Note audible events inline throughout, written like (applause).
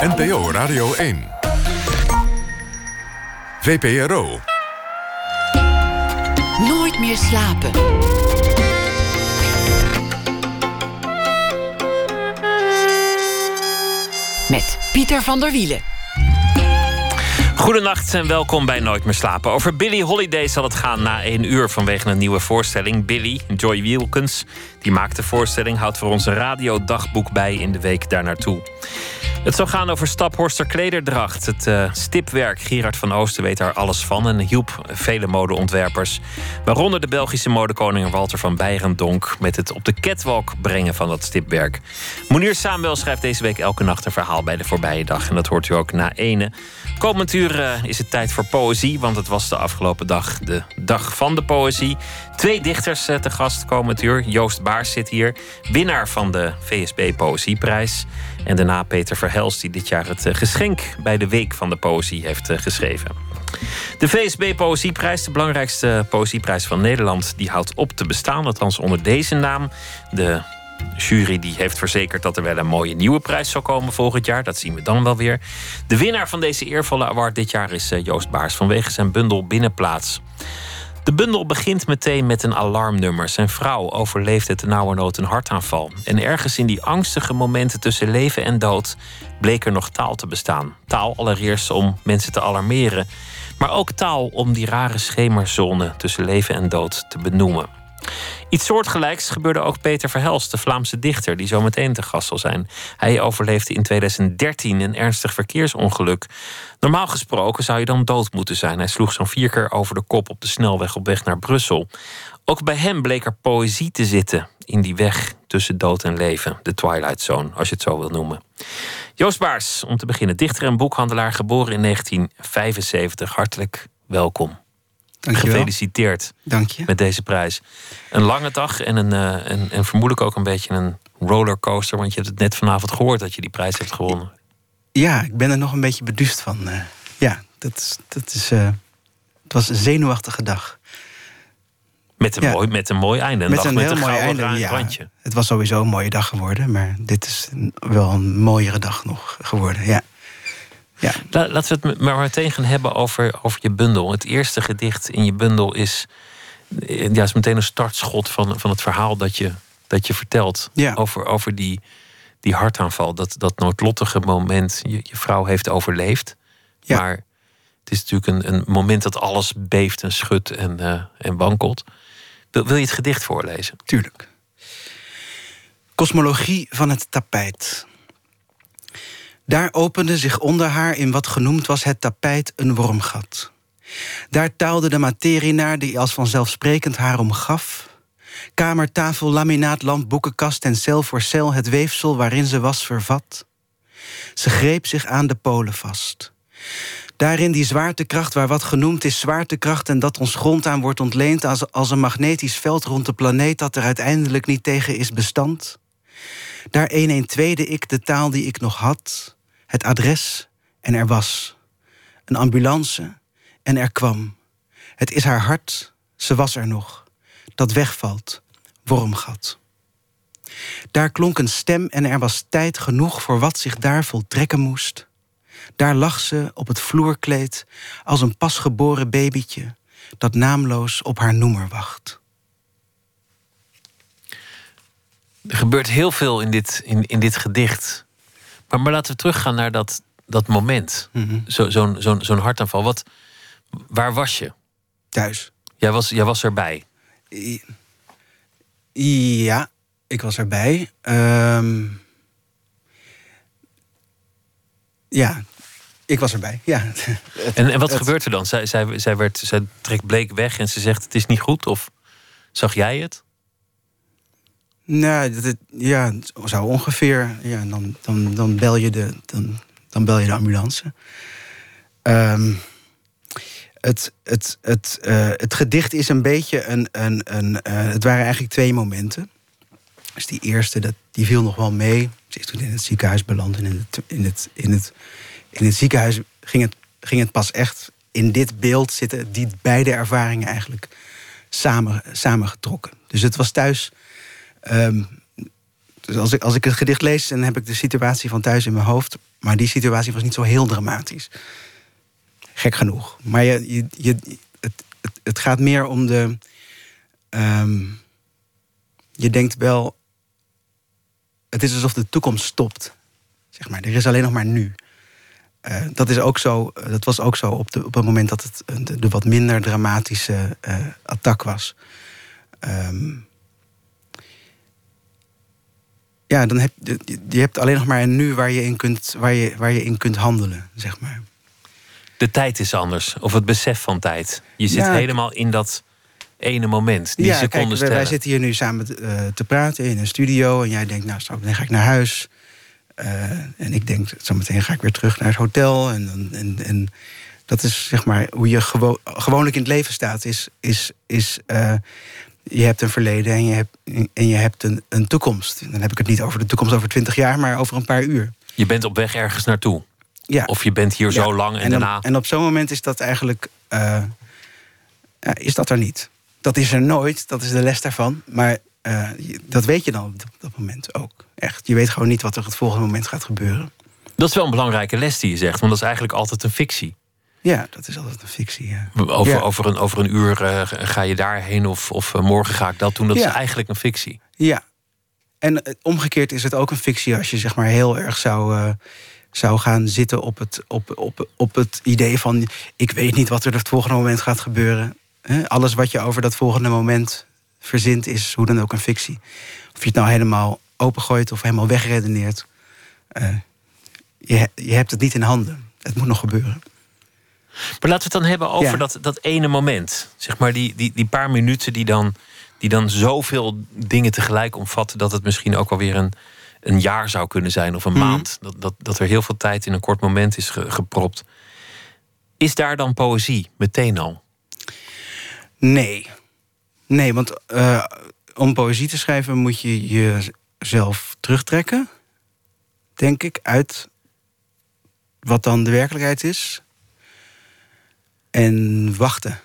NPO Radio 1. VPRO. Nooit meer slapen. Met Pieter van der Wielen. Goedenacht en welkom bij Nooit meer slapen. Over Billy Holiday zal het gaan na één uur vanwege een nieuwe voorstelling. Billy, Joy Wilkins, die maakt de voorstelling, houdt voor ons een radiodagboek bij in de week daarnaartoe. Het zal gaan over Staphorster klederdracht. Het uh, stipwerk. Gerard van Oosten weet daar alles van en hielp vele modeontwerpers. Waaronder de Belgische modekoning Walter van Beirendonk... met het op de catwalk brengen van dat stipwerk. Monier Samuel schrijft deze week elke nacht een verhaal bij de voorbije dag. En dat hoort u ook na ene. Komend uur uh, is het tijd voor poëzie, want het was de afgelopen dag de dag van de poëzie. Twee dichters uh, te gast komend uur. Joost Baars zit hier, winnaar van de VSB Poëzieprijs. En daarna Peter Verhelst, die dit jaar het uh, geschenk bij de Week van de Poëzie heeft geschreven. De VSB Poëzieprijs, de belangrijkste poëzieprijs van Nederland, die houdt op te bestaan, althans onder deze naam. De jury die heeft verzekerd dat er wel een mooie nieuwe prijs zal komen volgend jaar. Dat zien we dan wel weer. De winnaar van deze eervolle award dit jaar is Joost Baars vanwege zijn bundel Binnenplaats. De bundel begint meteen met een alarmnummer. Zijn vrouw overleefde ten nauwernood een hartaanval. En ergens in die angstige momenten tussen leven en dood bleek er nog taal te bestaan. Taal allereerst om mensen te alarmeren, maar ook taal om die rare schemerzone tussen leven en dood te benoemen. Iets soortgelijks gebeurde ook Peter Verhelst, de Vlaamse dichter, die zo meteen te gast zal zijn. Hij overleefde in 2013 een ernstig verkeersongeluk. Normaal gesproken zou je dan dood moeten zijn. Hij sloeg zo'n vier keer over de kop op de snelweg op weg naar Brussel. Ook bij hem bleek er poëzie te zitten in die weg tussen dood en leven, de Twilight Zone, als je het zo wil noemen. Joost Baars, om te beginnen, dichter en boekhandelaar, geboren in 1975. Hartelijk welkom. Gefeliciteerd Dank je. met deze prijs. Een lange dag en, een, uh, en, en vermoedelijk ook een beetje een rollercoaster. Want je hebt het net vanavond gehoord dat je die prijs hebt gewonnen. Ja, ik ben er nog een beetje beduust van. Uh, ja, dat, dat is. Uh, het was een zenuwachtige dag. Met een, ja. mooi, met een mooi einde. Een met dag een met heel een mooi einde. Ja, het was sowieso een mooie dag geworden, maar dit is wel een mooiere dag nog geworden. Ja. Ja. La- laten we het maar meteen gaan hebben over, over je bundel. Het eerste gedicht in je bundel is, eh, ja, is meteen een startschot van, van het verhaal dat je, dat je vertelt. Ja. Over, over die, die hartaanval. Dat, dat noodlottige moment. Je, je vrouw heeft overleefd. Ja. Maar het is natuurlijk een, een moment dat alles beeft en schudt en, eh, en wankelt. Wil, wil je het gedicht voorlezen? Tuurlijk. Kosmologie van het tapijt. Daar opende zich onder haar in wat genoemd was het tapijt een wormgat. Daar taalde de materie naar die als vanzelfsprekend haar omgaf. Kamer, tafel, laminaat, lamp, boekenkast en cel voor cel het weefsel waarin ze was vervat. Ze greep zich aan de polen vast. Daarin die zwaartekracht waar wat genoemd is zwaartekracht... en dat ons grond aan wordt ontleend als, als een magnetisch veld rond de planeet... dat er uiteindelijk niet tegen is bestand. Daar een een tweede ik de taal die ik nog had, het adres en er was. Een ambulance en er kwam. Het is haar hart, ze was er nog. Dat wegvalt, wormgat. Daar klonk een stem en er was tijd genoeg voor wat zich daar voltrekken moest. Daar lag ze op het vloerkleed als een pasgeboren babytje dat naamloos op haar noemer wacht. Er gebeurt heel veel in dit, in, in dit gedicht. Maar, maar laten we teruggaan naar dat, dat moment. Mhm. Zo- Zo'n zo'n zo'n hartaanval. Wat, waar was je? Thuis. Jij was, jij was erbij. I- Ja, ik was erbij. Ehm, ja, ik was erbij. Ja. (laughs) En, en wat het- gebeurt er dan? Zij, zij, zij, werd, zij trekt bleek weg en ze zegt het is niet goed? Of zag jij het? Nou, dat, ja, zo ongeveer. Ja, dan, dan, dan, bel je de, dan, dan bel je de ambulance. Ehm, het, het, het, eh, het gedicht is een beetje een. een, een eh, het waren eigenlijk twee momenten. Dus die eerste, dat, die viel nog wel mee. Ze is toen in het ziekenhuis beland. En in het, in het, in het, in het ziekenhuis ging het, ging het pas echt. In dit beeld zitten die beide ervaringen eigenlijk samen, samengetrokken. Dus het was thuis. Ehm, dus als ik, als ik het gedicht lees, dan heb ik de situatie van thuis in mijn hoofd. Maar die situatie was niet zo heel dramatisch. Gek genoeg. Maar je, je, je, het, het, gaat meer om de. ehm, je denkt wel. Het is alsof de toekomst stopt. Zeg maar. Er is alleen nog maar nu. Eh, dat, is ook zo, dat was ook zo op, de, op het moment dat het de, wat minder dramatische eh attack was. Ehm, ja, dan heb je, hebt alleen nog maar een nu waar je in kunt, waar je, waar je in kunt handelen, zeg maar. De tijd is anders, of het besef van tijd. Je zit Ja, helemaal in dat ene moment, die ja, seconde kijk, wij, zitten hier nu samen te, eh, te praten in een studio. En jij denkt, nou, straks ga ik naar huis. Eh, en ik denk, zometeen ga ik weer terug naar het hotel. En, en, en dat is zeg maar hoe je gewo gewoonlijk in het leven staat. Is, is, is eh, je hebt een verleden en je hebt, en je hebt een, een toekomst. Dan heb ik het niet over de toekomst over twintig jaar, maar over een paar uur. Je bent op weg ergens naartoe. Ja. Of je bent hier zo lang en, en, dan- daarna... en op zo'n moment is dat eigenlijk. eh, is dat er niet. Dat is er nooit, dat is de les daarvan. Maar eh, dat weet je dan op dat, dat moment ook. Echt. Je weet gewoon niet wat er het volgende moment gaat gebeuren. Dat is wel een belangrijke les die je zegt, want dat is eigenlijk altijd een fictie. Ja, dat is altijd een fictie. Ja. Over, Ja. over, een, over een uur eh, ga je daarheen of, of eh, morgen ga ik dat doen. Dat Ja. is eigenlijk een fictie. Ja. En eh, omgekeerd is het ook een fictie als je zeg maar heel erg zou, zou gaan zitten op het, op, op, op het idee van ik weet niet wat er het volgende moment gaat gebeuren. Alles wat je over dat volgende moment verzint is hoe dan ook een fictie. Of je het nou helemaal opengooit of helemaal wegredeneert. je, je hebt het niet in handen. Het moet nog gebeuren. Maar laten we het dan hebben over Ja. dat, dat ene moment. Zeg maar die, die, die paar minuten die dan, die dan zoveel dingen tegelijk omvatten... dat het misschien ook alweer een, een jaar zou kunnen zijn of een Mhm. maand. Dat, dat, dat er heel veel tijd in een kort moment is ge- gepropt. Is daar dan poëzie meteen al? Nee. Nee, want eh, om poëzie te schrijven moet je jezelf terugtrekken. Denk ik, uit wat dan de werkelijkheid is. En wachten.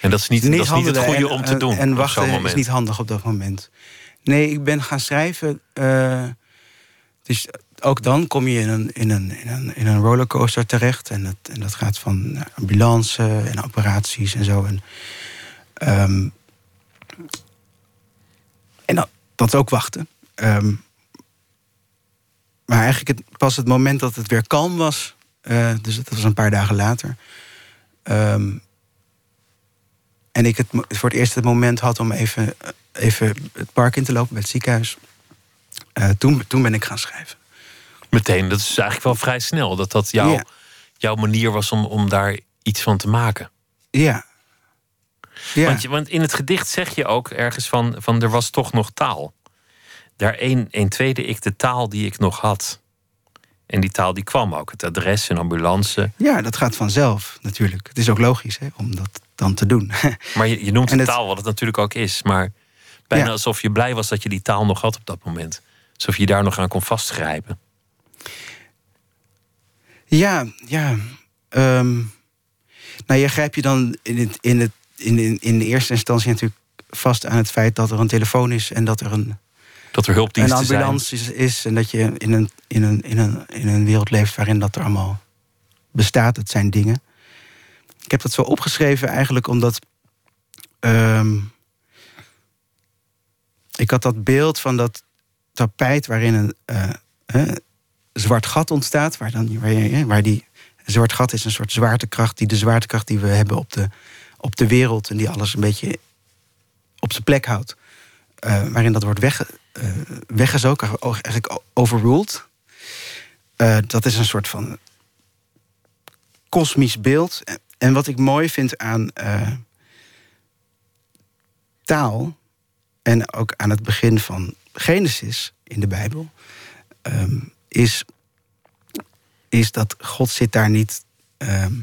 En dat is niet, dat is niet het goede en- om te en- doen En wachten is niet handig op dat moment. Nee, ik ben gaan schrijven. eh, dus ook dan kom je in een, in een, in een, in een rollercoaster terecht. En dat, en dat gaat van nou, ambulance en operaties en zo. En, ehm, en dat, dat is ook wachten. Ehm, maar eigenlijk het, pas het moment dat het weer kalm was... eh, dus dat was een paar dagen later... ehm, en ik het voor het eerst het moment had om even, even het park in te lopen bij het ziekenhuis. eh, toen, toen ben ik gaan schrijven. Meteen, dat is eigenlijk wel vrij snel. Dat dat jouw, Ja. jouw manier was om, om daar iets van te maken. Ja. ja. Want, je, want in het gedicht zeg je ook ergens van, van er was toch nog taal. Daar een, een tweede ik de taal die ik nog had. En die taal die kwam ook. Het adres, een ambulance. ja, dat gaat vanzelf natuurlijk. Het is ook logisch hè, om dat dan te doen. (laughs) Maar je, je noemt En het- taal, wat het natuurlijk ook is. Maar bijna Ja. alsof je blij was dat je die taal nog had op dat moment. Alsof je daar nog aan kon vastgrijpen. ja, ja. ehm, nou, je grijp je dan in, het, in, het, in, in, in de eerste instantie natuurlijk vast aan het feit dat er een telefoon is en dat er een, Dat er een hulpdiensten zijn. ambulance is, is en dat je in een, in, een, in, een, in een wereld leeft waarin dat er allemaal bestaat. Het zijn dingen. Ik heb dat zo opgeschreven eigenlijk omdat. ehm, ik had dat beeld van dat tapijt waarin een eh, zwart gat ontstaat. Waar, dan, waar, je, waar die een zwart gat is een soort zwaartekracht, die de zwaartekracht die we hebben op de, op de wereld en die alles een beetje op zijn plek houdt. Eh, waarin dat wordt wegge, eh, o- eigenlijk overruled. Eh, dat is een soort van kosmisch beeld. En- wat ik mooi vind aan eh, taal... en ook aan het begin van Genesis in de Bijbel... ehm, is, is dat God zit daar niet... ehm,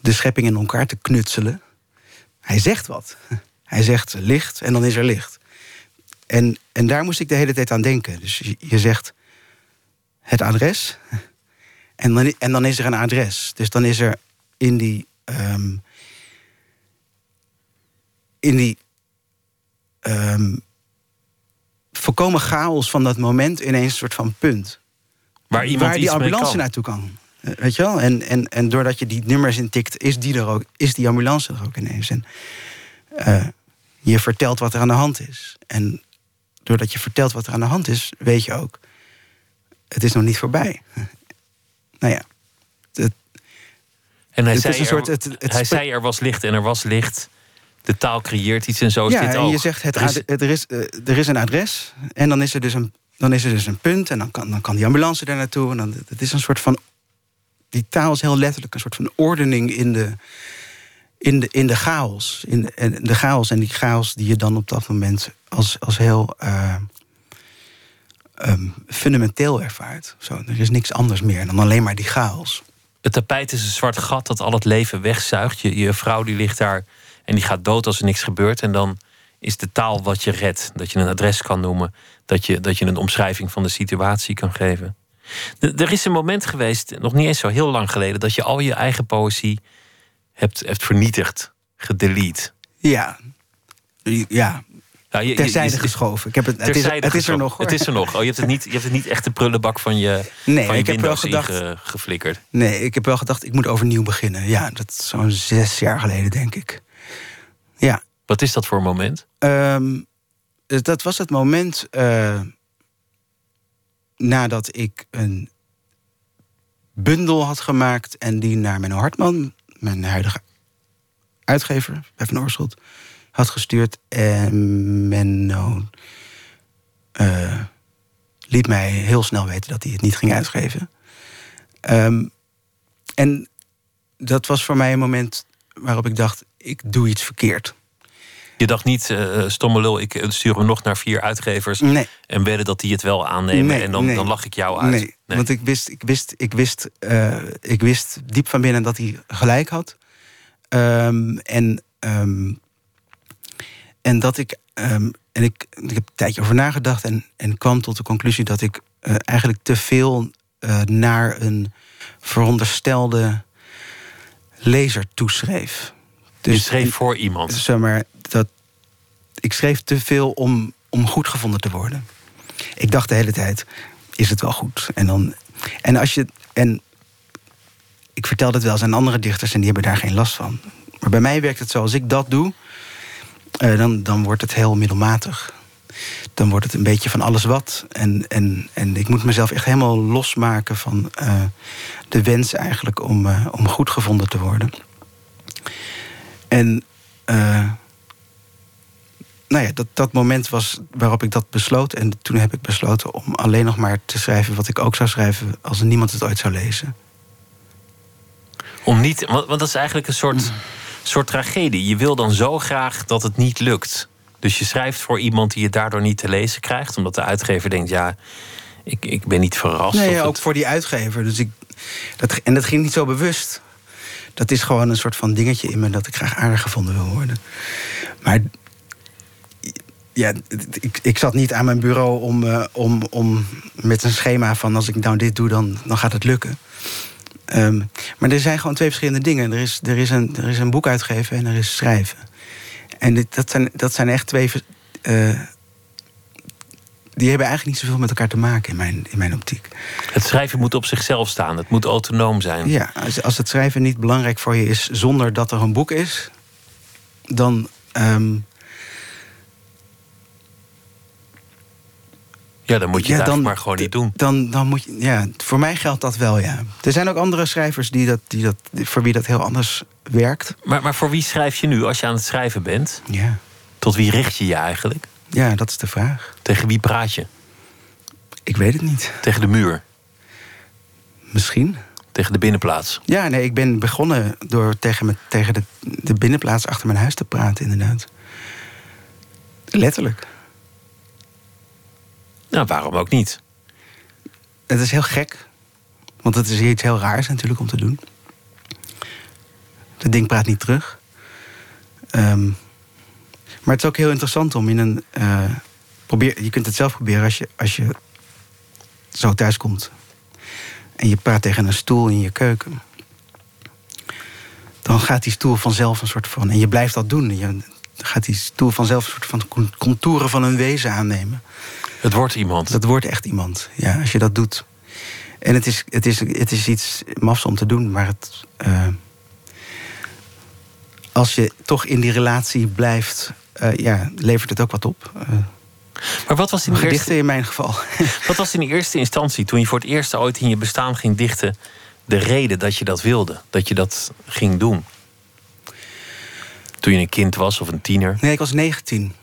de schepping in elkaar te knutselen. Hij zegt wat. Hij zegt licht en dan is er licht. En, en daar moest ik de hele tijd aan denken. Dus je, je zegt het adres. (laughs) En dan, en dan is er een adres. Dus dan is er in die. ehm, in die. ehm, volkomen chaos van dat moment ineens een soort van punt. Waar iemand die ambulance naartoe kan. Eh, Weet je wel? En, en, en doordat je die nummers intikt, is die, er ook, is die ambulance er ook ineens. En eh, je vertelt wat er aan de hand is. En doordat je vertelt wat er aan de hand is, weet je ook... het is nog niet voorbij. (laughs) nou ja, het, En hij, Het zei, is een er, het- het hij zei er was licht en er was licht. De taal creëert iets en zo is ja, dit en ook. je zegt, het Er is- ad- er, is, eh, er is een adres en dan is er dus een, dan is er dus een punt... en dan kan, dan kan die ambulance daar naartoe. En dan, het is een soort van... Die taal is heel letterlijk een soort van ordening in de, in de, in de chaos. In de, de chaos en die chaos die je dan op dat moment als, als heel eh, ehm, fundamenteel ervaart. Zo, er is niks anders meer dan alleen maar die chaos. Het tapijt is een zwart gat dat al het leven wegzuigt. Je, je vrouw die ligt daar en die gaat dood als er niks gebeurt. En dan is de taal wat je redt. Dat je een adres kan noemen. Dat je, dat je een omschrijving van de situatie kan geven. Er is een moment geweest, nog niet eens zo heel lang geleden... dat je al je eigen poëzie hebt, hebt vernietigd, gedelete. Ja, ja je- terzijde je- geschoven. Ik heb het, het, is, het is er nog. Hoor. Het is er nog. Oh, je hebt het niet, je hebt het niet echt de prullenbak van je, Nee, van je ik heb wel gedacht- geflikkerd. Nee, ik heb wel gedacht, ik moet overnieuw beginnen. Ja, dat is zo'n zes jaar geleden, denk ik. Ja, Wat is dat voor een moment? ehm, dus dat was het moment eh, nadat ik een bundel had gemaakt... en die naar Menno Hartman, mijn huidige uitgever bij Van Oorschot... had gestuurd. En Menno eh, liet mij heel snel weten dat hij het niet ging uitgeven. Ehm, en dat was voor mij een moment waarop ik dacht: ik doe iets verkeerd. Je dacht niet, eh stomme lul, ik stuur hem nog naar vier uitgevers... Nee, en wedden dat die het wel aannemen Nee, en dan, nee. dan lach ik jou uit. nee, want ik wist, ik wist, ik wist, eh, ik wist diep van binnen dat hij gelijk had. Ehm, en, ehm, en dat ik, ehm, en ik, ik heb een tijdje over nagedacht en, en kwam tot de conclusie dat ik eh, eigenlijk te veel eh, naar een veronderstelde lezer toeschreef. je schreef voor iemand. zeg maar, dat, ik schreef te veel om, om goed gevonden te worden. Ik dacht de hele tijd, is het wel goed? En, dan, en, als je, en ik vertel het wel eens aan andere dichters... en die hebben daar geen last van. Maar bij mij werkt het zo, als ik dat doe... eh, dan, dan wordt het heel middelmatig. Dan wordt het een beetje van alles wat. En, en, en ik moet mezelf echt helemaal losmaken van eh, de wens eigenlijk... om, eh, om goed gevonden te worden. En nou ja, dat, dat moment was waarop ik dat besloot. En toen heb ik besloten om alleen nog maar te schrijven wat ik ook zou schrijven als niemand het ooit zou lezen. Om niet, want, want dat is eigenlijk een soort, soort tragedie. Je wil dan zo graag dat het niet lukt. Dus je schrijft voor iemand die het daardoor niet te lezen krijgt, omdat de uitgever denkt: ja, ik, ik ben niet verrast. Nee, ja, ook het- voor die uitgever. Dus ik, dat, en dat ging niet zo bewust. Dat is gewoon een soort van dingetje in me dat ik graag aardig gevonden wil worden. Maar ja, ik, ik zat niet aan mijn bureau om, eh, om, om met een schema van als ik nou dit doe, dan, dan gaat het lukken. Ehm, maar er zijn gewoon twee verschillende dingen. Er is, er is, een, er is een boek uitgeven en er is schrijven. En dit, dat, zijn, dat zijn echt twee. eh, die hebben eigenlijk niet zoveel met elkaar te maken in mijn, in mijn optiek. Het schrijven moet op zichzelf staan. Het moet autonoom zijn. Ja, als, als het schrijven niet belangrijk voor je is zonder dat er een boek is, dan. ehm, Ja, dan moet je ja, eigenlijk maar gewoon niet doen. Dan, dan moet je, ja, voor mij geldt dat wel, ja. Er zijn ook andere schrijvers die dat, die dat, voor wie dat heel anders werkt. Maar, maar voor wie schrijf je nu als je aan het schrijven bent? Ja, Tot wie richt je je eigenlijk? ja dat is de vraag. Tegen wie praat je? Ik weet het niet. Tegen de muur? Misschien. Tegen de binnenplaats? Ja, nee, ik ben begonnen door tegen, me, tegen de, de binnenplaats achter mijn huis te praten, inderdaad. Letterlijk. Nou, waarom ook niet? Het is heel gek. Want het is iets heel raars natuurlijk om te doen. Het ding praat niet terug. Ehm, maar het is ook heel interessant om in een. eh, probeer, je kunt het zelf proberen als je, als je zo thuis komt. En je praat tegen een stoel in je keuken. Dan gaat die stoel vanzelf een soort van. En je blijft dat doen. Je, gaat die stoel vanzelf een soort van contouren van een wezen aannemen. Het wordt iemand. Dat wordt echt iemand, ja, als je dat doet. En het is, het is, het is iets mafs om te doen, maar het, uh, als je toch in die relatie blijft, uh, ja, levert het ook wat op. Uh, maar wat was in de eerste... in mijn geval. (laughs) Wat was in de eerste instantie, toen je voor het eerst ooit in je bestaan ging dichten, de reden dat je dat wilde, dat je dat ging doen? Toen je een kind was of een tiener? Nee, ik was 19.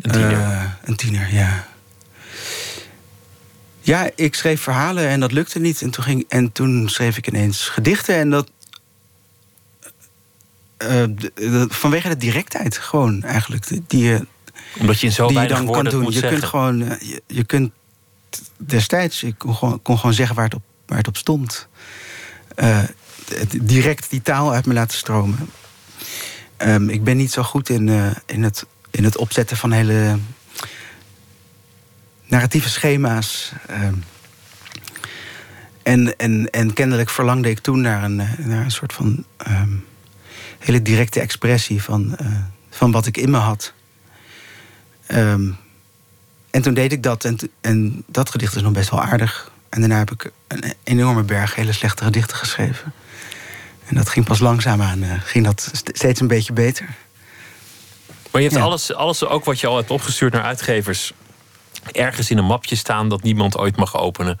Een tiener? Een tiener, ja. Ja, ik schreef verhalen en dat lukte niet. En toen, ging, en toen schreef ik ineens gedichten. En dat. Uh, vanwege de directheid, gewoon eigenlijk. Die je, Omdat je in zo die je dan kan doen. Je zeggen. kunt gewoon. Je, je, kunt destijds. Ik kon gewoon, kon gewoon zeggen waar het op, waar het op stond. Uh, direct die taal uit me laten stromen. Um, ik ben niet zo goed in, uh, in, het, in het opzetten van hele narratieve schema's. Uh, en, en, en kennelijk verlangde ik toen naar een, naar een soort van um, hele directe expressie van, uh, van wat ik in me had. Um, en toen deed ik dat en, en dat gedicht is nog best wel aardig. En daarna heb ik een enorme berg hele slechte gedichten geschreven. En dat ging pas langzaamaan, uh, ging dat steeds een beetje beter. Maar je hebt ja. alles, alles, ook wat je al hebt opgestuurd naar uitgevers, ergens in een mapje staan dat niemand ooit mag openen.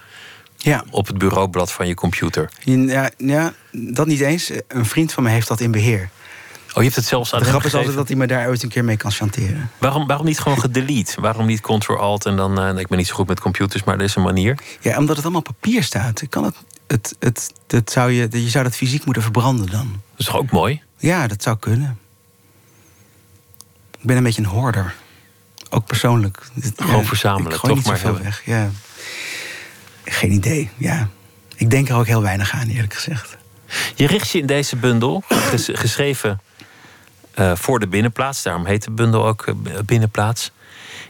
Ja. Op het bureaublad van je computer. Ja, ja, dat niet eens. Een vriend van me heeft dat in beheer. Oh, je hebt het zelfs aan De grap is altijd dat hij me daar ooit een keer mee kan chanteren. Waarom, waarom niet gewoon gedelete? Waarom niet Ctrl-Alt en dan... Uh, ik ben niet zo goed met computers, maar er is een manier. Ja, omdat het allemaal op papier staat. Kan het, het, het, het zou je, je zou dat fysiek moeten verbranden dan. Dat is toch ook mooi? Ja, dat zou kunnen. Ik ben een beetje een hoorder. Ook persoonlijk. Gewoon verzamelen, toch niet maar zoveel weg. Ja. Geen idee, ja. Ik denk er ook heel weinig aan, eerlijk gezegd. Je richt je in deze bundel, ges geschreven uh, voor de binnenplaats. Daarom heet de bundel ook uh, binnenplaats.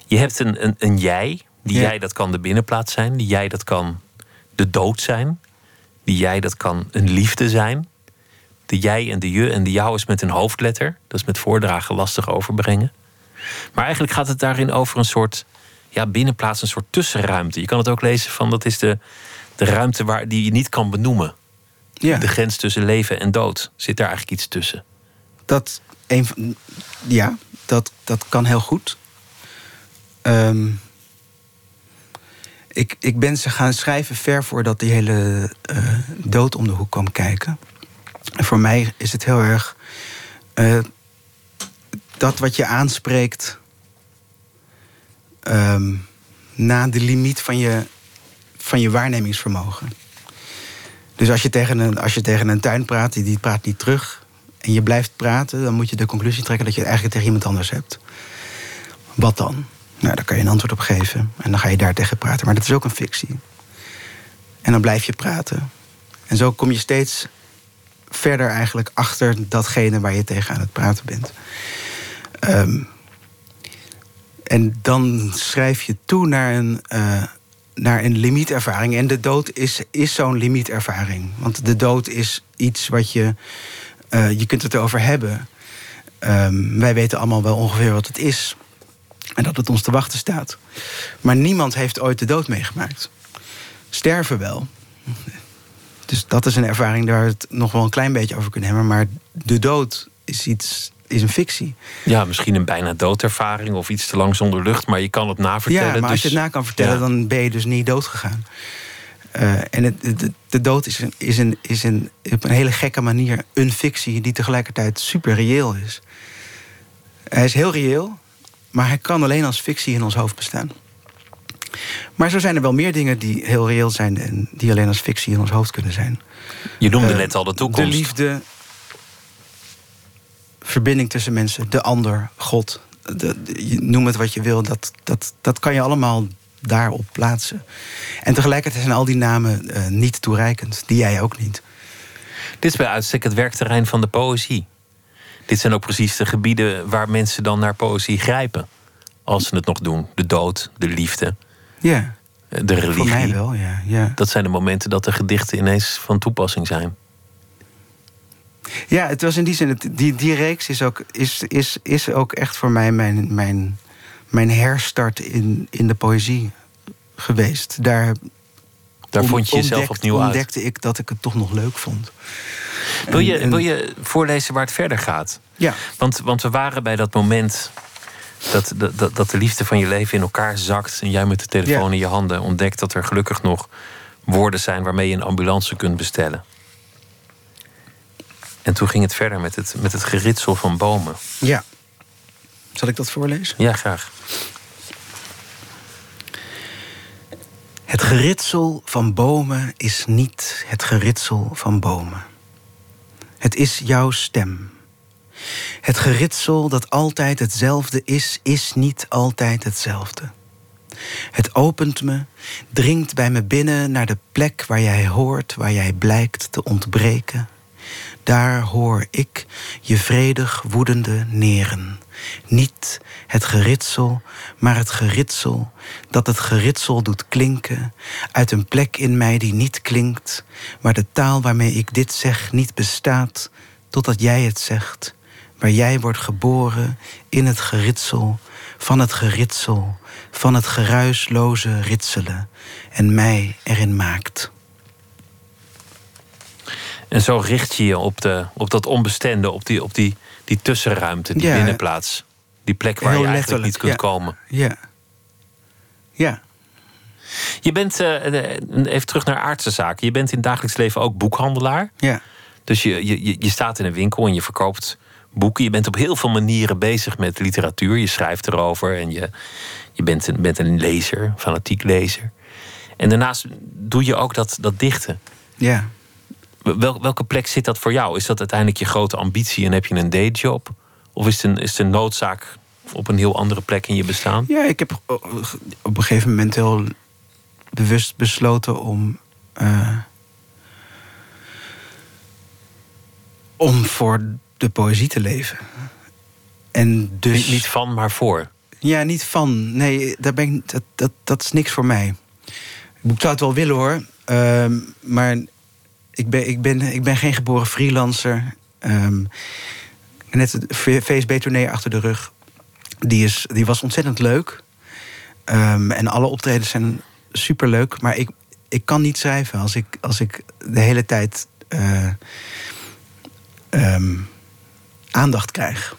Je hebt een, een, een jij. Die ja. jij, dat kan de binnenplaats zijn. Die jij, dat kan de dood zijn. Die jij, dat kan een liefde zijn. De jij en de je en de jou is met een hoofdletter. Dat is met voordragen lastig overbrengen. Maar eigenlijk gaat het daarin over een soort ja, binnenplaats, een soort tussenruimte. Je kan het ook lezen van dat is de, de ruimte waar, die je niet kan benoemen. Ja. De grens tussen leven en dood. Zit daar eigenlijk iets tussen? Dat, een van, ja, dat, dat kan heel goed. Um, ik, ik ben ze gaan schrijven ver voordat die hele uh, dood om de hoek kwam kijken. En voor mij is het heel erg. Uh, dat wat je aanspreekt. Um, na de limiet van je, van je waarnemingsvermogen. Dus als je, tegen een, als je tegen een tuin praat, die, die praat niet terug. en je blijft praten, dan moet je de conclusie trekken dat je het eigenlijk tegen iemand anders hebt. Wat dan? Nou, daar kan je een antwoord op geven. En dan ga je daar tegen praten. Maar dat is ook een fictie. En dan blijf je praten. En zo kom je steeds verder eigenlijk achter datgene waar je tegen aan het praten bent. Um, en dan schrijf je toe naar een, uh, naar een limietervaring. En de dood is, is zo'n limietervaring. Want de dood is iets wat je. Uh, je kunt het erover hebben. Um, wij weten allemaal wel ongeveer wat het is. En dat het ons te wachten staat. Maar niemand heeft ooit de dood meegemaakt. Sterven wel. Dus dat is een ervaring daar we het nog wel een klein beetje over kunnen hebben. Maar de dood is iets is een fictie. Ja, misschien een bijna doodervaring of iets te lang zonder lucht, maar je kan het navertellen. Ja, maar dus, als je het na kan vertellen, ja. dan ben je dus niet dood gegaan. Uh, en het, de, de, dood is, een, is, een, is een, op een hele gekke manier een fictie die tegelijkertijd super reëel is. Hij is heel reëel, maar hij kan alleen als fictie in ons hoofd bestaan. Maar zo zijn er wel meer dingen die heel reëel zijn en die alleen als fictie in ons hoofd kunnen zijn. Je noemde uh, net al de toekomst. De liefde, verbinding tussen mensen, de ander, God. De, noem het wat je wil, dat, dat, dat kan je allemaal daarop plaatsen. En tegelijkertijd zijn al die namen uh, niet toereikend, die jij ook niet. Dit is bij uitstek het werkterrein van de poëzie. Dit zijn ook precies de gebieden waar mensen dan naar poëzie grijpen. Als ze het nog doen. De dood, de liefde, ja. de religie. Voor mij wel, ja. ja. Dat zijn de momenten dat de gedichten ineens van toepassing zijn. Ja, het was in die zin, die, die reeks is ook, is, is, is ook echt voor mij mijn, mijn, mijn herstart in, in de poëzie geweest. Daar, Daar vond je jezelf ontdekt- opnieuw uit. ontdekte ik dat ik het toch nog leuk vond. Wil je, En- en- wil je voorlezen waar het verder gaat? Ja, Want, want we waren bij dat moment dat, dat, dat- dat de liefde van je leven in elkaar zakt. En jij met de telefoon Ja. in je handen ontdekt dat er gelukkig nog woorden zijn waarmee je een ambulance kunt bestellen. En toen ging het verder met het, met het geritsel van bomen. ja. Zal ik dat voorlezen? Ja, graag. Het geritsel van bomen is niet het geritsel van bomen. Het is jouw stem. Het geritsel dat altijd hetzelfde is, is niet altijd hetzelfde. Het opent me, dringt bij me binnen naar de plek waar jij hoort, waar jij blijkt te ontbreken. Daar hoor ik je vredig woedende neren. Niet het geritsel, maar het geritsel dat het geritsel doet klinken uit een plek in mij die niet klinkt, waar de taal waarmee ik dit zeg niet bestaat, totdat jij het zegt, waar jij wordt geboren in het geritsel van het geritsel van het geruisloze ritselen en mij erin maakt. En zo richt je je op, de, op dat onbestemde, op die, op die, die tussenruimte, die Ja. binnenplaats. Die plek waar je eigenlijk letterlijk, niet kunt ja. komen. Ja. Ja. Je bent, eh, even terug naar aardse zaken. Je bent in het dagelijks leven ook boekhandelaar. Ja. Dus je, je, je- je staat in een winkel en je verkoopt boeken. Je bent op heel veel manieren bezig met literatuur. Je schrijft erover en je, je bent, een, bent een lezer, fanatiek lezer. En daarnaast doe je ook dat, dat dichten. Ja. Wel, welke plek zit dat voor jou? Is dat uiteindelijk je grote ambitie en heb je een dayjob? Of is het een, is het een noodzaak op een heel andere plek in je bestaan? Ja, ik heb op een gegeven moment heel bewust besloten om. eh, om voor de poëzie te leven. En dus. Niet, niet van, maar voor. Ja, niet van. Nee, daar ben ik, dat, dat, dat is niks voor mij. Ik zou het wel willen hoor. Ehm, maar ik ben, ik, ben, ik ben geen geboren freelancer. Ehm, net het VSB-tournee achter de rug. Die, is, die was ontzettend leuk. Ehm, en alle optredens zijn superleuk. Maar ik, ik kan niet schrijven als ik, als ik de hele tijd eh, ehm, aandacht krijg.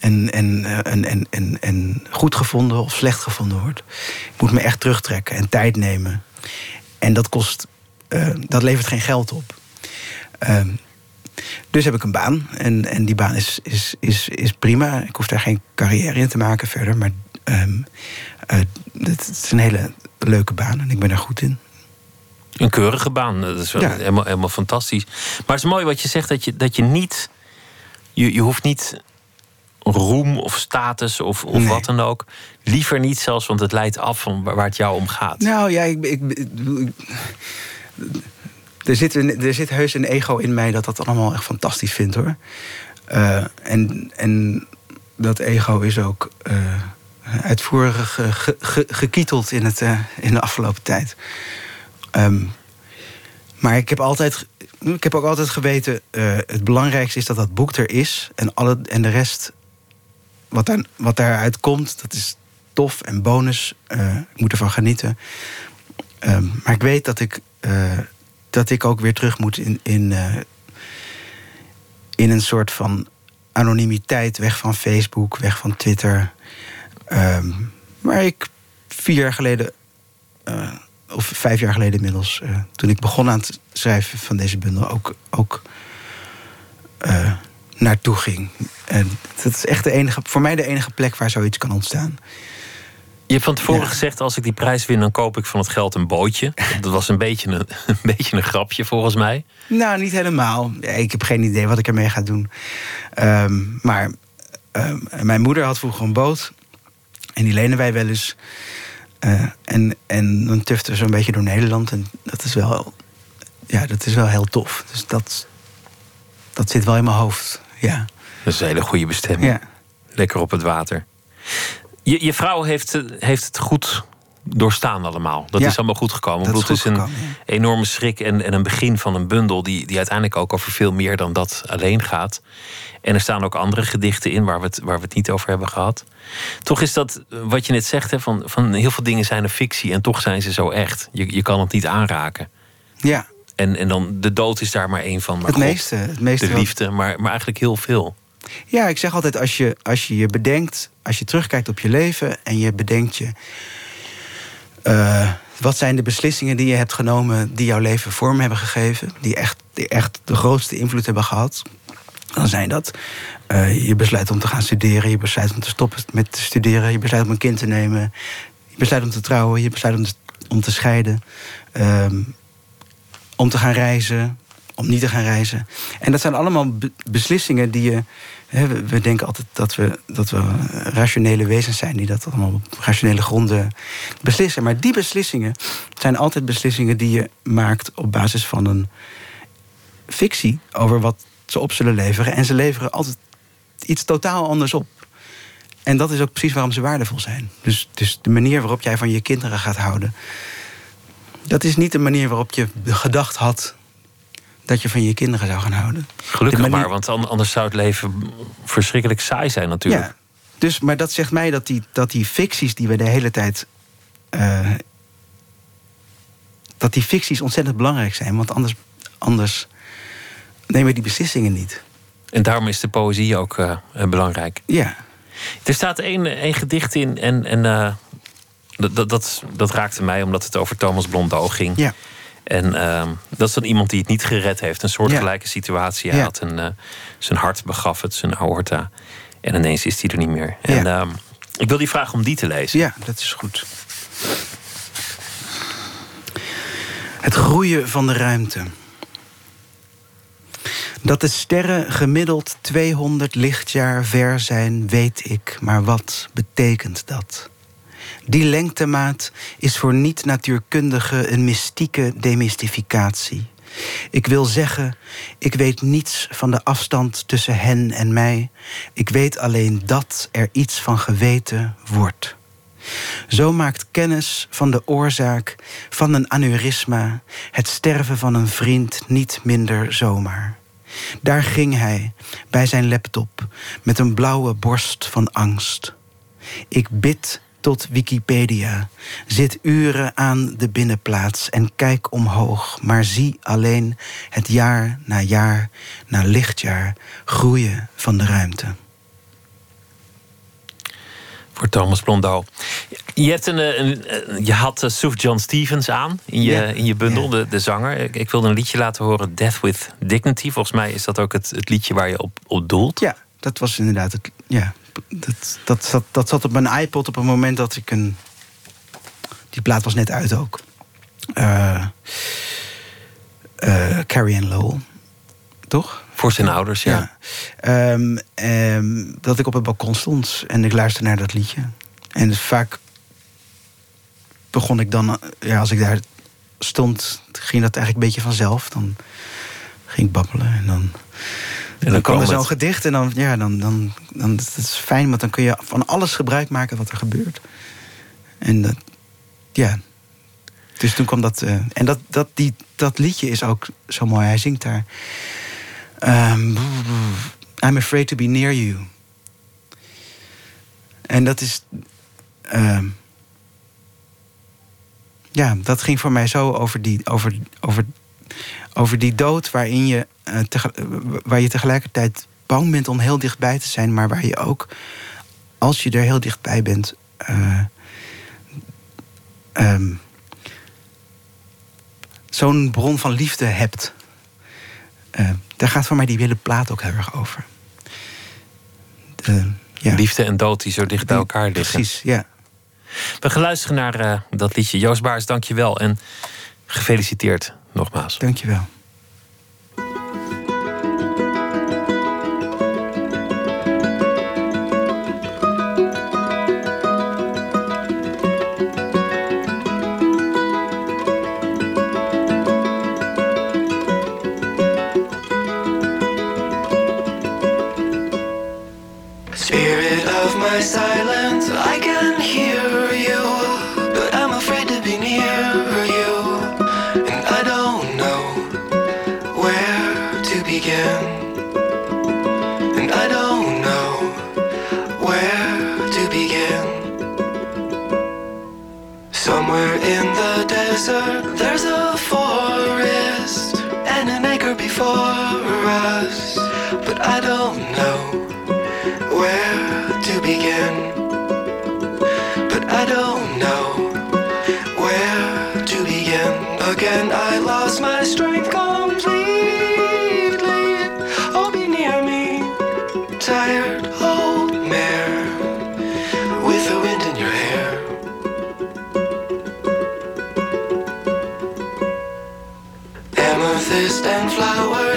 En, en, eh, en, en, en, en goed gevonden of slecht gevonden wordt. Ik moet me echt terugtrekken en tijd nemen. En dat kost. Eh, dat levert geen geld op. Ehm, dus heb ik een baan. En, en die baan is, is, is, is prima. Ik hoef daar geen carrière in te maken verder. Maar ehm, eh, het is een hele leuke baan en ik ben er goed in. Een keurige baan, dat is wel Ja. helemaal, helemaal fantastisch. Maar het is mooi wat je zegt, dat je, dat je niet... Je, je hoeft niet roem of status of, of Nee. wat dan ook. Liever niet zelfs, want het leidt af van waar het jou om gaat. Nou ja, ik- ik- er, zit er zit heus een ego in mij dat dat allemaal echt fantastisch vindt hoor. Eh, en, en dat ego is ook eh, uitvoerig ge- ge- ge- gekieteld in, het, eh, in de afgelopen tijd. Ehm, maar ik heb, altijd, ik heb ook altijd geweten: het belangrijkste is dat dat boek er is. En, alle, en de rest, wat, daar, wat daaruit komt, dat is tof en bonus. Ik moet ervan genieten. Ehm, maar ik weet dat ik, eh, dat ik ook weer terug moet in, in, eh, in een soort van anonimiteit. Weg van Facebook, weg van Twitter. Ehm, waar ik vier jaar geleden, eh, of vijf jaar geleden inmiddels, toen ik begon aan het schrijven van deze bundel, ook, ook naartoe ging. En dat is echt de enige, voor mij de enige plek waar zoiets kan ontstaan. Je hebt van tevoren Ja. gezegd, als ik die prijs win, dan koop ik van het geld een bootje. Dat was een beetje een, (laughs) een, beetje een grapje volgens mij. Nou, niet helemaal. Ik heb geen idee wat ik ermee ga doen. Ehm, maar ehm, mijn moeder had vroeger een boot. En die lenen wij wel eens. Eh, en, en dan tuften we zo'n beetje door Nederland. En dat is wel, ja, dat is wel heel tof. Dus dat, dat zit wel in mijn hoofd. Ja. Dat is een hele goede bestemming. ja. Lekker op het water. Je, je vrouw heeft, eh, heeft het goed doorstaan allemaal. Dat Ja. is allemaal goed gekomen. Dat is het is een gekomen, enorme schrik en, en een begin van een bundel... Die, die uiteindelijk ook over veel meer dan dat alleen gaat. En er staan ook andere gedichten in waar we het, waar we het niet over hebben gehad. Toch is dat eh, wat je net zegt, hè, van, van heel veel dingen zijn een fictie... en toch zijn ze zo echt. Je, je kan het niet aanraken. Ja, En, en dan de dood is daar maar één van. Maar het God, meeste. Het meeste De liefde, maar, maar eigenlijk heel veel. Ja, ik zeg altijd, als je, als je je bedenkt, als je terugkijkt op je leven en je bedenkt je. eh, wat zijn de beslissingen die je hebt genomen die jouw leven vorm hebben gegeven, die echt, die echt de grootste invloed hebben gehad? Dan zijn dat eh, je besluit om te gaan studeren, je besluit om te stoppen met te studeren, je besluit om een kind te nemen, je besluit om te trouwen, je besluit om te, scheiden, ehm, om te gaan reizen, om niet te gaan reizen. En dat zijn allemaal be- beslissingen die je. Hè, we, we denken altijd dat we, dat we rationele wezens zijn die dat allemaal op rationele gronden beslissen. Maar die beslissingen zijn altijd beslissingen die je maakt op basis van een fictie over wat ze op zullen leveren. En ze leveren altijd iets totaal anders op. En dat is ook precies waarom ze waardevol zijn. Dus, dus de manier waarop jij van je kinderen gaat houden. Dat is niet de manier waarop je gedacht had dat je van je kinderen zou gaan houden. Gelukkig manier- maar, want an- anders zou het leven verschrikkelijk saai zijn natuurlijk. Ja. Dus, maar dat zegt mij dat die, dat die ficties die we de hele tijd. eh, dat die ficties ontzettend belangrijk zijn. Want anders, anders nemen we die beslissingen niet. En daarom is de poëzie ook eh, belangrijk. Ja. Er staat één, één gedicht in en, en eh, dat, dat, dat, dat raakte mij omdat het over Thomas Blondeau ging. Ja. En ehm, dat is dan iemand die het niet gered heeft. Een soortgelijke situatie. Hij Ja. had een, eh, zijn hart begaf het, zijn aorta. En ineens is hij er niet meer. En Ja. ehm, ik wil die vragen om die te lezen. Ja, dat is goed. Het groeien van de ruimte. Dat de sterren gemiddeld 200 lichtjaar ver zijn, weet ik. Maar wat betekent dat? Die lengtemaat is voor niet-natuurkundigen een mystieke demystificatie. Ik wil zeggen, ik weet niets van de afstand tussen hen en mij. Ik weet alleen dat er iets van geweten wordt. Zo maakt kennis van de oorzaak van een aneurysma het sterven van een vriend niet minder zomaar. Daar ging hij bij zijn laptop met een blauwe borst van angst. Ik bid tot Wikipedia, zit uren aan de binnenplaats en kijk omhoog, maar zie alleen het jaar na jaar na lichtjaar groeien van de ruimte. Voor Thomas Blondeau. Je, hebt een, eh, een, eh, je had uh, Suf John Stevens aan in je, Ja. in je bundel, Ja. de, de zanger. Ik, ik wilde een liedje laten horen, Death with Dignity. Volgens mij is dat ook het, het liedje waar je op, op doelt. Ja, dat was inderdaad het. Ja, dat, dat, zat, dat zat op mijn iPod op het moment dat ik een. Die plaat was net uit ook. Eh eh, Carrie Ann Lowell. Toch? Voor zijn ouders, ja. Ehm, ehm, dat ik op het balkon stond en ik luisterde naar dat liedje. En dus vaak begon ik dan, eh, ja, als ik daar stond, ging dat eigenlijk een beetje vanzelf. Dan ging ik babbelen en dan. En dan, er kwam zo'n gedicht en dan, ja, dan, dan, dan dat is fijn, want dan kun je van alles gebruik maken wat er gebeurt. En dat, ja. Dus toen kwam dat. eh, en dat, dat, die, dat liedje is ook zo mooi. Hij zingt daar. ehm, I'm afraid to be near you. En dat is. ehm, ja, dat ging voor mij zo over die, over, over, over die dood waarin je, eh, tege- eh, waar je tegelijkertijd bang bent om heel dichtbij te zijn, maar waar je ook, als je er heel dichtbij bent, eh, ehm, zo'n bron van liefde hebt. Eh, daar gaat voor mij die hele plaat ook heel erg over. De- ja. Liefde en dood die zo dicht bij elkaar liggen. Precies, ja. We gaan luisteren naar dat liedje. Joost Baars, dank je wel. En gefeliciteerd nogmaals. Dankjewel. Don't know where to begin. But I don't know where to begin. Again, I lost my strength completely. Oh, be near me, tired old mare with the wind in your hair. Amethyst and flowers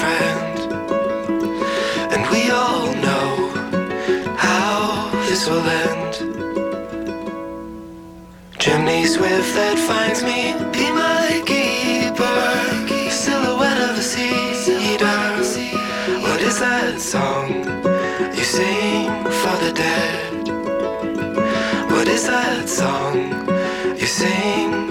friend. And we all know how this will end. Chimney swift that finds me, be my keeper. Silhouette of a cedar. What is that song you sing for the dead? What is that song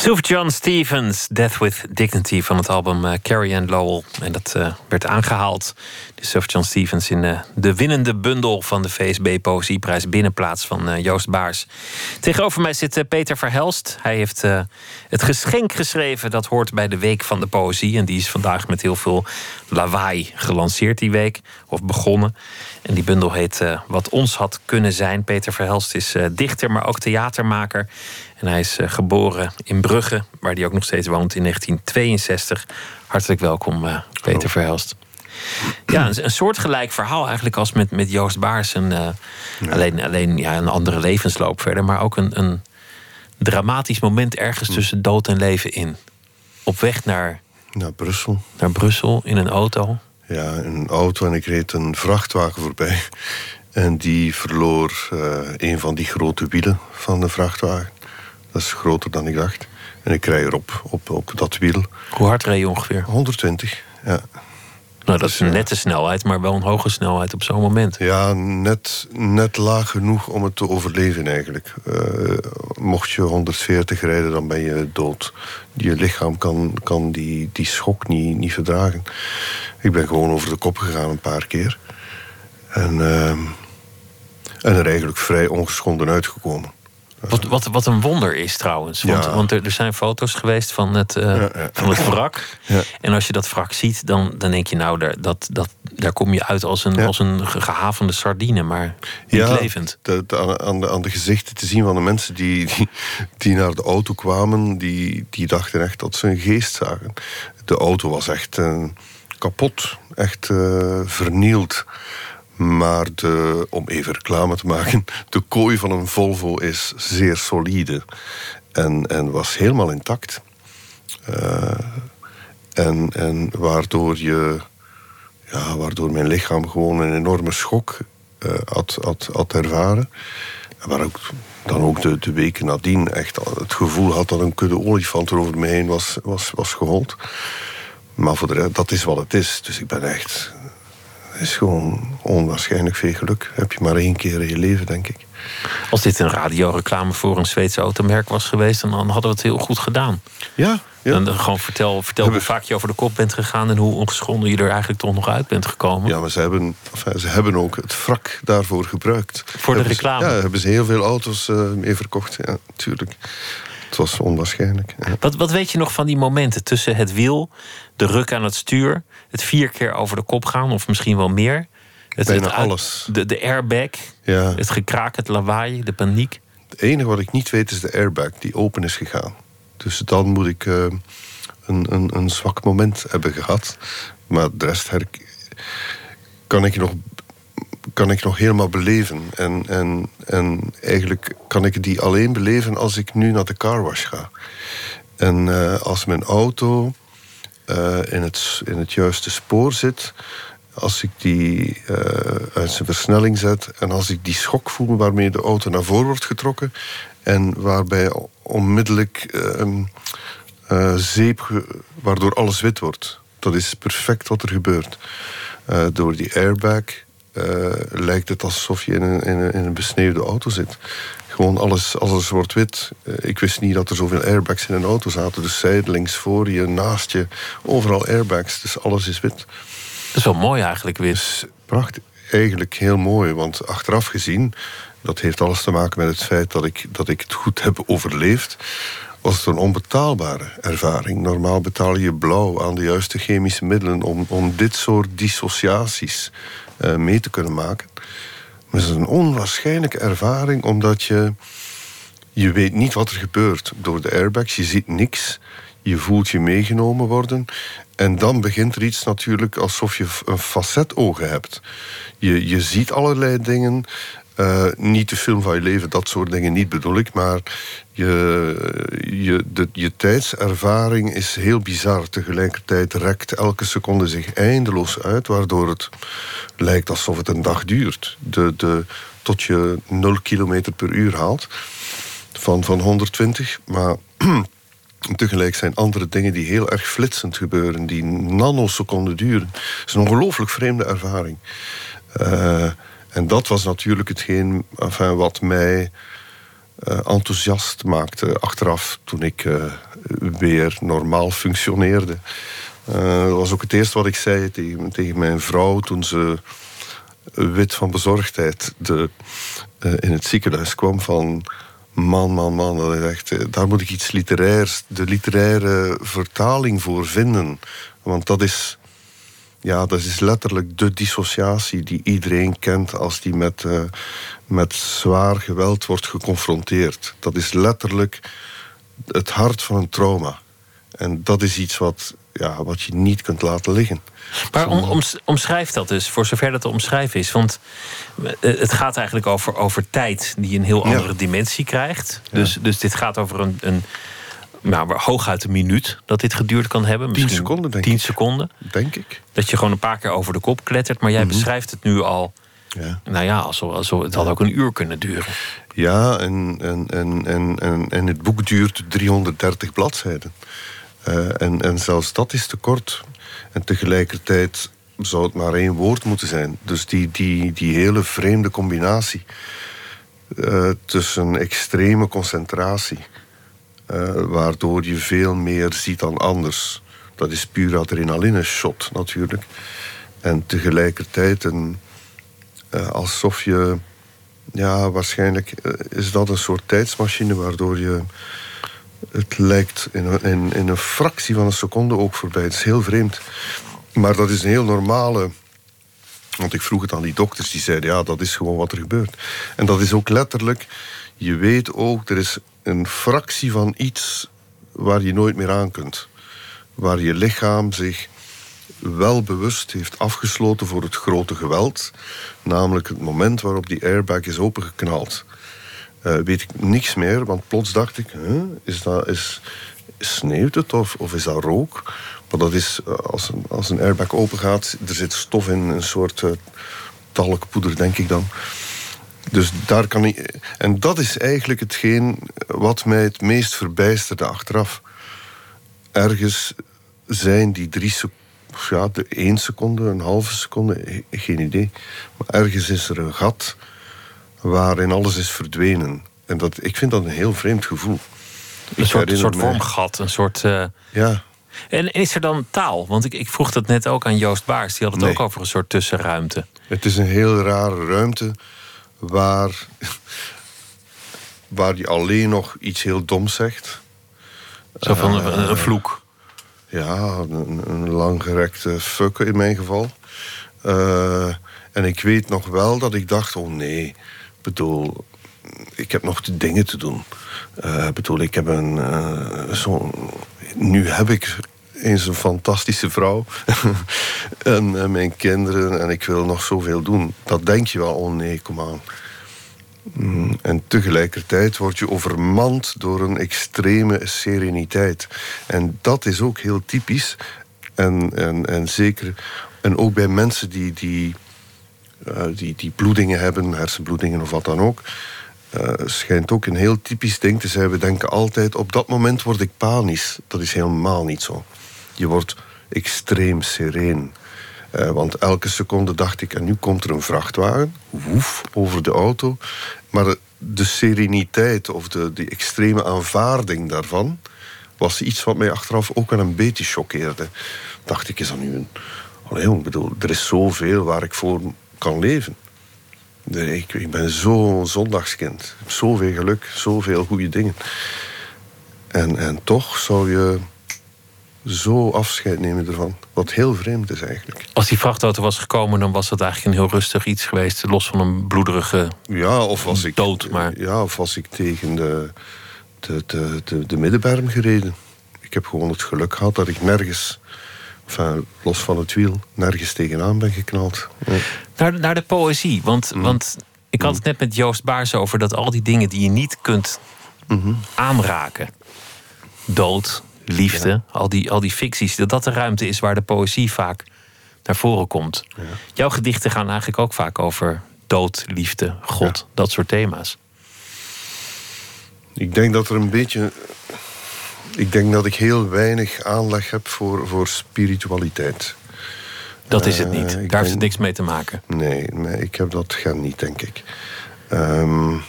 Sylvie John Stevens, Death with Dignity van het album eh, Carrie Ann Lowell. En dat eh, werd aangehaald. Dus Sylvie John Stevens in eh, de winnende bundel van de VSB Poëzieprijs binnenplaats van Joost Baars. Tegenover mij zit Peter Verhelst. Hij heeft het geschenk geschreven dat hoort bij de Week van de Poëzie. En die is vandaag met heel veel lawaai gelanceerd die week, of begonnen. En die bundel heet eh, Wat ons had kunnen zijn. Peter Verhelst is eh, dichter, maar ook theatermaker. En hij is eh, geboren in Brugge, waar hij ook nog steeds woont in 1962. Hartelijk welkom, Peter Verhelst. Ja, een, een soortgelijk verhaal eigenlijk als met, met Joost Baars. Een, eh, Alleen, alleen ja, een andere levensloop verder, maar ook een, een dramatisch moment ergens tussen dood en leven in. Op weg naar, Naar Brussel. naar Brussel in een auto. Ja, een auto en ik reed een vrachtwagen voorbij. En die verloor eh, een van die grote wielen van de vrachtwagen. Dat is groter dan ik dacht. En ik rij erop, op, op dat wiel. Hoe hard reed je ongeveer? 120, ja. Nou, dat is een nette snelheid, maar wel een hoge snelheid op zo'n moment. Ja, net, net laag genoeg om het te overleven eigenlijk. Eh, mocht je 140 rijden, dan ben je dood. Je lichaam kan, kan die, die schok niet, niet verdragen. Ik ben gewoon over de kop gegaan een paar keer. En, ehm, en er eigenlijk vrij ongeschonden uitgekomen. Wat, wat, wat een wonder is trouwens. Want, Ja. want er, er zijn foto's geweest van het, eh, Ja, ja. van het wrak. En als je dat wrak ziet, dan, dan denk je, nou, daar, dat, dat, daar kom je uit als een, als een ge- gehavende sardine, maar niet levend. de- de- aan, de, aan de gezichten te zien van de mensen die, die, die naar de auto kwamen, die, die dachten echt dat ze een geest zagen. De auto was echt eh, kapot, echt eh, vernield. Maar de, om even reclame te maken, de kooi van een Volvo is zeer solide en, en was helemaal intact. Eh, en, en waardoor je ja, waardoor mijn lichaam gewoon een enorme schok eh, had, had, ervaren. En waar ook dan ook de, weken nadien echt het gevoel had dat een kudde olifanten over me heen was, was, was. Maar voor dat is wat het is. Dus ik ben echt... Is gewoon onwaarschijnlijk veel geluk. Heb je maar één keer in je leven, denk ik. Als dit een radioreclame voor een Zweedse automerk was geweest, dan hadden we het heel goed gedaan. Ja, ja. En dan gewoon vertel, vertel hoe vaak je over de kop bent gegaan en hoe ongeschonden je er eigenlijk toch nog uit bent gekomen. Ja, maar ze hebben, enfin, ze hebben ook het wrak daarvoor gebruikt. Voor de Hebben ze- reclame? Ja, hebben ze heel veel auto's eh, mee verkocht. Ja, tuurlijk. Het was onwaarschijnlijk. Ja. Wat, wat weet je nog van die momenten tussen het wiel, de ruk aan het stuur, het vier keer over de kop gaan, of misschien wel meer? Het, Bijna het alles. De, de airbag, Ja. het gekraak, het lawaai, de paniek. Het enige wat ik niet weet is de airbag die open is gegaan. Dus dan moet ik eh, een, een, een zwak moment hebben gehad. Maar de rest kan ik nog, kan ik nog helemaal beleven. En, en, en eigenlijk kan ik die alleen beleven als ik nu naar de carwash ga. En eh, als mijn auto in, het, in het juiste spoor zit, als ik die eh, uit zijn versnelling zet en als ik die schok voel waarmee de auto naar voren wordt getrokken en waarbij onmiddellijk eh, zeep, waardoor alles wit wordt. Dat is perfect wat er gebeurt. Eh, door die airbag eh, lijkt het alsof je in een, in, een, in een besneeuwde auto zit. Gewoon alles, alles wordt wit. Eh, ik wist niet dat er zoveel airbags in een auto zaten. Dus zijdelings, voor je, naast je, overal airbags. Dus alles is wit. Dat is wel mooi eigenlijk weer. Dus prachtig. Eigenlijk heel mooi, want achteraf gezien, dat heeft alles te maken met het feit dat ik, dat ik het goed heb overleefd, was het een onbetaalbare ervaring. Normaal betaal je blauw aan de juiste chemische middelen om, om dit soort dissociaties mee te kunnen maken. Maar het is een onwaarschijnlijke ervaring, omdat je, je weet niet wat er gebeurt door de airbags. Je ziet niks. Je voelt je meegenomen worden. En dan begint er iets natuurlijk alsof je een facetogen hebt. Je, je ziet allerlei dingen. Eh, niet de film van je leven, dat soort dingen niet bedoel ik. Maar je, je, de, je tijdservaring is heel bizar. Tegelijkertijd rekt elke seconde zich eindeloos uit, waardoor het lijkt alsof het een dag duurt. De, de, tot je 0 kilometer per uur haalt van, van 120. Maar (clears throat) tegelijk zijn andere dingen die heel erg flitsend gebeuren, die nanoseconden duren. Het is een ongelooflijk vreemde ervaring. Eh, en dat was natuurlijk hetgeen enfin, wat mij enthousiast maakte achteraf toen ik eh, weer normaal functioneerde. Eh, dat was ook het eerste wat ik zei tegen, tegen mijn vrouw toen ze wit van bezorgdheid de, eh, in het ziekenhuis kwam van... Man, man, man, echt, eh, daar moet ik iets literairs, de literaire vertaling voor vinden. Want dat is, ja, dat is letterlijk de dissociatie die iedereen kent als die met, eh, met zwaar geweld wordt geconfronteerd. Dat is letterlijk het hart van een trauma. En dat is iets wat, ja, wat je niet kunt laten liggen. Maar om, oms- omschrijf dat dus, voor zover dat te omschrijven is. Want eh, het gaat eigenlijk over, over tijd die een heel Ja. andere dimensie krijgt. Dus, dus dit gaat over een, een nou, hooguit een minuut dat dit geduurd kan hebben. Tien Misschien seconden, denk tien ik. seconden. Denk ik. Dat je gewoon een paar keer over de kop klettert. Maar jij Mhm. beschrijft het nu al, Ja. nou ja, alsof, alsof het had ook een uur kunnen duren. Ja, en, en, en, en, en, en het boek duurt 330 bladzijden. Eh, en, en zelfs dat is te kort. En tegelijkertijd zou het maar één woord moeten zijn. Dus die, die, die hele vreemde combinatie eh, tussen extreme concentratie, waardoor je veel meer ziet dan anders. Dat is puur adrenaline shot natuurlijk. En tegelijkertijd een, eh, alsof je Ja, waarschijnlijk eh, is dat een soort tijdsmachine waardoor je. Het lijkt in in, in een fractie van een seconde ook voorbij. Het is heel vreemd. Maar dat is een heel normale. Want ik vroeg het aan die dokters, die zeiden ja, dat is gewoon wat er gebeurt. En dat is ook letterlijk. Je weet ook, er is een fractie van iets waar je nooit meer aan kunt. Waar je lichaam zich wel bewust heeft afgesloten voor het grote geweld. Namelijk het moment waarop die airbag is opengeknald. Eh, weet ik niks meer, want plots dacht ik: is dat, is, sneeuwt het of, is dat rook? Maar dat is, eh, als een, als een airbag open gaat, er zit stof in, een soort uh, talkpoeder, denk ik dan. Dus daar kan ik. En dat is eigenlijk hetgeen wat mij het meest verbijsterde achteraf. Ergens zijn die drie seconden ja, de één seconde, een halve seconde, geen idee. Maar ergens is er een gat waarin alles is verdwenen. En dat, ik vind dat een heel vreemd gevoel. Een soort, soort vormgat, een soort. Uh... Ja. En is er dan taal? Want ik, ik vroeg dat net ook aan Joost Baars. Die had het ook over een soort tussenruimte. Het is een heel rare ruimte waar, waar je alleen nog iets heel doms zegt. Zo van een, een vloek. Ja, een, een langgerekte fuck in mijn geval. Uh, en ik weet nog wel dat ik dacht, oh nee, ik bedoel, ik heb nog de dingen te doen. Uh, bedoel, ik heb een, uh, zo, nu heb ik eens een fantastische vrouw (laughs) en, en, mijn kinderen en ik wil nog zoveel doen. Dat denk je wel, oh nee, kom aan. Mm, en tegelijkertijd word je overmand door een extreme sereniteit. En dat is ook heel typisch. En, en, en zeker. En ook bij mensen die, die, uh, die, bloedingen hebben, hersenbloedingen of wat dan ook. Uh, schijnt ook een heel typisch ding te zijn. We denken altijd: op dat moment word ik panisch. Dat is helemaal niet zo. Je wordt extreem sereen. Uh, want elke seconde dacht ik, en nu komt er een vrachtwagen, woef, over de auto. Maar de sereniteit of de, de extreme aanvaarding daarvan was iets wat mij achteraf ook wel een beetje choqueerde. Dacht ik, is dat nu een. Allee, ik bedoel, er is zoveel waar ik voor kan leven. Ik, ik ben zo'n zondagskind. Zoveel geluk, zoveel goede dingen. En, en toch zou je zo afscheid nemen ervan. Wat heel vreemd is eigenlijk. Als die vrachtauto was gekomen, dan was dat eigenlijk een heel rustig iets geweest. Los van een bloederige ja, of was ik, dood. Maar... Ja, of was ik tegen de, de, de, de, de middenberm gereden. Ik heb gewoon het geluk gehad dat ik nergens, enfin, los van het wiel, nergens tegenaan ben geknald. Ja. Naar, naar de poëzie. Want, mm. want ik had het net met Joost Baars over dat al die dingen die je niet kunt mm -hmm. aanraken. Dood, liefde, al, die, al die ficties, dat dat de ruimte is waar de poëzie vaak naar voren komt. Ja. Jouw gedichten gaan eigenlijk ook vaak over dood, liefde, God, ja. dat soort thema's. Ik denk dat er een beetje. Ik denk dat ik heel weinig aanleg heb voor, voor spiritualiteit. Dat is het niet. Uh, Daar heeft het niks mee te maken. Nee, nee, ik heb dat gen niet, denk ik. Um,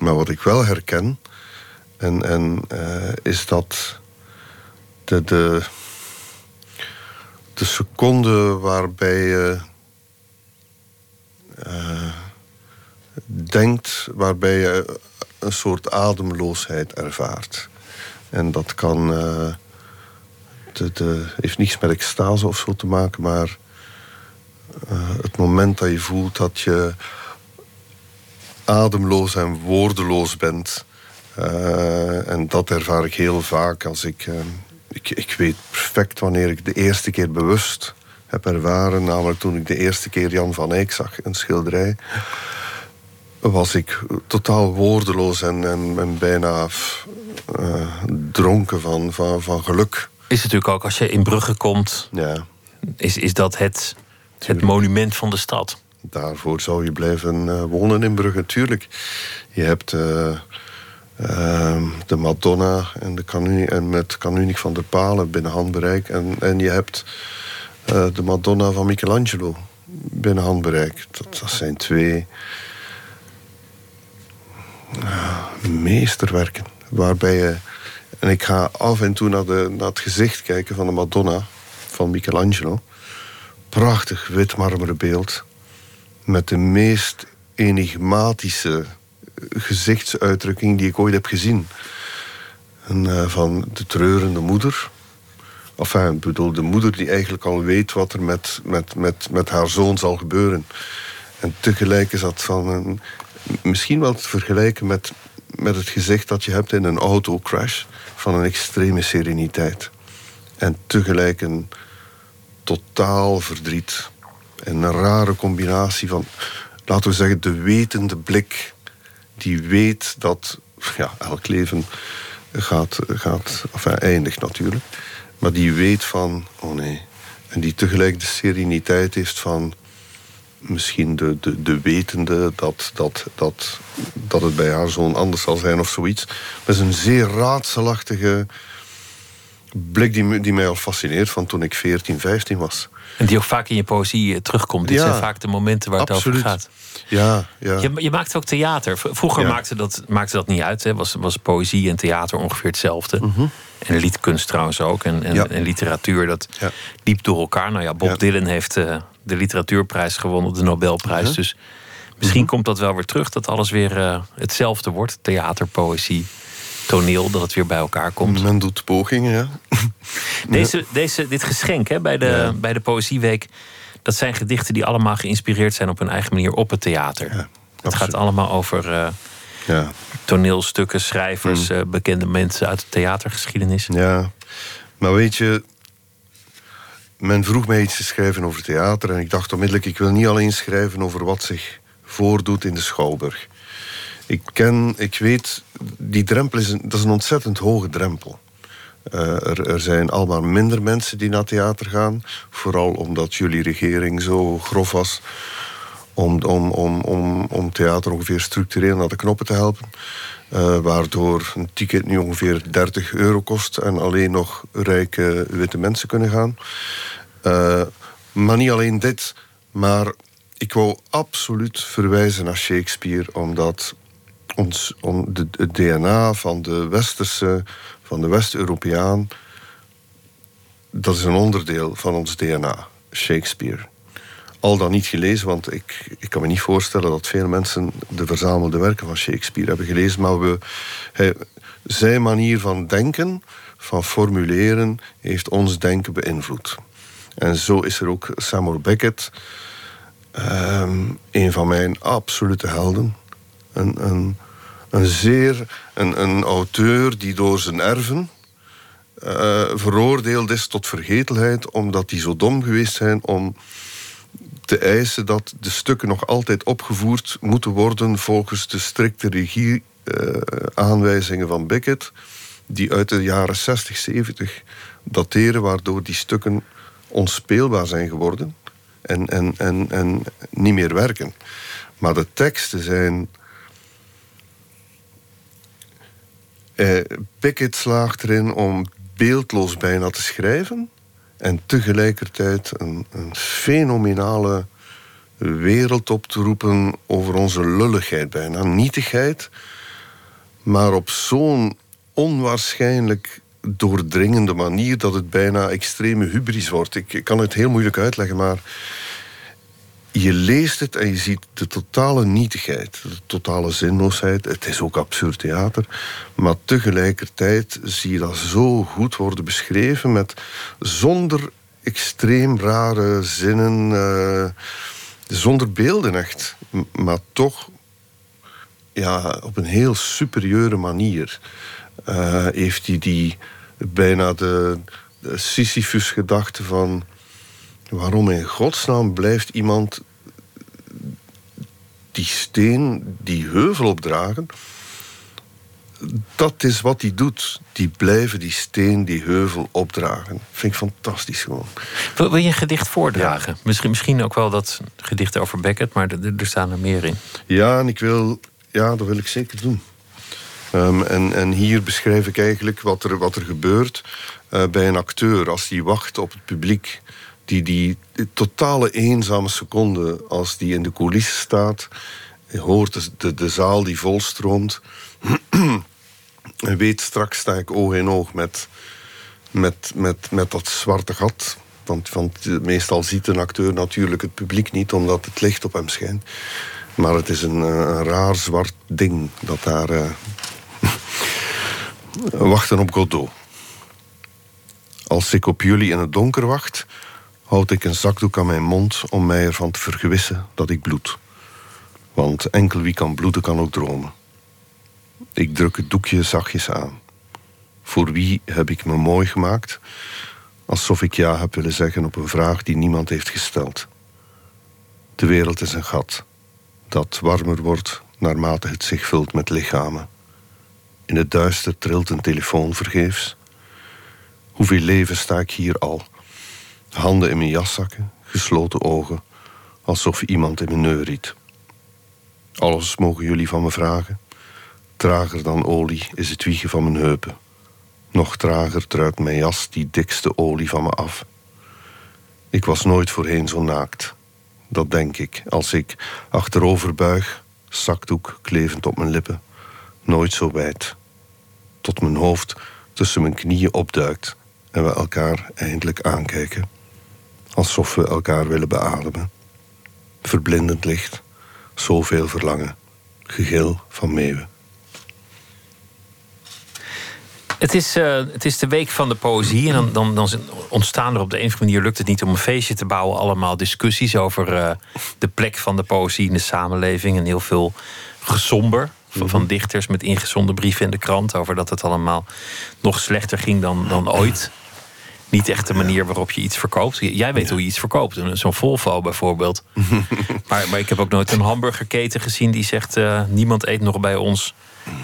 maar wat ik wel herken, en, en uh, is dat de, de, de seconde waarbij je uh, denkt, waarbij je een soort ademloosheid ervaart. En dat kan. Uh, de, de, heeft niets met extase of zo te maken, maar het moment dat je voelt dat je ademloos en woordeloos bent uh, en dat ervaar ik heel vaak als ik, uh, ik. Ik weet perfect wanneer ik de eerste keer bewust heb ervaren. Namelijk toen ik de eerste keer Jan van Eyck zag, een schilderij. Was ik totaal woordeloos en, en, en bijna uh, dronken van, van, van geluk. Is het natuurlijk ook als je in Brugge komt. Ja. Is, is dat het, het monument van de stad? Daarvoor zou je blijven wonen in Brugge, natuurlijk. Je hebt Uh, de Madonna en, de Canuni en met Canunic van der Palen binnen handbereik. En, en je hebt uh, de Madonna van Michelangelo binnen handbereik. Dat, zijn twee uh, meesterwerken. Waarbij je. En ik ga af en toe naar, de, naar het gezicht kijken van de Madonna van Michelangelo. Prachtig wit marmeren beeld. Met de meest enigmatische gezichtsuitdrukking die ik ooit heb gezien. En, uh, van de treurende moeder. Enfin, ik bedoel, de moeder die eigenlijk al weet wat er met, met, met, met haar zoon zal gebeuren. En tegelijk is dat van een, misschien wel te vergelijken met, met het gezicht dat je hebt in een autocrash van een extreme sereniteit. En tegelijk een totaal verdriet. En een rare combinatie van, laten we zeggen, de wetende blik. Die weet dat ja, elk leven gaat, gaat enfin, eindigt natuurlijk. Maar die weet van, oh nee. En die tegelijk de sereniteit heeft van misschien de, de, de wetende dat, dat, dat, dat het bij haar zoon anders zal zijn of zoiets. Dat is een zeer raadselachtige blik die, die mij al fascineert van toen ik 14, 15 was. En die ook vaak in je poëzie eh, terugkomt. Dit zijn vaak de momenten waar het over gaat. Ja, ja. Je, je maakt ook theater. Vroeger maakte, dat, maakte dat niet uit. Hè. Was, was poëzie en theater ongeveer hetzelfde. Mhm. En liedkunst trouwens ook. En, en, en literatuur, dat liep door elkaar. Nou ja, Bob Dylan heeft uh, de literatuurprijs gewonnen, de Nobelprijs. Mhm. Dus misschien komt dat wel weer terug. Dat alles weer uh, hetzelfde wordt. Theater, poëzie, toneel, dat het weer bij elkaar komt. Men doet pogingen, ja. (laughs) Deze, deze, dit geschenk hè, bij, de, bij de Poëzieweek... dat zijn gedichten die allemaal geïnspireerd zijn op hun eigen manier op het theater. Ja, het gaat allemaal over uh, ja. toneelstukken, schrijvers, mm. uh, bekende mensen uit de theatergeschiedenis. Ja, maar weet je... Men vroeg mij iets te schrijven over theater... en ik dacht onmiddellijk, ik wil niet alleen schrijven over wat zich voordoet in de Schouwburg. Ik ken, ik weet, die drempel is een, dat is een ontzettend hoge drempel. Uh, er, er, zijn allemaal minder mensen die naar theater gaan. Vooral omdat jullie regering zo grof was om, om, om, om, om theater ongeveer structureel naar de knoppen te helpen. Uh, waardoor een ticket nu ongeveer 30 euro kost en alleen nog rijke witte mensen kunnen gaan. Uh, maar niet alleen dit, maar ik wou absoluut verwijzen naar Shakespeare, omdat ons, de, het DNA van de westerse, van de West-Europeaan, dat is een onderdeel van ons DNA, Shakespeare. Al dan niet gelezen, want ik, ik kan me niet voorstellen dat veel mensen de verzamelde werken van Shakespeare hebben gelezen, maar we, zijn manier van denken, van formuleren, heeft ons denken beïnvloed. En zo is er ook Samuel Beckett, um, een van mijn absolute helden. Een, een, een zeer een, een auteur die door zijn erven uh, veroordeeld is tot vergetelheid, omdat die zo dom geweest zijn om te eisen dat de stukken nog altijd opgevoerd moeten worden volgens de strikte regie uh, aanwijzingen van Beckett, die uit de jaren 60, 70 dateren, waardoor die stukken onspeelbaar zijn geworden en, en, en, en niet meer werken. Maar de teksten zijn Eh, Pickett slaagt erin om beeldloos bijna te schrijven en tegelijkertijd een, een fenomenale wereld op te roepen over onze lulligheid, bijna nietigheid, maar op zo'n onwaarschijnlijk doordringende manier dat het bijna extreme hubris wordt. Ik kan het heel moeilijk uitleggen, maar je leest het en je ziet de totale nietigheid, de totale zinloosheid. Het is ook absurd theater. Maar tegelijkertijd zie je dat zo goed worden beschreven met zonder extreem rare zinnen, uh, zonder beelden echt. Maar toch ja, op een heel superieure manier uh, heeft hij die bijna de, de Sisyphus-gedachte van Waarom in godsnaam blijft iemand die steen, die heuvel opdragen? Dat is wat hij doet. Die blijven die steen, die heuvel opdragen. Vind ik fantastisch gewoon. Wil, je een gedicht voordragen? Misschien, misschien ook wel dat gedicht over Beckett, maar er, staan er meer in. Ja, en ik wil, ja, dat wil ik zeker doen. Um, en, en hier beschrijf ik eigenlijk wat er, wat er gebeurt uh, bij een acteur als die wacht op het publiek die, die, totale eenzame seconde als die in de coulissen staat. Hoort de, de, zaal die volstroomt. (clears throat) en weet, straks sta ik oog in oog met, met, met, met dat zwarte gat. Want, want meestal ziet een acteur natuurlijk het publiek niet, omdat het licht op hem schijnt. Maar het is een, eh, een raar zwart ding dat daar... eh, (laughs) wachten op Godot. Als ik op jullie in het donker wacht, houd ik een zakdoek aan mijn mond om mij ervan te vergewissen dat ik bloed. Want enkel wie kan bloeden kan ook dromen. Ik druk het doekje zachtjes aan. Voor wie heb ik me mooi gemaakt? Alsof ik ja heb willen zeggen op een vraag die niemand heeft gesteld. De wereld is een gat dat warmer wordt naarmate het zich vult met lichamen. In het duister trilt een telefoon vergeefs. Hoeveel leven sta ik hier al? Handen in mijn jaszakken, gesloten ogen, alsof iemand in mijn neuriet. Alles mogen jullie van me vragen. Trager dan olie is het wiegen van mijn heupen. Nog trager druipt mijn jas die dikste olie van me af. Ik was nooit voorheen zo naakt. Dat denk ik als ik achterover buig, zakdoek klevend op mijn lippen, nooit zo wijd. Tot mijn hoofd tussen mijn knieën opduikt en we elkaar eindelijk aankijken. Alsof we elkaar willen beademen. Verblindend licht, zoveel verlangen, gegil van meeuwen. Het is, eh, het is de week van de poëzie. En dan, dan, dan ontstaan er op de een of andere manier... lukt het niet om een feestje te bouwen. Allemaal discussies over eh, de plek van de poëzie in de samenleving. En heel veel gesomber van, van dichters met ingezonden brieven in de krant... over dat het allemaal nog slechter ging dan, dan ooit. Niet echt de manier waarop je iets verkoopt. Jij weet hoe je iets verkoopt. Zo'n Volvo bijvoorbeeld. (laughs) maar, maar ik heb ook nooit een hamburgerketen gezien... die zegt, eh, niemand eet nog bij ons...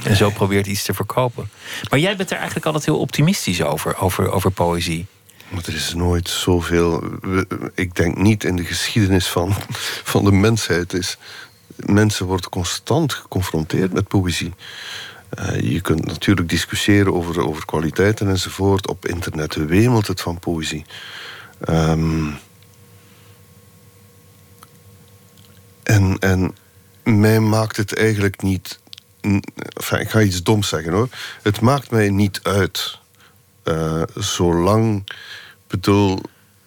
En zo probeert iets te verkopen. Maar jij bent er eigenlijk altijd heel optimistisch over, over, over poëzie. Maar er is nooit zoveel. Ik denk niet in de geschiedenis van, van de mensheid is. Mensen worden constant geconfronteerd met poëzie. Eh, je kunt natuurlijk discussiëren over, over kwaliteiten enzovoort. Op internet wemelt het van poëzie. Ehm, en, en mij maakt het eigenlijk niet. ik ga iets doms zeggen hoor. Het maakt mij niet uit. Eh, zolang, bedoel,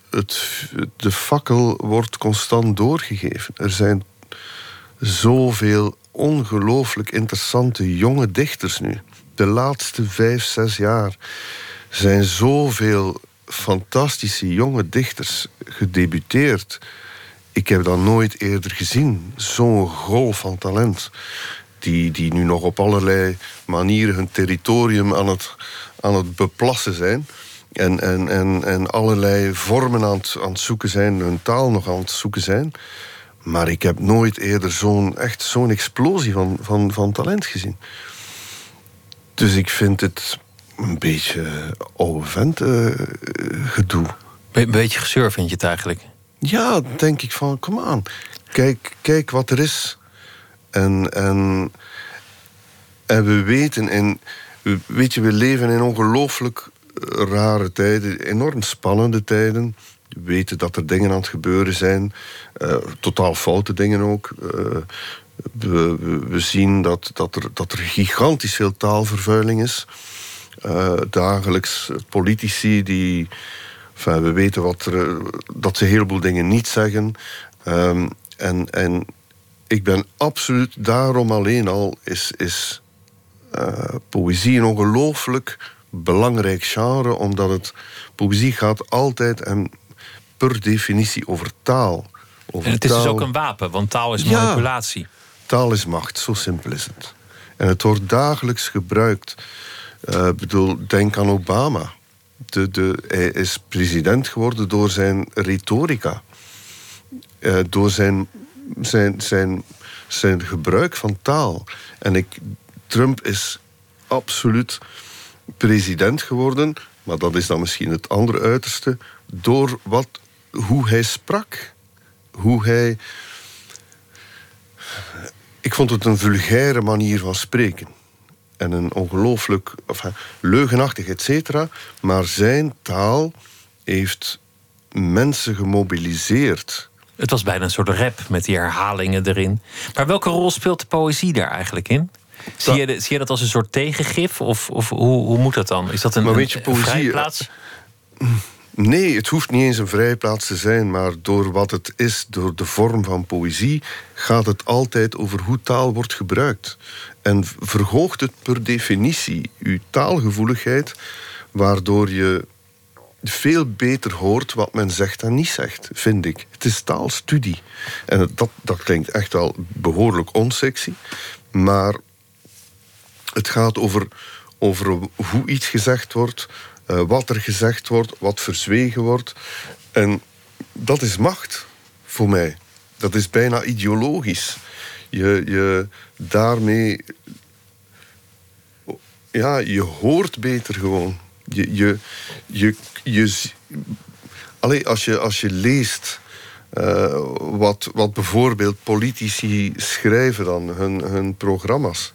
het, de fakkel wordt constant doorgegeven. Er zijn zoveel ongelooflijk interessante jonge dichters nu. De laatste vijf, zes jaar zijn zoveel fantastische jonge dichters gedebuteerd. Ik heb dat nooit eerder gezien. Zo'n golf van talent. Die, die nu nog op allerlei manieren hun territorium aan het, aan het beplassen zijn. En, en, en, en allerlei vormen aan het, aan het zoeken zijn, hun taal nog aan het zoeken zijn. Maar ik heb nooit eerder zo'n echt zo'n explosie van, van, van talent gezien. Dus ik vind het een beetje oude vent eh, gedoe. Een beetje gezeur vind je het eigenlijk. Ja, denk ik van, kom aan. Kijk, kijk wat er is. En, en, en we weten, en weet je, we leven in ongelooflijk rare tijden, enorm spannende tijden. We weten dat er dingen aan het gebeuren zijn, eh, totaal foute dingen ook. Eh, we, we, zien dat, dat, er, dat er gigantisch veel taalvervuiling is. Eh, dagelijks politici die. We weten wat er, dat ze een heleboel dingen niet zeggen. Ehm, en, en ik ben absoluut daarom alleen al is, is poëzie een ongelooflijk belangrijk genre, omdat het poëzie gaat altijd en per definitie over taal. Over En het is dus ook een wapen, want taal is Ja. manipulatie. Taal is macht, zo simpel is het. En het wordt dagelijks gebruikt. Ik bedoel, denk aan Obama. De, de, hij is president geworden door zijn retorica. Eh, door zijn, zijn, zijn, zijn gebruik van taal. En ik, Trump is absoluut president geworden, maar dat is dan misschien het andere uiterste, door wat, hoe hij sprak. Hoe hij ik vond het een vulgaire manier van spreken. En een ongelooflijk enfin, leugenachtig, et cetera. Maar zijn taal heeft mensen gemobiliseerd. Het was bijna een soort rap met die herhalingen erin. Maar welke rol speelt de poëzie daar eigenlijk in? Zie je, zie je dat als een soort tegengif? Of, of hoe, hoe moet dat dan? Is dat een, Maar weet je, een- poëzie- vrijplaats? (clears throat) Nee, het hoeft niet eens een vrijplaats te zijn, maar door wat het is, door de vorm van poëzie, gaat het altijd over hoe taal wordt gebruikt. En verhoogt het per definitie uw taalgevoeligheid, waardoor je veel beter hoort wat men zegt en niet zegt, vind ik. Het is taalstudie. En dat, dat klinkt echt wel behoorlijk onsexy, maar het gaat over, over hoe iets gezegd wordt, uh, wat er gezegd wordt, wat verzwegen wordt. En dat is macht voor mij. Dat is bijna ideologisch. Je, je daarmee. Ja, je hoort beter gewoon. Je, je, je, je, als, je, als je leest uh, wat, wat bijvoorbeeld politici schrijven dan, hun, hun programma's.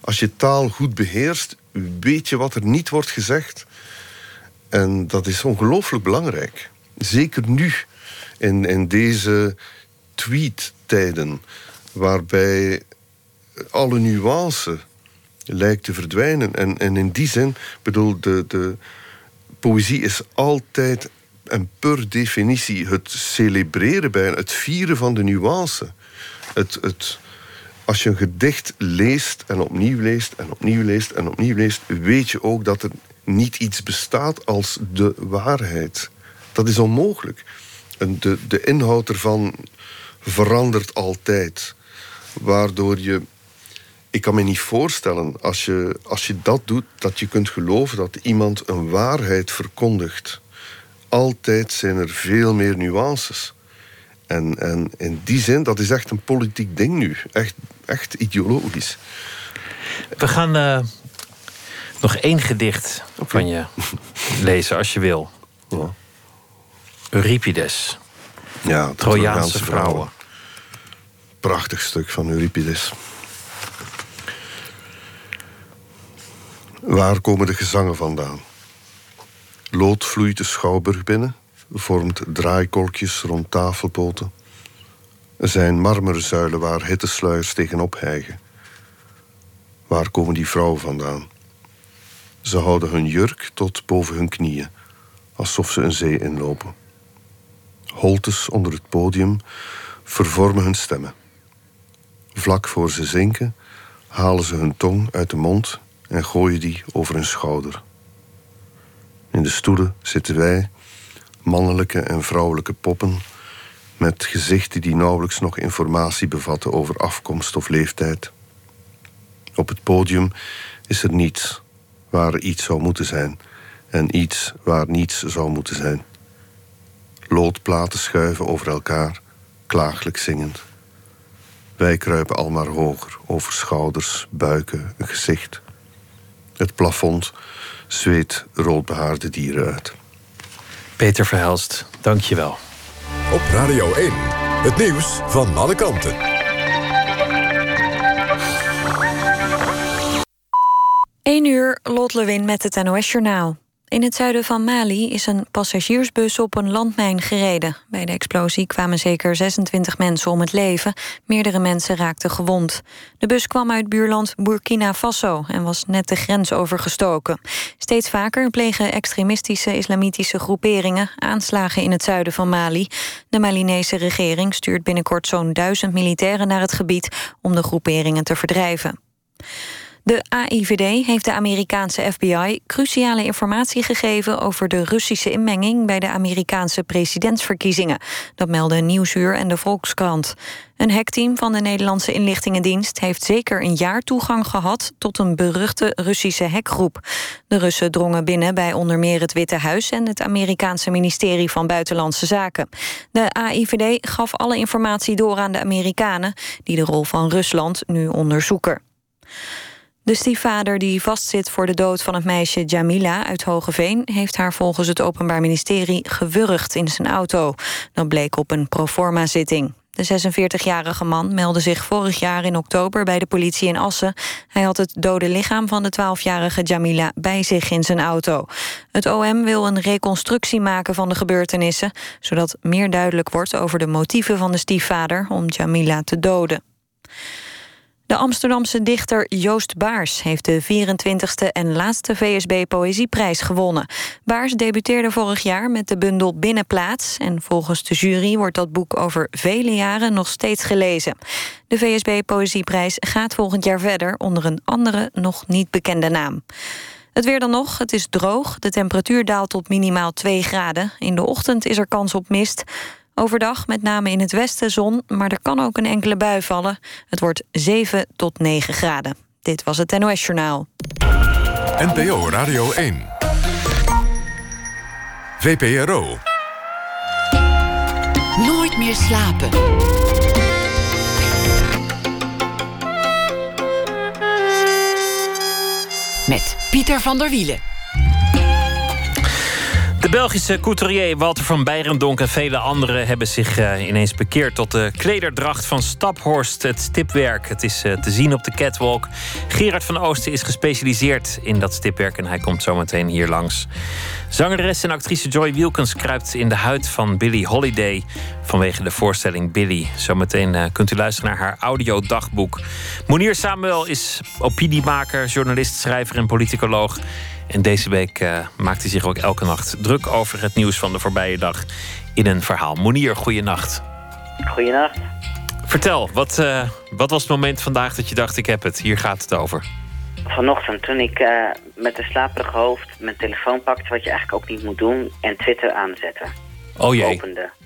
Als je taal goed beheerst, weet je wat er niet wordt gezegd. En dat is ongelooflijk belangrijk. Zeker nu, in, in deze tweet-tijden, waarbij alle nuance lijkt te verdwijnen. En, en in die zin, bedoel, de, de poëzie is altijd en per definitie het celebreren bijna, het vieren van de nuance. Het, het, als je een gedicht leest en opnieuw leest en opnieuw leest en opnieuw leest, weet je ook dat er niet iets bestaat als de waarheid. Dat is onmogelijk. En de, de inhoud ervan verandert altijd. Waardoor je. Ik kan me niet voorstellen, als je, als je dat doet, dat je kunt geloven dat iemand een waarheid verkondigt. Altijd zijn er veel meer nuances. En, en in die zin, dat is echt een politiek ding nu. Echt, echt ideologisch. We gaan uh, nog één gedicht van je lezen, als je wil. Ja. Euripides. Ja, Trojaanse vrouwen. vrouwen. Prachtig stuk van Euripides. Waar komen de gezangen vandaan? Lood vloeit de schouwburg binnen, vormt draaikolkjes rond tafelpoten. Er zijn marmerzuilen waar hittesluiers tegenop hijgen. Waar komen die vrouwen vandaan? Ze houden hun jurk tot boven hun knieën, alsof ze een zee inlopen. Holtes onder het podium vervormen hun stemmen. Vlak voor ze zinken, halen ze hun tong uit de mond en gooien die over hun schouder. In de stoelen zitten wij, mannelijke en vrouwelijke poppen, met gezichten die nauwelijks nog informatie bevatten over afkomst of leeftijd. Op het podium is er niets waar iets zou moeten zijn en iets waar niets zou moeten zijn. Loodplaten schuiven over elkaar, klaaglijk zingend. Wij kruipen al maar hoger, over schouders, buiken, een gezicht. Het plafond zweet roodbehaarde dieren uit. Peter Verhelst, dank je wel. Op Radio 1, het nieuws van alle kanten. 1 uur, Lot Lewin met het NOS-journaal. In het zuiden van Mali is een passagiersbus op een landmijn gereden. Bij de explosie kwamen zeker 26 mensen om het leven. Meerdere mensen raakten gewond. De bus kwam uit buurland Burkina Faso en was net de grens overgestoken. Steeds vaker plegen extremistische islamitische groeperingen aanslagen in het zuiden van Mali. De Malinese regering stuurt binnenkort zo'n duizend militairen naar het gebied om de groeperingen te verdrijven. De AIVD heeft de Amerikaanse FBI cruciale informatie gegeven over de Russische inmenging bij de Amerikaanse presidentsverkiezingen. Dat melden Nieuwsuur en de Volkskrant. Een hackteam van de Nederlandse inlichtingendienst heeft zeker een jaar toegang gehad tot een beruchte Russische hackgroep. De Russen drongen binnen bij onder meer het Witte Huis en het Amerikaanse ministerie van Buitenlandse Zaken. De AIVD gaf alle informatie door aan de Amerikanen, die de rol van Rusland nu onderzoeken. De stiefvader die vastzit voor de dood van het meisje Jamila uit Hogeveen... heeft haar volgens het Openbaar Ministerie gewurgd in zijn auto. Dat bleek op een proforma-zitting. De 46-jarige man meldde zich vorig jaar in oktober bij de politie in Assen. Hij had het dode lichaam van de 12-jarige Jamila bij zich in zijn auto. Het OM wil een reconstructie maken van de gebeurtenissen... zodat meer duidelijk wordt over de motieven van de stiefvader om Jamila te doden. De Amsterdamse dichter Joost Baars heeft de 24e en laatste VSB Poëzieprijs gewonnen. Baars debuteerde vorig jaar met de bundel Binnenplaats... en volgens de jury wordt dat boek over vele jaren nog steeds gelezen. De VSB Poëzieprijs gaat volgend jaar verder... onder een andere, nog niet bekende naam. Het weer dan nog, het is droog. De temperatuur daalt tot minimaal 2 graden. In de ochtend is er kans op mist. Overdag met name in het westen zon, maar er kan ook een enkele bui vallen. Het wordt 7 tot 9 graden. Dit was het NOS Journaal. NPO Radio 1. VPRO. Nooit meer slapen. Met Pieter van der Wielen. De Belgische couturier Walter van Beirendonk en vele anderen hebben zich uh, ineens bekeerd tot de klederdracht van Staphorst, het stipwerk. Het is uh, te zien op de catwalk. Gerard van Oosten is gespecialiseerd in dat stipwerk en hij komt zometeen hier langs. Zangeres en actrice Joy Wilkins kruipt in de huid van Billie Holiday vanwege de voorstelling Billy. Zometeen uh, kunt u luisteren naar haar audiodagboek. Monier Samuel is opiniemaker, journalist, schrijver en politicoloog. En deze week uh, maakt hij zich ook elke nacht druk over het nieuws van de voorbije dag in een verhaal. Monier, goeienacht. Goeienacht. Vertel, wat, uh, wat was het moment vandaag dat je dacht: ik heb het, hier gaat het over? Vanochtend, toen ik uh, met een slaperig hoofd mijn telefoon pakte, wat je eigenlijk ook niet moet doen, en Twitter aanzette. Oh jee.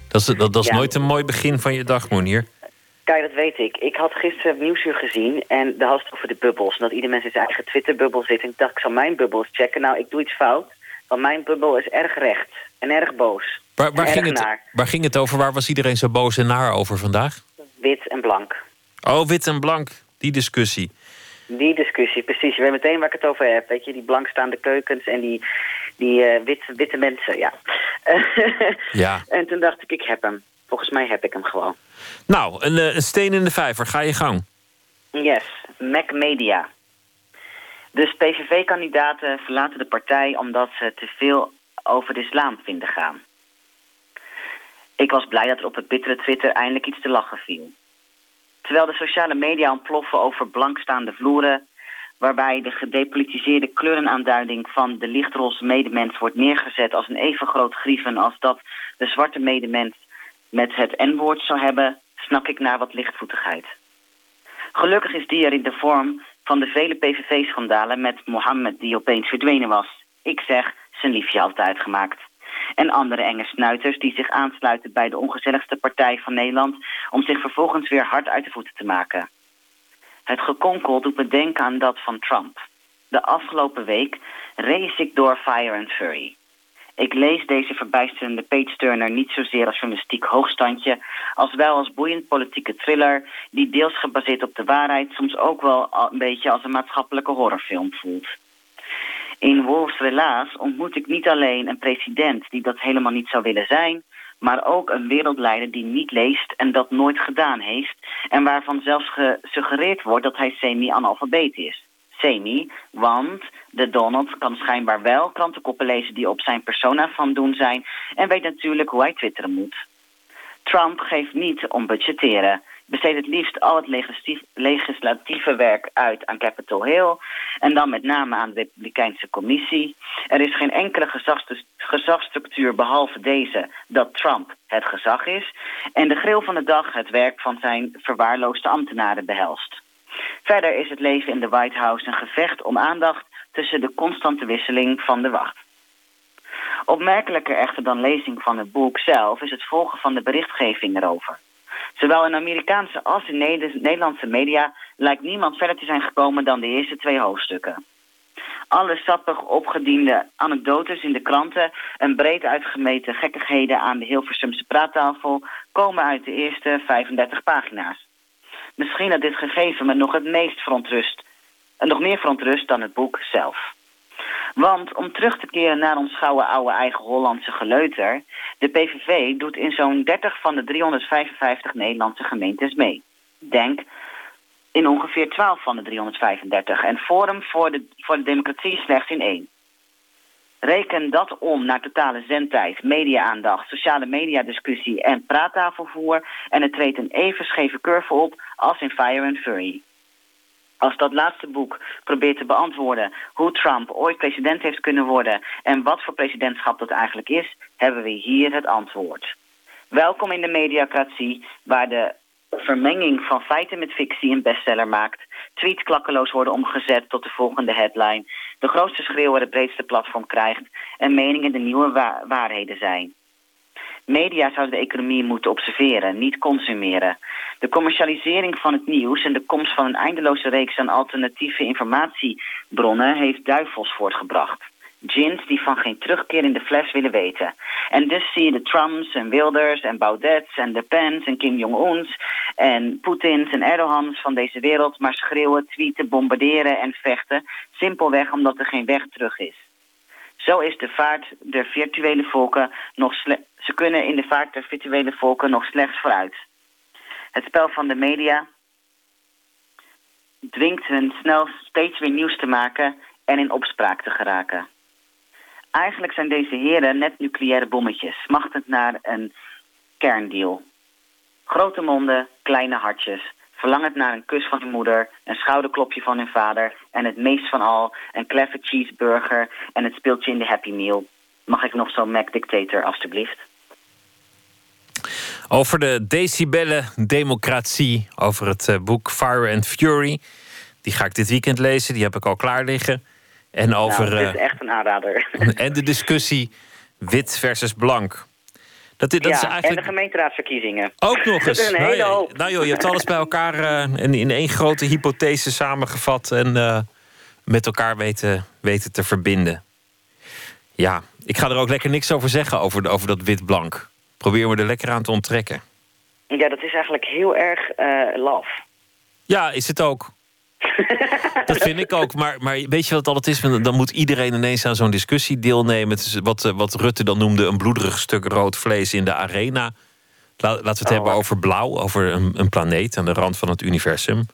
Dat is, dat, dat is Ja. nooit een mooi begin van je dag, Monier. Kijk, dat weet ik. Ik had gisteren Nieuwsuur gezien en daar had het over de bubbels. En dat ieder mens in zijn eigen Twitter-bubbel zit. En ik dacht, ik zal mijn bubbel eens checken. Nou, ik doe iets fout, want mijn bubbel is erg recht en erg boos. Waar, ging het, naar. waar ging het over? Waar was iedereen zo boos en naar over vandaag? Wit en blank. Oh, wit en blank, die discussie. Die discussie, precies. Je weet meteen waar ik het over heb. Weet je, die blankstaande keukens en die, die eh, wit, witte mensen, ja. (laughs) Ja. En toen dacht ik, ik heb hem. Volgens mij heb ik hem gewoon. Nou, een, eh, een steen in de vijver, ga je gang. Yes, Mac Media. Dus PVV-kandidaten verlaten de partij omdat ze te veel over de islam vinden gaan. Ik was blij dat er op het bittere Twitter eindelijk iets te lachen viel. Terwijl de sociale media ontploffen over blankstaande vloeren... waarbij de gedepolitiseerde kleurenaanduiding van de lichtroze medemens wordt neergezet als een even groot grieven als dat de zwarte medemens met het N-woord zou hebben, snak ik naar wat lichtvoetigheid. Gelukkig is die er in de vorm van de vele PVV-schandalen met Mohammed die opeens verdwenen was. Ik zeg, zijn liefje altijd gemaakt. En andere enge snuiters die zich aansluiten bij de ongezelligste partij van Nederland... om zich vervolgens weer hard uit de voeten te maken. Het gekonkel doet me denken aan dat van Trump. De afgelopen week race ik door Fire and Fury. Ik lees deze verbijsterende page-turner niet zozeer als journalistiek hoogstandje... als wel als boeiend politieke thriller... die deels gebaseerd op de waarheid... soms ook wel een beetje als een maatschappelijke horrorfilm voelt. In Wolfs Relaas ontmoet ik niet alleen een president die dat helemaal niet zou willen zijn... maar ook een wereldleider die niet leest en dat nooit gedaan heeft... en waarvan zelfs gesuggereerd wordt dat hij semi-analfabeet is. Semi, want de Donald kan schijnbaar wel krantenkoppen lezen die op zijn persona van doen zijn... en weet natuurlijk hoe hij twitteren moet. Trump geeft niet om budgetteren. Besteedt het liefst al het legislatieve werk uit aan Capitol Hill... en dan met name aan de Republikeinse commissie. Er is geen enkele gezagsstru- gezagsstructuur behalve deze dat Trump het gezag is... en de grill van de dag het werk van zijn verwaarloosde ambtenaren behelst. Verder is het leven in de White House een gevecht om aandacht... tussen de constante wisseling van de wacht. Opmerkelijker echter dan lezing van het boek zelf is het volgen van de berichtgeving erover. Zowel in Amerikaanse als in Neder- Nederlandse media lijkt niemand verder te zijn gekomen dan de eerste twee hoofdstukken. Alle sappig opgediende anekdotes in de kranten en breed uitgemeten gekkigheden aan de Hilversumse praattafel komen uit de eerste 35 pagina's. Misschien dat dit gegeven me nog het meest verontrust, en nog meer verontrust dan het boek zelf. Want om terug te keren naar ons gouden oude eigen Hollandse geleuter... de PVV doet in zo'n 30 van de 355 Nederlandse gemeentes mee. Denk in ongeveer 12 van de 335. En Forum voor de, voor de Democratie slechts in één. Reken dat om naar totale zendtijd, media-aandacht, sociale mediadiscussie en praattafelvoer... en het treedt een even scheve curve op als in Fire and Fury. Als dat laatste boek probeert te beantwoorden hoe Trump ooit president heeft kunnen worden en wat voor presidentschap dat eigenlijk is, hebben we hier het antwoord. Welkom in de mediacratie, waar de vermenging van feiten met fictie een bestseller maakt, tweets klakkeloos worden omgezet tot de volgende headline, de grootste schreeuwer het breedste platform krijgt en meningen de nieuwe waarheden zijn. Media zouden de economie moeten observeren, niet consumeren. De commercialisering van het nieuws en de komst van een eindeloze reeks aan alternatieve informatiebronnen heeft duivels voortgebracht. Gins die van geen terugkeer in de fles willen weten. En dus zie je de Trumps en Wilders en Baudets en de Pence en Kim Jong-uns en Poetins en Erdogans van deze wereld maar schreeuwen, tweeten, bombarderen en vechten. Simpelweg omdat er geen weg terug is. Zo is de vaart der virtuele volken nog ze kunnen in de vaart der virtuele volken nog slechts vooruit. Het spel van de media dwingt hen snel steeds weer nieuws te maken en in opspraak te geraken. Eigenlijk zijn deze heren net nucleaire bommetjes, smachtend naar een kerndeal. Grote monden, kleine hartjes, verlangend naar een kus van hun moeder, een schouderklopje van hun vader en het meest van al een clever cheeseburger en het speeltje in de Happy Meal. Mag ik nog zo'n Mac Dictator, alstublieft? Over de decibellen-democratie, over het eh, boek Fire and Fury. Die ga ik dit weekend lezen, die heb ik al klaar liggen. En Nou, over. is eh, echt een aanrader. (laughs) en de discussie wit versus blank. Dat, dat ja, is en eigenlijk. de gemeenteraadsverkiezingen. Ook nog (laughs) eens. een Nou, hoop. nou joh, je hebt alles bij elkaar eh, in, in één grote hypothese samengevat en eh, met elkaar weten, weten te verbinden. Ja, ik ga er ook lekker niks over zeggen over, de- over dat wit-blank. Probeer me er lekker aan te onttrekken. Ja, dat is eigenlijk heel erg eh laf. Ja, is het ook. (laughs) dat vind ik ook. Maar, maar weet je wat het altijd is? Dan moet iedereen ineens aan zo'n discussie deelnemen. Het is wat, eh, wat Rutte dan noemde een bloederig stuk rood vlees in de arena. La- laten we het Oh, hebben over blauw, over een, een planeet aan de rand van het universum.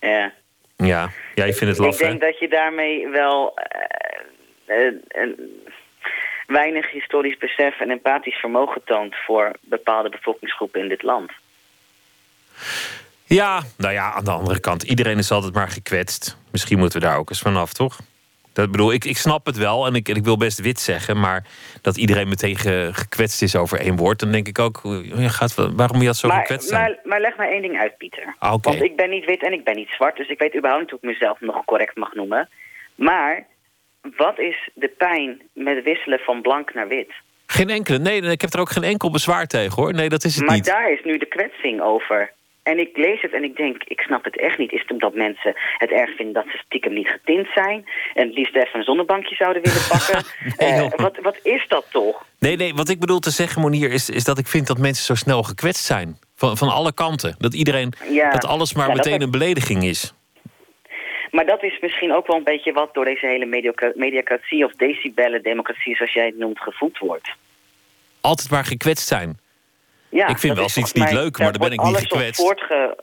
Ja. Ja, jij vindt het Ik laf, hè? denk dat je daarmee wel eh, eh, weinig historisch besef en empathisch vermogen toont voor bepaalde bevolkingsgroepen in dit land. Ja, nou ja, aan de andere kant, iedereen is altijd maar gekwetst. Misschien moeten we daar ook eens vanaf, toch? Dat bedoel, ik, ik snap het wel en ik, en ik wil best wit zeggen, maar dat iedereen meteen ge- gekwetst is over één woord, dan denk ik ook, eh, ja, gaat, waarom moet je dat zo Maar, gekwetst zijn? maar, maar leg mij één ding uit, Pieter. Ah. Want ik ben niet wit en ik ben niet zwart, dus ik weet überhaupt niet hoe ik mezelf nog correct mag noemen. Maar wat is de pijn met wisselen van blank naar wit? Geen enkele, nee, ik heb er ook geen enkel bezwaar tegen hoor. Nee, dat is het maar niet. daar is nu de kwetsing over. En ik lees het en ik denk, ik snap het echt niet. Is het omdat mensen het erg vinden dat ze stiekem niet getint zijn... en het liefst even een zonnebankje zouden willen (laughs) pakken? Nee, Eh, wat, wat is dat toch? Nee, nee, wat ik bedoel te zeggen, Monier, is, is dat ik vind dat mensen zo snel gekwetst zijn. Van, van alle kanten. Dat iedereen, Ja. dat alles maar Ja, meteen een belediging is. Maar dat is misschien ook wel een beetje wat door deze hele mediocra- mediacratie... of decibellen democratie, zoals jij het noemt, gevoed wordt. Altijd maar gekwetst zijn. Ja, Ik vind wel eens iets niet leuk, maar daar dan ben ik niet gekwetst. voortge-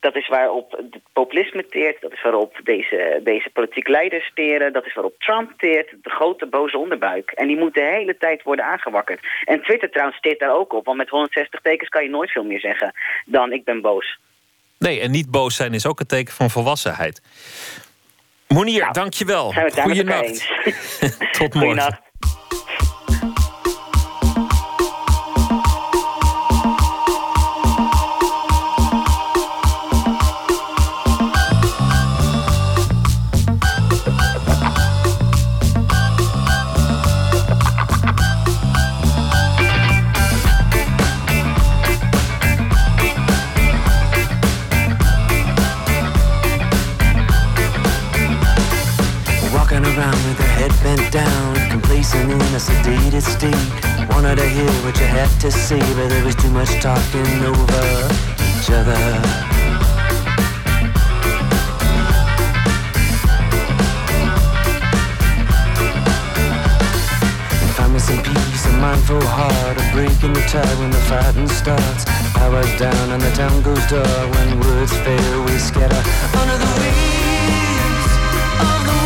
Dat is waarop het populisme teert, dat is waarop deze, deze politiek leiders teren... dat is waarop Trump teert, de grote boze onderbuik. En die moet de hele tijd worden aangewakkerd. En Twitter trouwens teert daar ook op, want met 160 tekens kan je nooit veel meer zeggen dan ik ben boos. Nee, en niet boos zijn is ook een teken van volwassenheid. Monier, Nou, dankjewel. Goeienacht. (laughs) Tot morgen. Complacent in a sedated state. Wanted to hear what you had to say, but there was too much talking over each other. Some peace, a mindful heart, a break in the tide when the fighting starts. Powers down and the town goes dark when words fail, we scatter under the wheels of the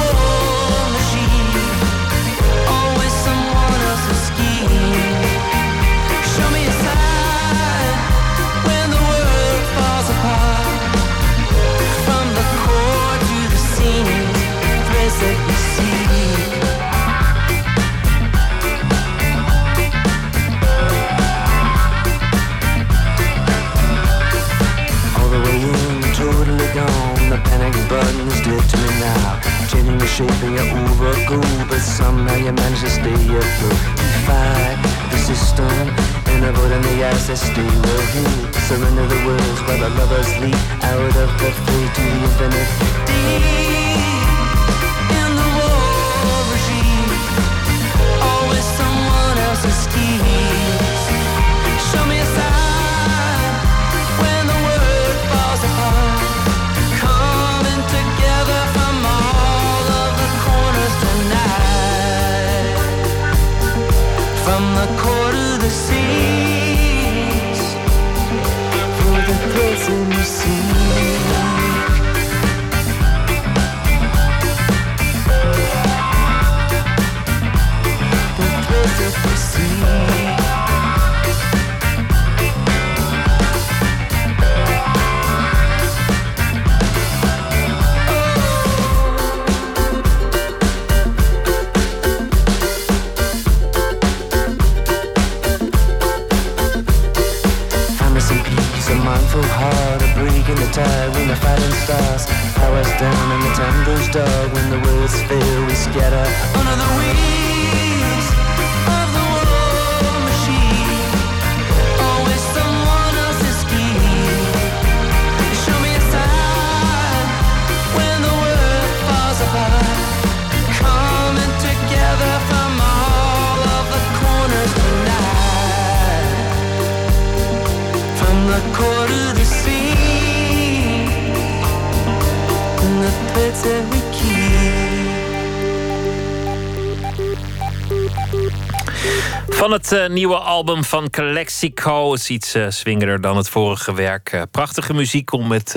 burden to me now. Changing the shape and you're over But somehow you manage to stay afloat You the system And avoiding the eyes that stay well heat Surrender the words while the lovers leap Out of the free to the infinite deep Het eh, nieuwe album van Calexico is iets uh, swingerder dan het vorige werk. Eh, prachtige muziek om met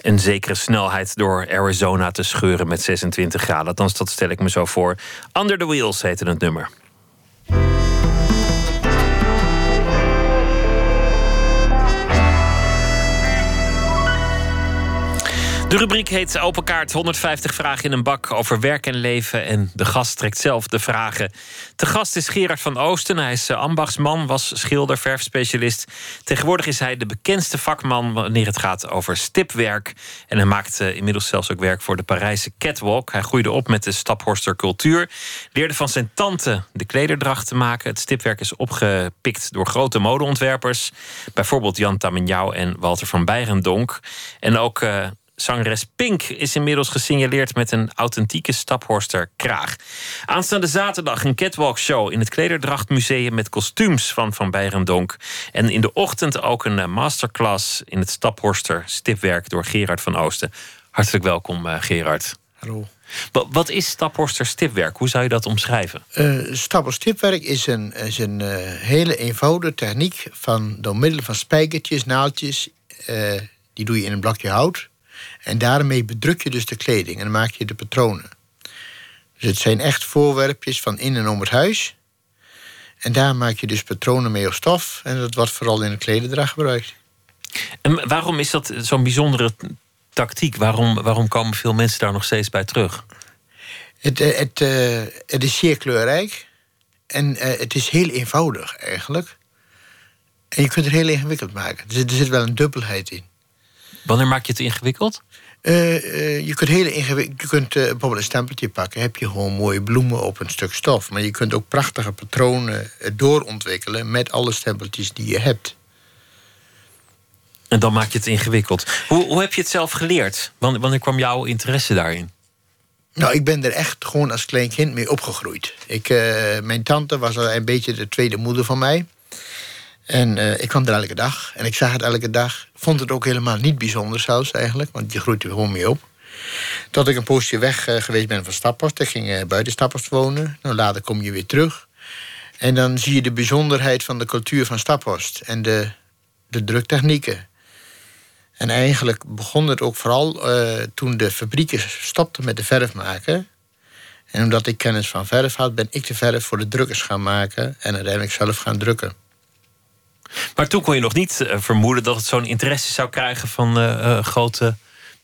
een zekere snelheid door Arizona te scheuren met 26 graden. Althans, dat stel ik me zo voor. Under the Wheels heette het nummer. De rubriek heet Open Kaart. 150 vragen in een bak over werk en leven. En de gast trekt zelf de vragen. Te gast is Gerard van Oosten. Hij is eh, ambachtsman, was schilder, verfspecialist. Tegenwoordig is hij de bekendste vakman wanneer het gaat over stipwerk. En hij maakt eh, inmiddels zelfs ook werk voor de Parijse catwalk. Hij groeide op met de Staphorster cultuur. Leerde van zijn tante de klederdracht te maken. Het stipwerk is opgepikt door grote modeontwerpers. Bijvoorbeeld Jan Taminjau en Walter van Beirendonk. En ook... eh, Zangeres Pink is inmiddels gesignaleerd met een authentieke Staphorster kraag. Aanstaande zaterdag een catwalk show in het Klederdrachtmuseum met kostuums van Van Beirendonk. En in de ochtend ook een eh, masterclass in het Staphorster stipwerk door Gerard van Oosten. Hartelijk welkom, eh, Gerard. Hallo. Wa- Wat is Staphorster stipwerk? Hoe zou je dat omschrijven? Uh, stipwerk is een, is een hele eenvoudige techniek van door middel van spijkertjes, naaldjes. die doe je in een blokje hout. En daarmee bedruk je dus de kleding en dan maak je de patronen. Dus het zijn echt voorwerpjes van in en om het huis. En daar maak je dus patronen mee op stof. En dat wordt vooral in de klededracht gebruikt. En waarom is dat zo'n bijzondere tactiek? Waarom, waarom komen veel mensen daar nog steeds bij terug? Het, eh, het, eh, het is zeer kleurrijk. En eh, het is heel eenvoudig eigenlijk. En je kunt het heel ingewikkeld maken. Er zit, er zit wel een dubbelheid in. Wanneer maak je het ingewikkeld? Eh, eh, je kunt, hele ingewikkeld, je kunt eh, bijvoorbeeld een stempeltje pakken. Heb je gewoon mooie bloemen op een stuk stof. Maar je kunt ook prachtige patronen doorontwikkelen... met alle stempeltjes die je hebt. En dan maak je het ingewikkeld. Hoe, hoe heb je het zelf geleerd? Wanneer, wanneer kwam jouw interesse daarin? Nou, ik ben er echt gewoon als klein kind mee opgegroeid. Ik, mijn tante was al een beetje de tweede moeder van mij. En eh, ik kwam er elke dag. En ik zag het elke dag. Vond het ook helemaal niet bijzonder zelfs eigenlijk. Want je groeit er gewoon mee op. Tot ik een poosje weg eh, geweest ben van Staphorst. Ik ging eh, buiten Staphorst wonen. Nou, later kom je weer terug. En dan zie je de bijzonderheid van de cultuur van Staphorst. En de, de druktechnieken. En eigenlijk begon het ook vooral toen de fabrieken stopten met de verf maken. En omdat ik kennis van verf had, ben ik de verf voor de drukkers gaan maken. En uiteindelijk zelf gaan drukken. Maar toen kon je nog niet eh, vermoeden dat het zo'n interesse zou krijgen van eh, eh, grote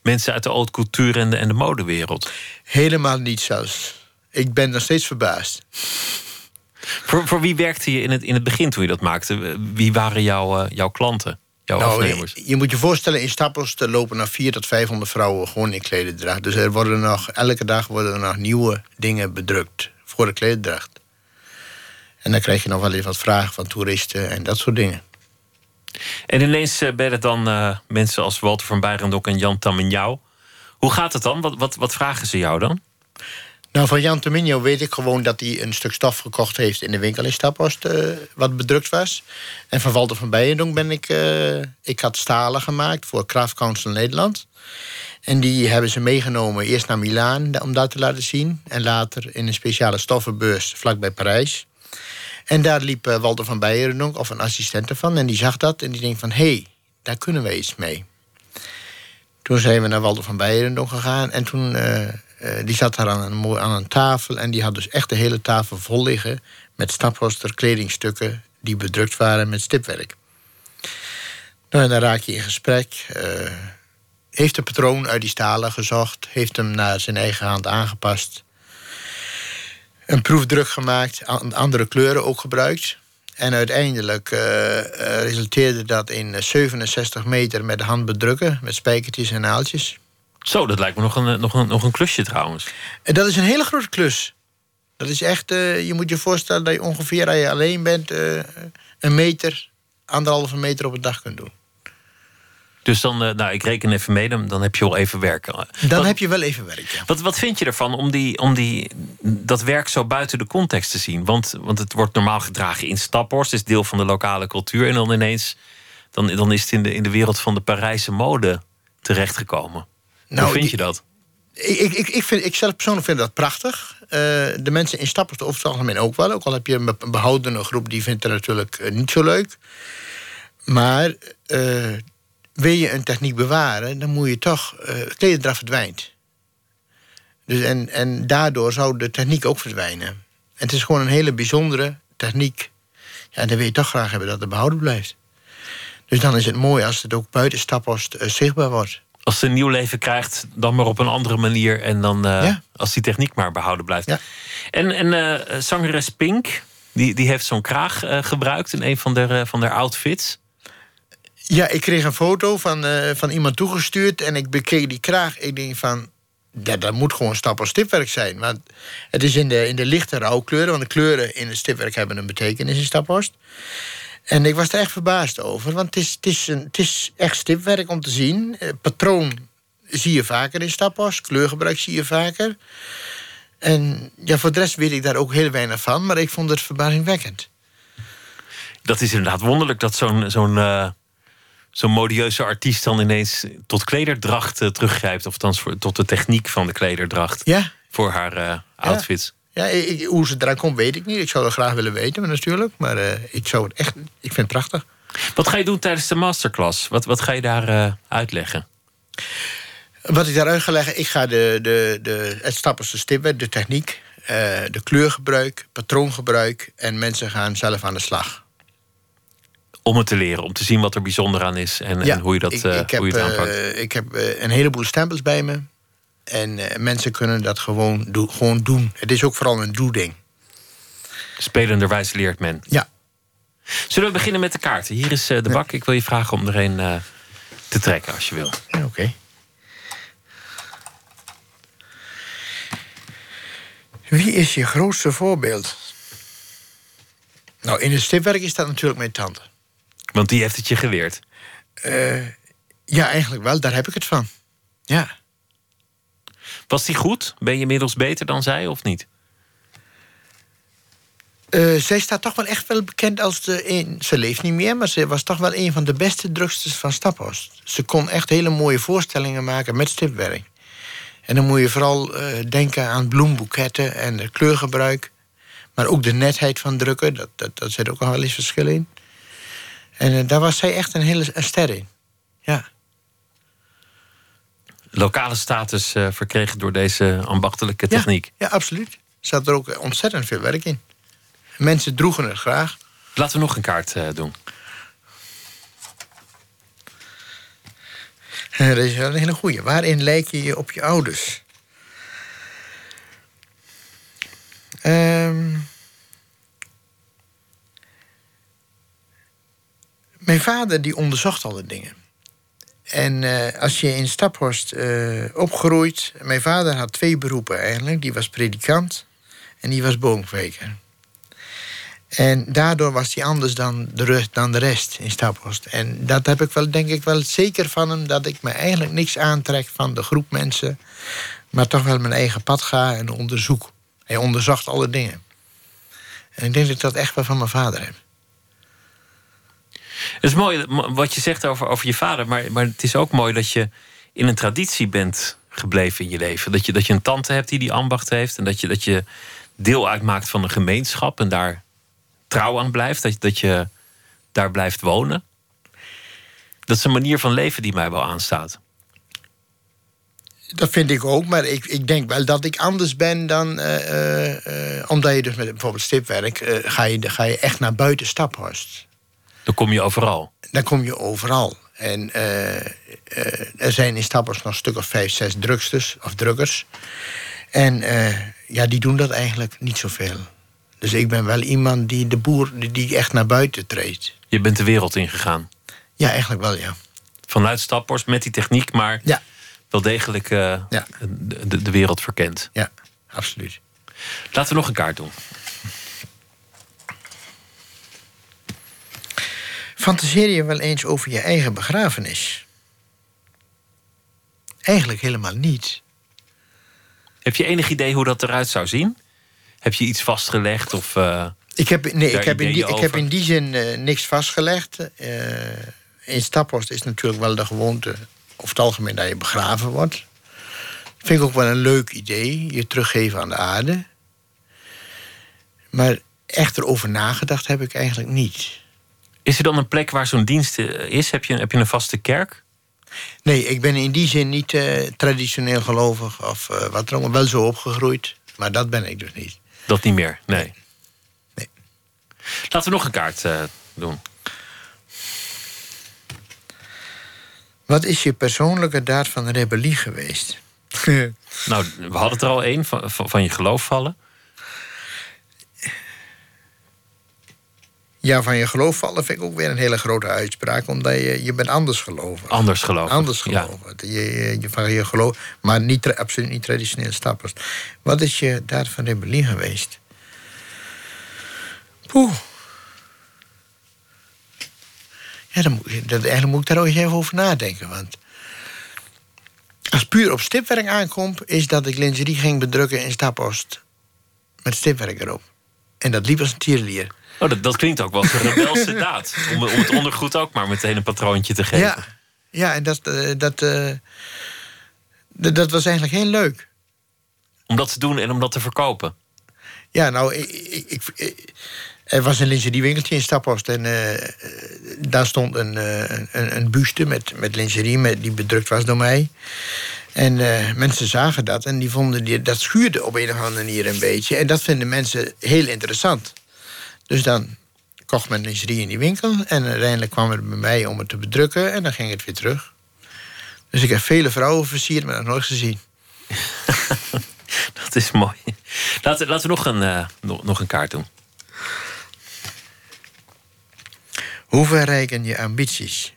mensen uit de haute couture en de, en de modewereld. Helemaal niet zelfs. Ik ben nog steeds verbaasd. Voor, voor wie werkte je in het, in het begin toen je dat maakte? Wie waren jouw, eh, jouw klanten? jouw Nou, afnemers? je, je moet je voorstellen, in Staphorst er lopen nog 400 tot 500 vrouwen gewoon in klederdracht. Dus er worden nog, elke dag worden er nog nieuwe dingen bedrukt voor de klederdracht. En dan krijg je nog wel even wat vragen van toeristen en dat soort dingen. En ineens eh, ben het dan eh, mensen als Walter van Beirendok en Jan Tammenjau. Hoe gaat het dan? Wat, wat, wat vragen ze jou dan? Nou, van Jan Terminio weet ik gewoon dat hij een stuk stof gekocht heeft in de winkel in Staphorst, eh, wat bedrukt was. En van Walter van Beijendonk ben ik, eh, ik had stalen gemaakt voor Craft Council Nederland. En die hebben ze meegenomen eerst naar Milaan om dat te laten zien. En later in een speciale stoffenbeurs vlakbij Parijs. En daar liep eh, Walter van Beijendonk, of een assistent ervan, en die zag dat en die denkt van, hé, hey, daar kunnen we iets mee. Toen zijn we naar Walter van Beijendonk gegaan en toen... eh, eh, die zat daar aan een, aan een tafel en die had dus echt de hele tafel vol liggen met Staphorster kledingstukken die bedrukt waren met stipwerk. Nou, en dan raak je in gesprek. heeft de patroon uit die stalen gezocht, heeft hem naar zijn eigen hand aangepast. Een proefdruk gemaakt, an- andere kleuren ook gebruikt. En uiteindelijk eh, eh, resulteerde dat in eh, 67 meter met de hand bedrukken, met spijkertjes en naaltjes. Zo, dat lijkt me nog een, eh, nog een, nog een klusje trouwens. En dat is een hele grote klus. Dat is echt, eh, je moet je voorstellen dat je ongeveer als je alleen bent, eh, een meter, anderhalve meter op een dag kunt doen. Dus dan, eh, nou, ik reken even mee, dan, dan heb je wel even werken. Dan wat, heb je wel even werk. Ja. wat, wat vind je ervan om, die, om die, dat werk zo buiten de context te zien? Want, want het wordt normaal gedragen in Staphorst, is deel van de lokale cultuur. En dan ineens, dan, dan is het in de, in de wereld van de Parijse mode terechtgekomen. Nou, Hoe vind je dat? Ik, ik, ik, vind, ik zelf persoonlijk vind dat prachtig. Eh, de mensen in Stappers over het algemeen ook wel. Ook al heb je een be- een behoudene groep die vindt het natuurlijk eh, niet zo leuk. Maar eh, wil je een techniek bewaren, dan moet je toch... eh klededracht verdwijnt. Dus en, en daardoor zou de techniek ook verdwijnen. En het is gewoon een hele bijzondere techniek. Ja, en dan wil je toch graag hebben dat het behouden blijft. Dus dan is het mooi als het ook buiten Staphorst eh, zichtbaar wordt. Als ze een nieuw leven krijgt, dan maar op een andere manier. En dan eh, Ja. als die techniek maar behouden blijft. Ja. En, en eh, zangeres Pink, die, die heeft zo'n kraag gebruikt in een van haar, van haar outfits. Ja, ik kreeg een foto van, eh, van iemand toegestuurd en ik bekeek die kraag. Ik denk van, dat, dat moet gewoon stap- of stipwerk zijn. Want het is in de, in de lichte rouwkleuren, want de kleuren in het stipwerk hebben een betekenis in Staphorst. En ik was er echt verbaasd over, want het is, het is, een, het is echt stipwerk om te zien. Eh, patroon zie je vaker in Staphorst, kleurgebruik zie je vaker. En ja, voor de rest weet ik daar ook heel weinig van, maar ik vond het verbazingwekkend. Dat is inderdaad wonderlijk dat zo'n zo'n eh, zo'n modieuze artiest dan ineens tot klederdracht eh, teruggrijpt. Of althans voor, tot de techniek van de klederdracht Ja, voor haar eh, outfits. Ja, ik, hoe ze eraan komt, weet ik niet. Ik zou dat graag willen weten, maar natuurlijk. Maar eh, ik zou het echt. Ik vind het prachtig. Wat ga je doen tijdens de masterclass? Wat, wat ga je daar uitleggen? Wat ik daaruit ga leggen, ik ga de, de, de, het stappenste stippen, de techniek, de kleurgebruik, patroongebruik. En mensen gaan zelf aan de slag. Om het te leren, om te zien wat er bijzonder aan is en, en hoe je dat ik, eh, ik heb, hoe je het aanpakt. eh, ik heb eh, een heleboel stempels bij me. En mensen kunnen dat gewoon, gewoon doen. Het is ook vooral een doe-ding. Spelenderwijs leert men. Ja. Zullen we beginnen met de kaarten? Hier is de bak. Ik wil je vragen om er een te trekken als je wil. Oké. Wie is je grootste voorbeeld? Nou, in het stipwerk is dat natuurlijk mijn tante. Want die heeft het je geleerd. Eh, ja, eigenlijk wel. Daar heb ik het van. Ja. Was die goed? Ben je inmiddels beter dan zij of niet? Eh, zij staat toch wel echt wel bekend als de een. Ze leeft niet meer, maar ze was toch wel een van de beste drugsters van Staphorst. Ze kon echt hele mooie voorstellingen maken met stipwerk. En dan moet je vooral eh, denken aan bloemboeketten en het kleurgebruik. Maar ook de netheid van drukken, dat, dat, dat zit ook nog wel eens verschil in. En eh, daar was zij echt een hele een ster in. Ja. Lokale status eh, verkregen door deze ambachtelijke Ja, techniek. Ja, absoluut. Er zat er ook ontzettend veel werk in. Mensen droegen het graag. Laten we nog een kaart eh, doen. Dat is wel een hele goeie. Waarin lijk je je op je ouders? Ehm, Mijn vader die onderzocht alle dingen. En eh, als je in Staphorst eh, opgroeit... Mijn vader had twee beroepen eigenlijk. Die was predikant en die was boomkweker. En daardoor was hij anders dan de, rest, dan de rest in Staphorst. En dat heb ik wel, denk ik wel zeker van hem... dat ik me eigenlijk niks aantrek van de groep mensen... maar toch wel mijn eigen pad ga en onderzoek. Hij onderzocht alle dingen. En ik denk dat ik dat echt wel van mijn vader heb. Het is mooi wat je zegt over, over je vader, maar, maar het is ook mooi dat je in een traditie bent gebleven in je leven. Dat je, dat je een tante hebt die die ambacht heeft en dat je, dat je deel uitmaakt van een gemeenschap en daar trouw aan blijft, dat, dat je daar blijft wonen. Dat is een manier van leven die mij wel aanstaat. Dat vind ik ook, maar ik, ik denk wel dat ik anders ben dan. eh, eh, eh, omdat je dus met bijvoorbeeld stipwerk. ga, je, ga je echt naar buiten Staphorst. Dan kom je overal. Dan kom je overal. En eh, eh, er zijn in Staphorst nog een stuk of vijf, zes drugsters of druggers. En eh, ja, die doen dat eigenlijk niet zoveel. Dus ik ben wel iemand die de boer die, echt naar buiten treedt. Je bent de wereld ingegaan. Ja, eigenlijk wel, ja. Vanuit Staphorst met die techniek, maar Ja. wel degelijk Ja. de, de, de wereld verkend. Ja, absoluut. Laten we nog een kaart doen. Fantaseer je wel eens over je eigen begrafenis? Eigenlijk helemaal niet. Heb je enig idee hoe dat eruit zou zien? Heb je iets vastgelegd? Of, eh, Ik heb, nee, ik heb, in die, ik heb in die zin eh, niks vastgelegd. Eh, in Staphorst is natuurlijk wel de gewoonte... over het algemeen dat je begraven wordt. Dat vind ik ook wel een leuk idee. Je teruggeven aan de aarde. Maar echt erover nagedacht heb ik eigenlijk niet. Is er dan een plek waar zo'n dienst eh, is? Heb je, heb je een vaste kerk? Nee, ik ben in die zin niet eh, traditioneel gelovig... of eh, wat dan ook, wel zo opgegroeid. Maar dat ben ik dus niet. Dat niet meer, nee. Nee. Laten we nog een kaart doen. Wat is je persoonlijke daad van rebellie geweest? (laughs) Nou, we hadden het er al één van, van je geloof vallen. Ja, van je geloof vallen vind ik ook weer een hele grote uitspraak. Omdat je, je bent anders geloven. Anders geloof. Anders Ja. geloven. Je, je, je- van je geloof, maar niet, absoluut niet traditioneel stappers. Wat is je daad van rebellie geweest? Poeh. Ja, dan moet, dat, eigenlijk moet ik daar ook eens even over nadenken. Want als puur op stipwerk aankomt... is dat ik lingerie ging bedrukken in Stapost. Met stipwerk erop. En dat liep als een tierlier. Oh, dat, dat klinkt ook wel als een rebelse (laughs) daad. Om, om het ondergoed ook maar meteen een patroontje te geven. Ja, ja en dat, eh, dat, eh, dat, dat was eigenlijk heel leuk. Om dat te doen en om dat te verkopen. Ja, nou, ik, ik, er was een lingeriewinkeltje in Staphorst... en eh, daar stond een, eh, een, een buste met, met lingerie met, die bedrukt was door mij. En mensen zagen dat en die vonden die, dat schuurde op een of andere manier een beetje. En dat vinden mensen heel interessant. Dus dan kocht men lingerie in die winkel... en uiteindelijk kwam het bij mij om het te bedrukken... en dan ging het weer terug. Dus ik heb vele vrouwen versierd, maar nog nooit gezien. (laughs) Dat is mooi. Laten, laten we nog een, eh, nog, nog een kaart doen. Hoe verrijken je ambities?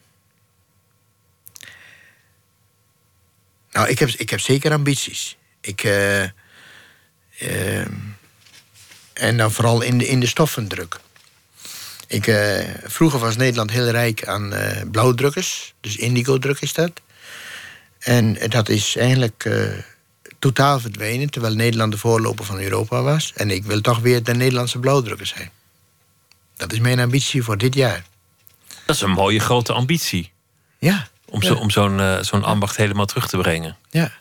Nou, ik heb, ik heb zeker ambities. Ik, eh, ehm, en dan vooral in de, in de stoffendruk. Ik, eh, vroeger was Nederland heel rijk aan eh, blauwdrukkers. Dus indigo-druk is dat. En dat is eigenlijk eh, totaal verdwenen... terwijl Nederland de voorloper van Europa was. En ik wil toch weer de Nederlandse blauwdrukker zijn. Dat is mijn ambitie voor dit jaar. Dat is een mooie grote ambitie. Ja. Om, zo, Ja. om zo'n zo'n ambacht helemaal terug te brengen. Ja.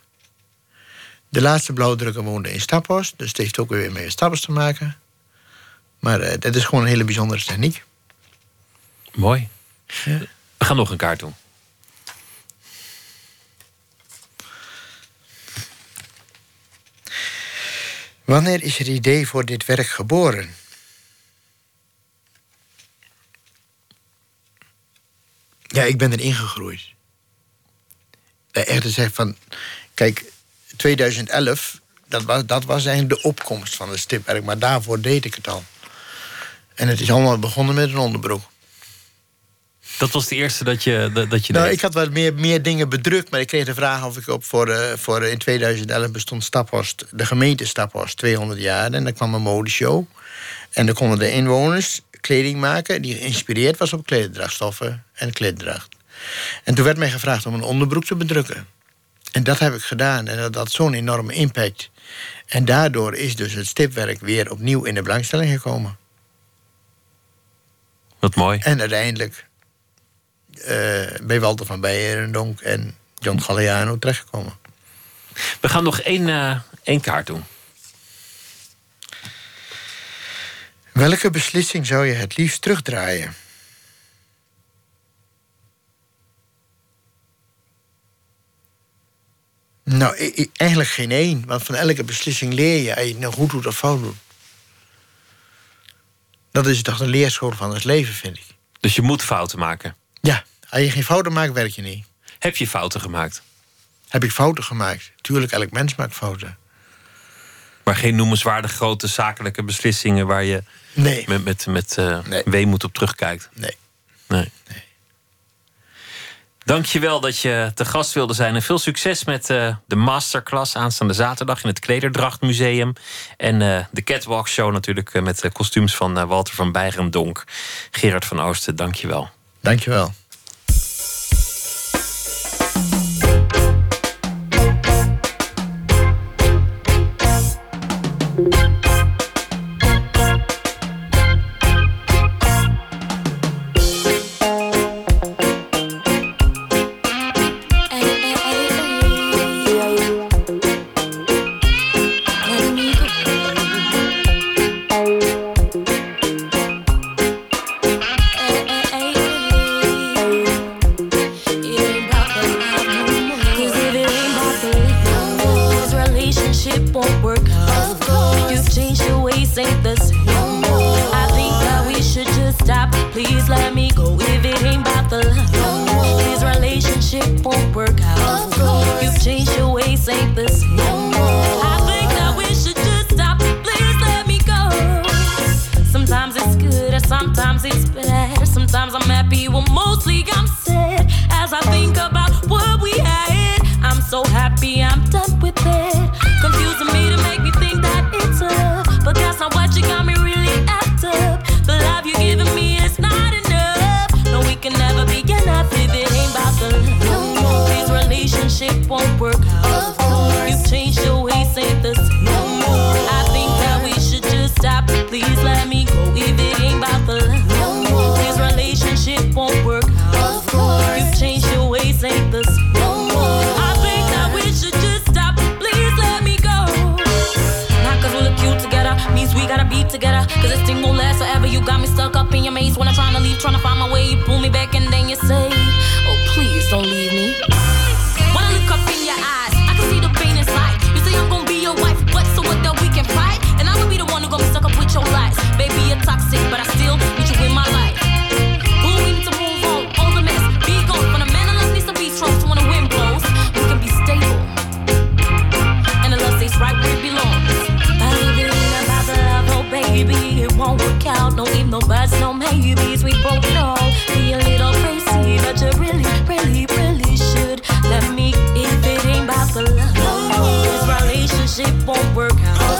De laatste blauwdrukker woonde in Staphorst. Dus het heeft ook weer met Staphorst te maken. Maar eh, dat is gewoon een hele bijzondere techniek. Mooi. Ja. We gaan nog een kaart doen. Wanneer is het idee voor dit werk geboren? Ja, ik ben erin gegroeid. Eh, Echt te zeggen van... Kijk, 2011, dat was, dat was eigenlijk de opkomst van het stipwerk. Maar daarvoor deed ik het al. En het is allemaal begonnen met een onderbroek. Dat was de eerste dat je, dat, dat je Nou, deed. ik had wat meer, meer dingen bedrukt, maar ik kreeg de vraag of ik op voor, eh, voor in 2011 bestond Staphorst, de gemeente Staphorst, 200 jaar. En dan kwam een modeshow. En dan konden de inwoners kleding maken die geïnspireerd was op klederdrachtstoffen en kleeddracht. En toen werd mij gevraagd om een onderbroek te bedrukken. En dat heb ik gedaan en dat had zo'n enorme impact. En daardoor is dus het stipwerk weer opnieuw in de belangstelling gekomen. Wat mooi. En uiteindelijk eh, bij Walter van Beierendonk en John Galliano terechtgekomen. We gaan nog één, eh, één kaart doen. Welke beslissing zou je het liefst terugdraaien? Nou, eigenlijk geen één. Want van elke beslissing leer je als je het nou goed doet of fout doet. Dat is toch de leerschool van het leven, vind ik. Dus je moet fouten maken. Ja, als je geen fouten maakt, werk je niet. Heb je fouten gemaakt? Heb ik fouten gemaakt? Tuurlijk, elk mens maakt fouten. Maar geen noemenswaardig grote zakelijke beslissingen waar je Nee. met, met, met eh, Nee. weemoed op terugkijkt. Nee. Nee. Je wel dat je te gast wilde zijn. En veel succes met eh, de masterclass aanstaande zaterdag in het Klederdrachtmuseum. En eh, de Catwalk Show natuurlijk eh, met kostuums van Walter van Bijrendonk. Gerard van Oosten, dank je wel. Dankjewel. Won't work out.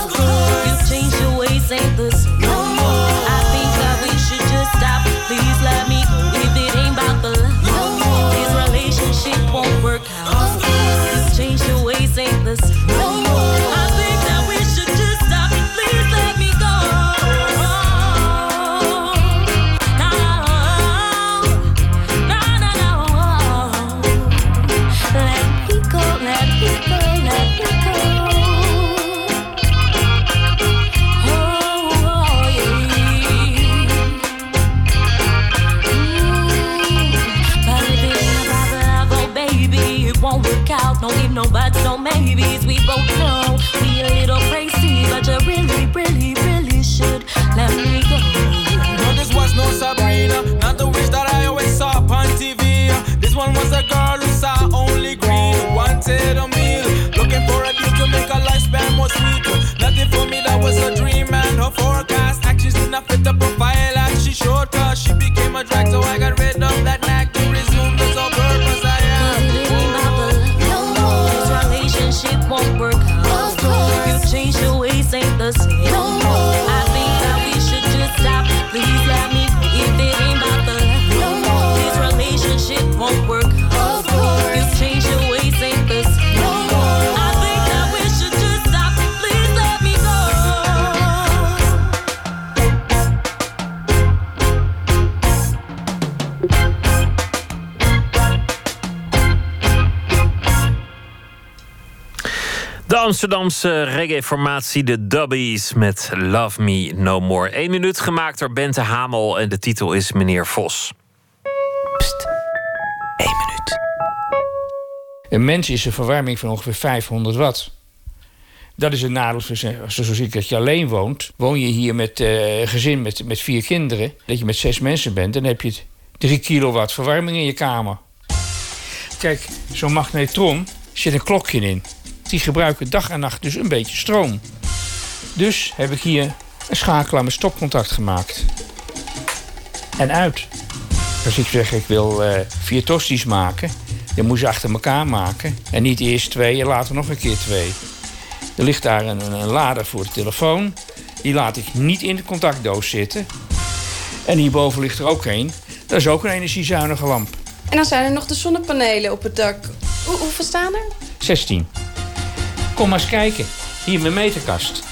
Amsterdamse reggae-formatie de Dubbies met Love Me No More. Eén minuut gemaakt door Bente Hamel en de titel is Meneer Vos. Eén minuut. Een mens is een verwarming van ongeveer 500 watt. Dat is een nadeel, zoals ik dat je alleen woont. Woon je hier met eh, een gezin met, met vier kinderen, dat je met zes mensen bent, dan heb je 3 kilowatt verwarming in je kamer. Kijk, zo'n magnetron zit een klokje in. Die gebruiken dag en nacht dus een beetje stroom. Dus heb ik hier een schakelaar met stopcontact gemaakt. En uit. Als ik zeg ik wil eh, vier tosties maken, dan moet je achter elkaar maken. En niet eerst twee en later nog een keer twee. Er ligt daar een, een lader voor de telefoon. Die laat ik niet in de contactdoos zitten. En hierboven ligt er ook een. Dat is ook een energiezuinige lamp. En dan zijn er nog de zonnepanelen op het dak. Hoe, hoeveel staan er? 16. Kom maar eens kijken. Hier mijn meterkast.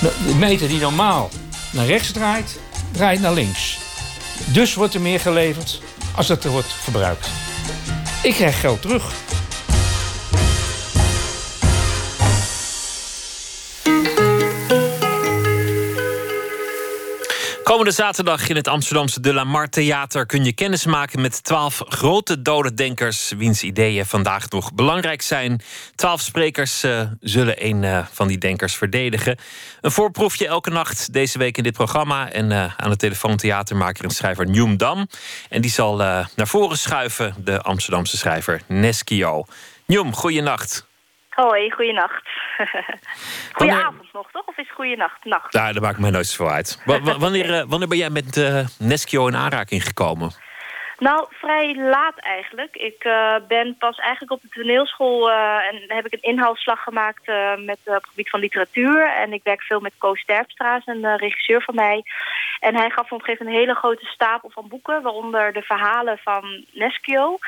De meter die normaal naar rechts draait, draait naar links. Dus wordt er meer geleverd als dat er wordt verbruikt. Ik krijg geld terug. Komende zaterdag in het Amsterdamse De La Mar Theater kun je kennis maken met twaalf grote dode denkers, wiens ideeën vandaag nog belangrijk zijn. Twaalf sprekers eh, zullen een eh, van die denkers verdedigen. Een voorproefje elke nacht deze week in dit programma. En eh, aan de telefoon theatermaker en schrijver Newm Dam. En die zal naar voren schuiven, de Amsterdamse schrijver Neskio. Newm, goeienacht. Hoi, goeienacht. (laughs) Goedenavond nog, toch? Of is het goeienacht? Nacht. Ja, daar maakt mij nooit zoveel uit. Wa- wa- wanneer, eh, wanneer ben jij met eh Neskio in aanraking gekomen? Nou, vrij laat eigenlijk. Ik eh, ben pas eigenlijk op de toneelschool eh, en heb ik een inhaalslag gemaakt met, op het gebied van literatuur. En ik werk veel met Koos Terpstra, een regisseur van mij. En hij gaf op een gegeven moment een hele grote stapel van boeken, waaronder de verhalen van Neskio.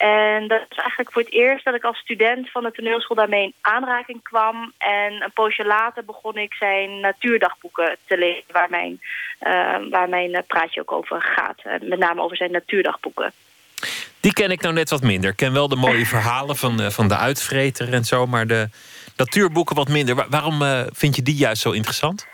En dat is eigenlijk voor het eerst dat ik als student van de toneelschool daarmee in aanraking kwam. En een poosje later begon ik zijn natuurdagboeken te lezen, waar mijn, eh, waar mijn eh, praatje ook over gaat. Met name over zijn natuurdagboeken. Die ken ik nou net wat minder. Ik ken wel de mooie (laughs) verhalen van, eh, van de uitvreter en zo, maar de natuurboeken wat minder. Wa- waarom eh, vind je die juist zo interessant?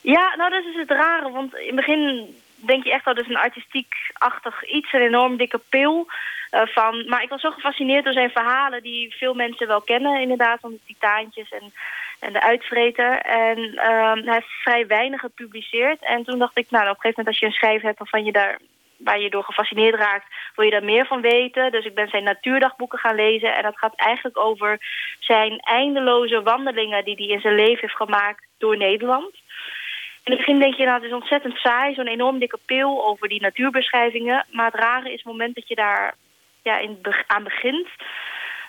Ja, nou dat is dus het rare. Want in het begin denk je echt wel, dus een artistiek-achtig iets, een enorm dikke pil. Eh, van, maar ik was zo gefascineerd door zijn verhalen die veel mensen wel kennen, inderdaad, van de titaantjes en, en de uitvreter. En ehm, hij heeft vrij weinig gepubliceerd. En toen dacht ik, nou, op een gegeven moment als je een schrijver hebt waarvan je daar waar je door gefascineerd raakt, wil je daar meer van weten. Dus ik ben zijn natuurdagboeken gaan lezen. En dat gaat eigenlijk over zijn eindeloze wandelingen die hij in zijn leven heeft gemaakt door Nederland. In het begin denk je, nou, het is ontzettend saai, zo'n enorm dikke pil over die natuurbeschrijvingen. Maar het rare is, het moment dat je daar ja, in, aan begint,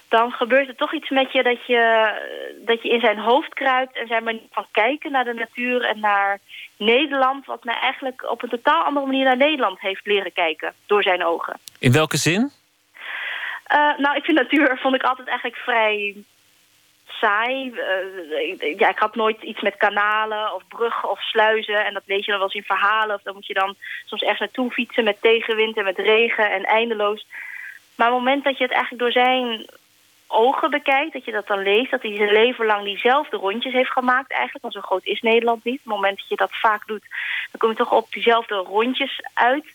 dan gebeurt er toch iets met je dat, je dat je in zijn hoofd kruipt en zijn manier van kijken naar de natuur en naar Nederland, wat mij eigenlijk op een totaal andere manier naar Nederland heeft leren kijken door zijn ogen. In welke zin? Eh, nou, ik vind natuur vond ik altijd eigenlijk vrij saai. Eh, ik- ja, ik had nooit iets met kanalen of bruggen of sluizen. En dat lees je dan wel eens in verhalen. Of dan moet je dan soms ergens naartoe fietsen met tegenwind en met regen en eindeloos. Maar op het moment dat je het eigenlijk door zijn ogen bekijkt, dat je dat dan leest, dat hij zijn leven lang diezelfde rondjes heeft gemaakt eigenlijk, want zo groot is Nederland niet. Op het moment dat je dat vaak doet, dan kom je toch op diezelfde rondjes uit.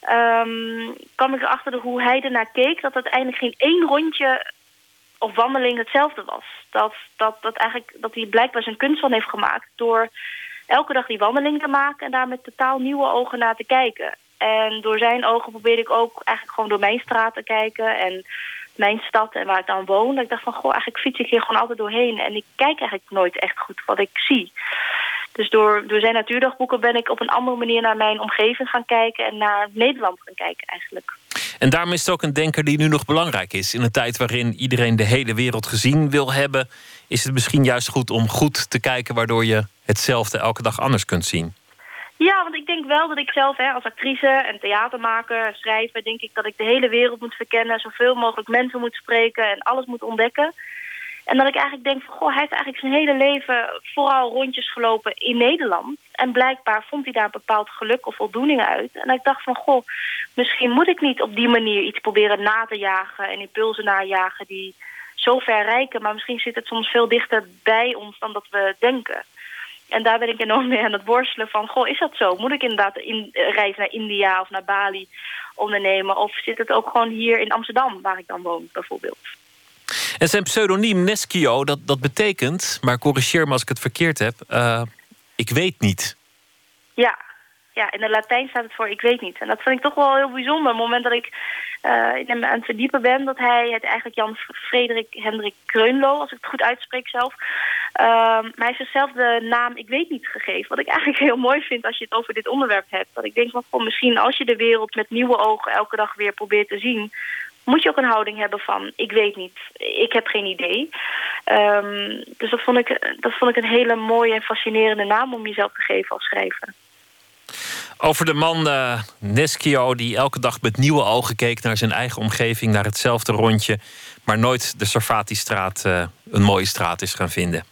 Ehm kwam ik erachter de- hoe hij ernaar keek, dat uiteindelijk geen één rondje of wandeling hetzelfde was. Dat, dat, dat, eigenlijk, dat hij blijkbaar zijn kunst van heeft gemaakt door elke dag die wandeling te maken en daar met totaal nieuwe ogen naar te kijken. En door zijn ogen probeerde ik ook eigenlijk gewoon door mijn straat te kijken en mijn stad en waar ik dan woon. Ik dacht van, goh, eigenlijk fiets ik hier gewoon altijd doorheen en ik kijk eigenlijk nooit echt goed wat ik zie. Dus door, door zijn natuurdagboeken ben ik op een andere manier naar mijn omgeving gaan kijken en naar Nederland gaan kijken eigenlijk. En daarom is het ook een denker die nu nog belangrijk is. In een tijd waarin iedereen de hele wereld gezien wil hebben, is het misschien juist goed om goed te kijken, waardoor je hetzelfde elke dag anders kunt zien. Ja, want ik denk wel dat ik zelf hè, als actrice en theatermaker, schrijver... denk ik dat ik de hele wereld moet verkennen... zoveel mogelijk mensen moet spreken en alles moet ontdekken. En dat ik eigenlijk denk van... goh, hij heeft eigenlijk zijn hele leven vooral rondjes gelopen in Nederland. En blijkbaar vond hij daar een bepaald geluk of voldoening uit. En ik dacht van, goh, misschien moet ik niet op die manier iets proberen na te jagen... en impulsen najagen die zo ver reiken. Maar misschien zit het soms veel dichter bij ons dan dat we denken. En daar ben ik enorm mee aan het worstelen van... goh, is dat zo? Moet ik inderdaad in, eh, reizen naar India of naar Bali ondernemen? Of zit het ook gewoon hier in Amsterdam, waar ik dan woon, bijvoorbeeld? En zijn pseudoniem Neschio, dat, dat betekent, maar corrigeer me als ik het verkeerd heb, eh, ik weet niet. Ja, ja, in het Latijn staat het voor ik weet niet. En dat vind ik toch wel heel bijzonder. Op het moment dat ik uh, in aan het verdiepen ben... dat hij het eigenlijk Jan Frederik Hendrik Kreunlo, als ik het goed uitspreek zelf... Uh, maar hij heeft zichzelf de naam ik weet niet gegeven. Wat ik eigenlijk heel mooi vind als je het over dit onderwerp hebt. Dat ik denk van, misschien als je de wereld met nieuwe ogen elke dag weer probeert te zien moet je ook een houding hebben van ik weet niet, ik heb geen idee. Um, dus dat vond, ik, dat vond ik een hele mooie en fascinerende naam om jezelf te geven als schrijver. Over de man uh, Neschio die elke dag met nieuwe ogen keek naar zijn eigen omgeving, naar hetzelfde rondje, maar nooit de Sarfati-straat uh, een mooie straat is gaan vinden.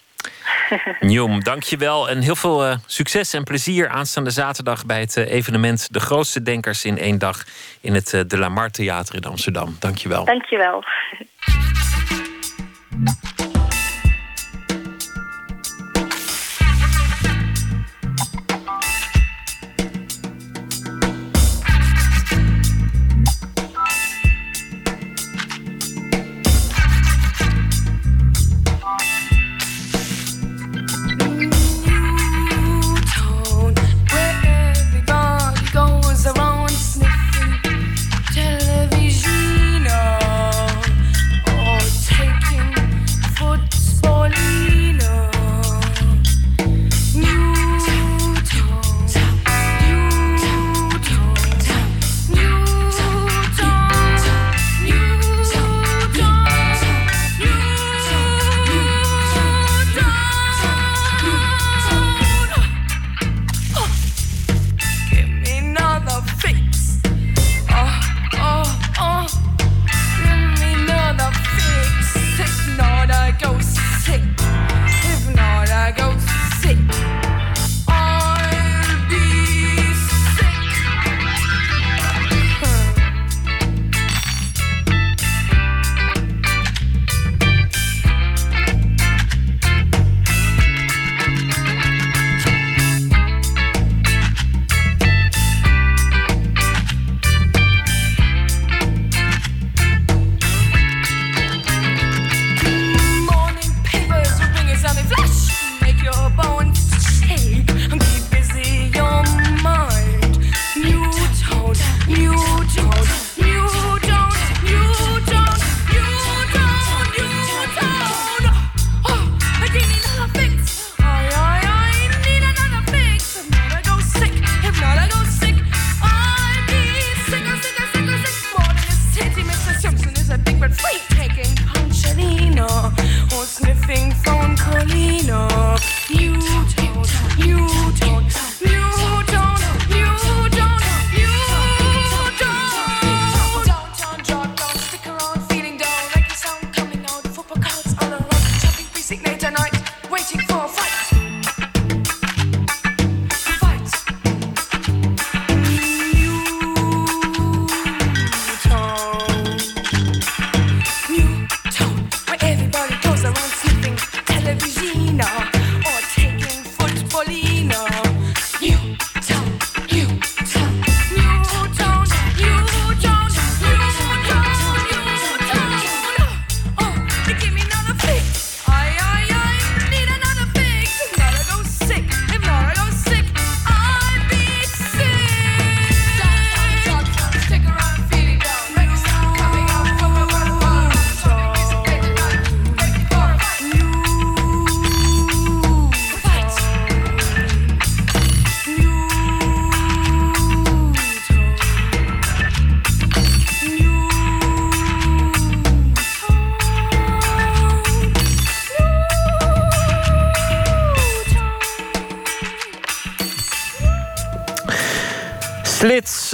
(laughs) Njom, dankjewel en heel veel uh, succes en plezier aanstaande zaterdag bij het evenement De Grootste Denkers in één dag in het De La Mar Theater in Amsterdam. Dankjewel. Dankjewel.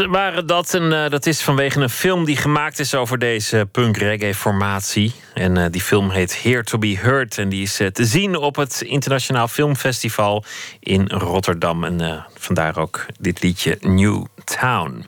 Waren dat. En uh, dat is vanwege een film die gemaakt is over deze punk-reggae-formatie. En uh, die film heet Here to be Heard. En die is uh, te zien op het Internationaal Filmfestival in Rotterdam. En vandaar ook dit liedje New Town.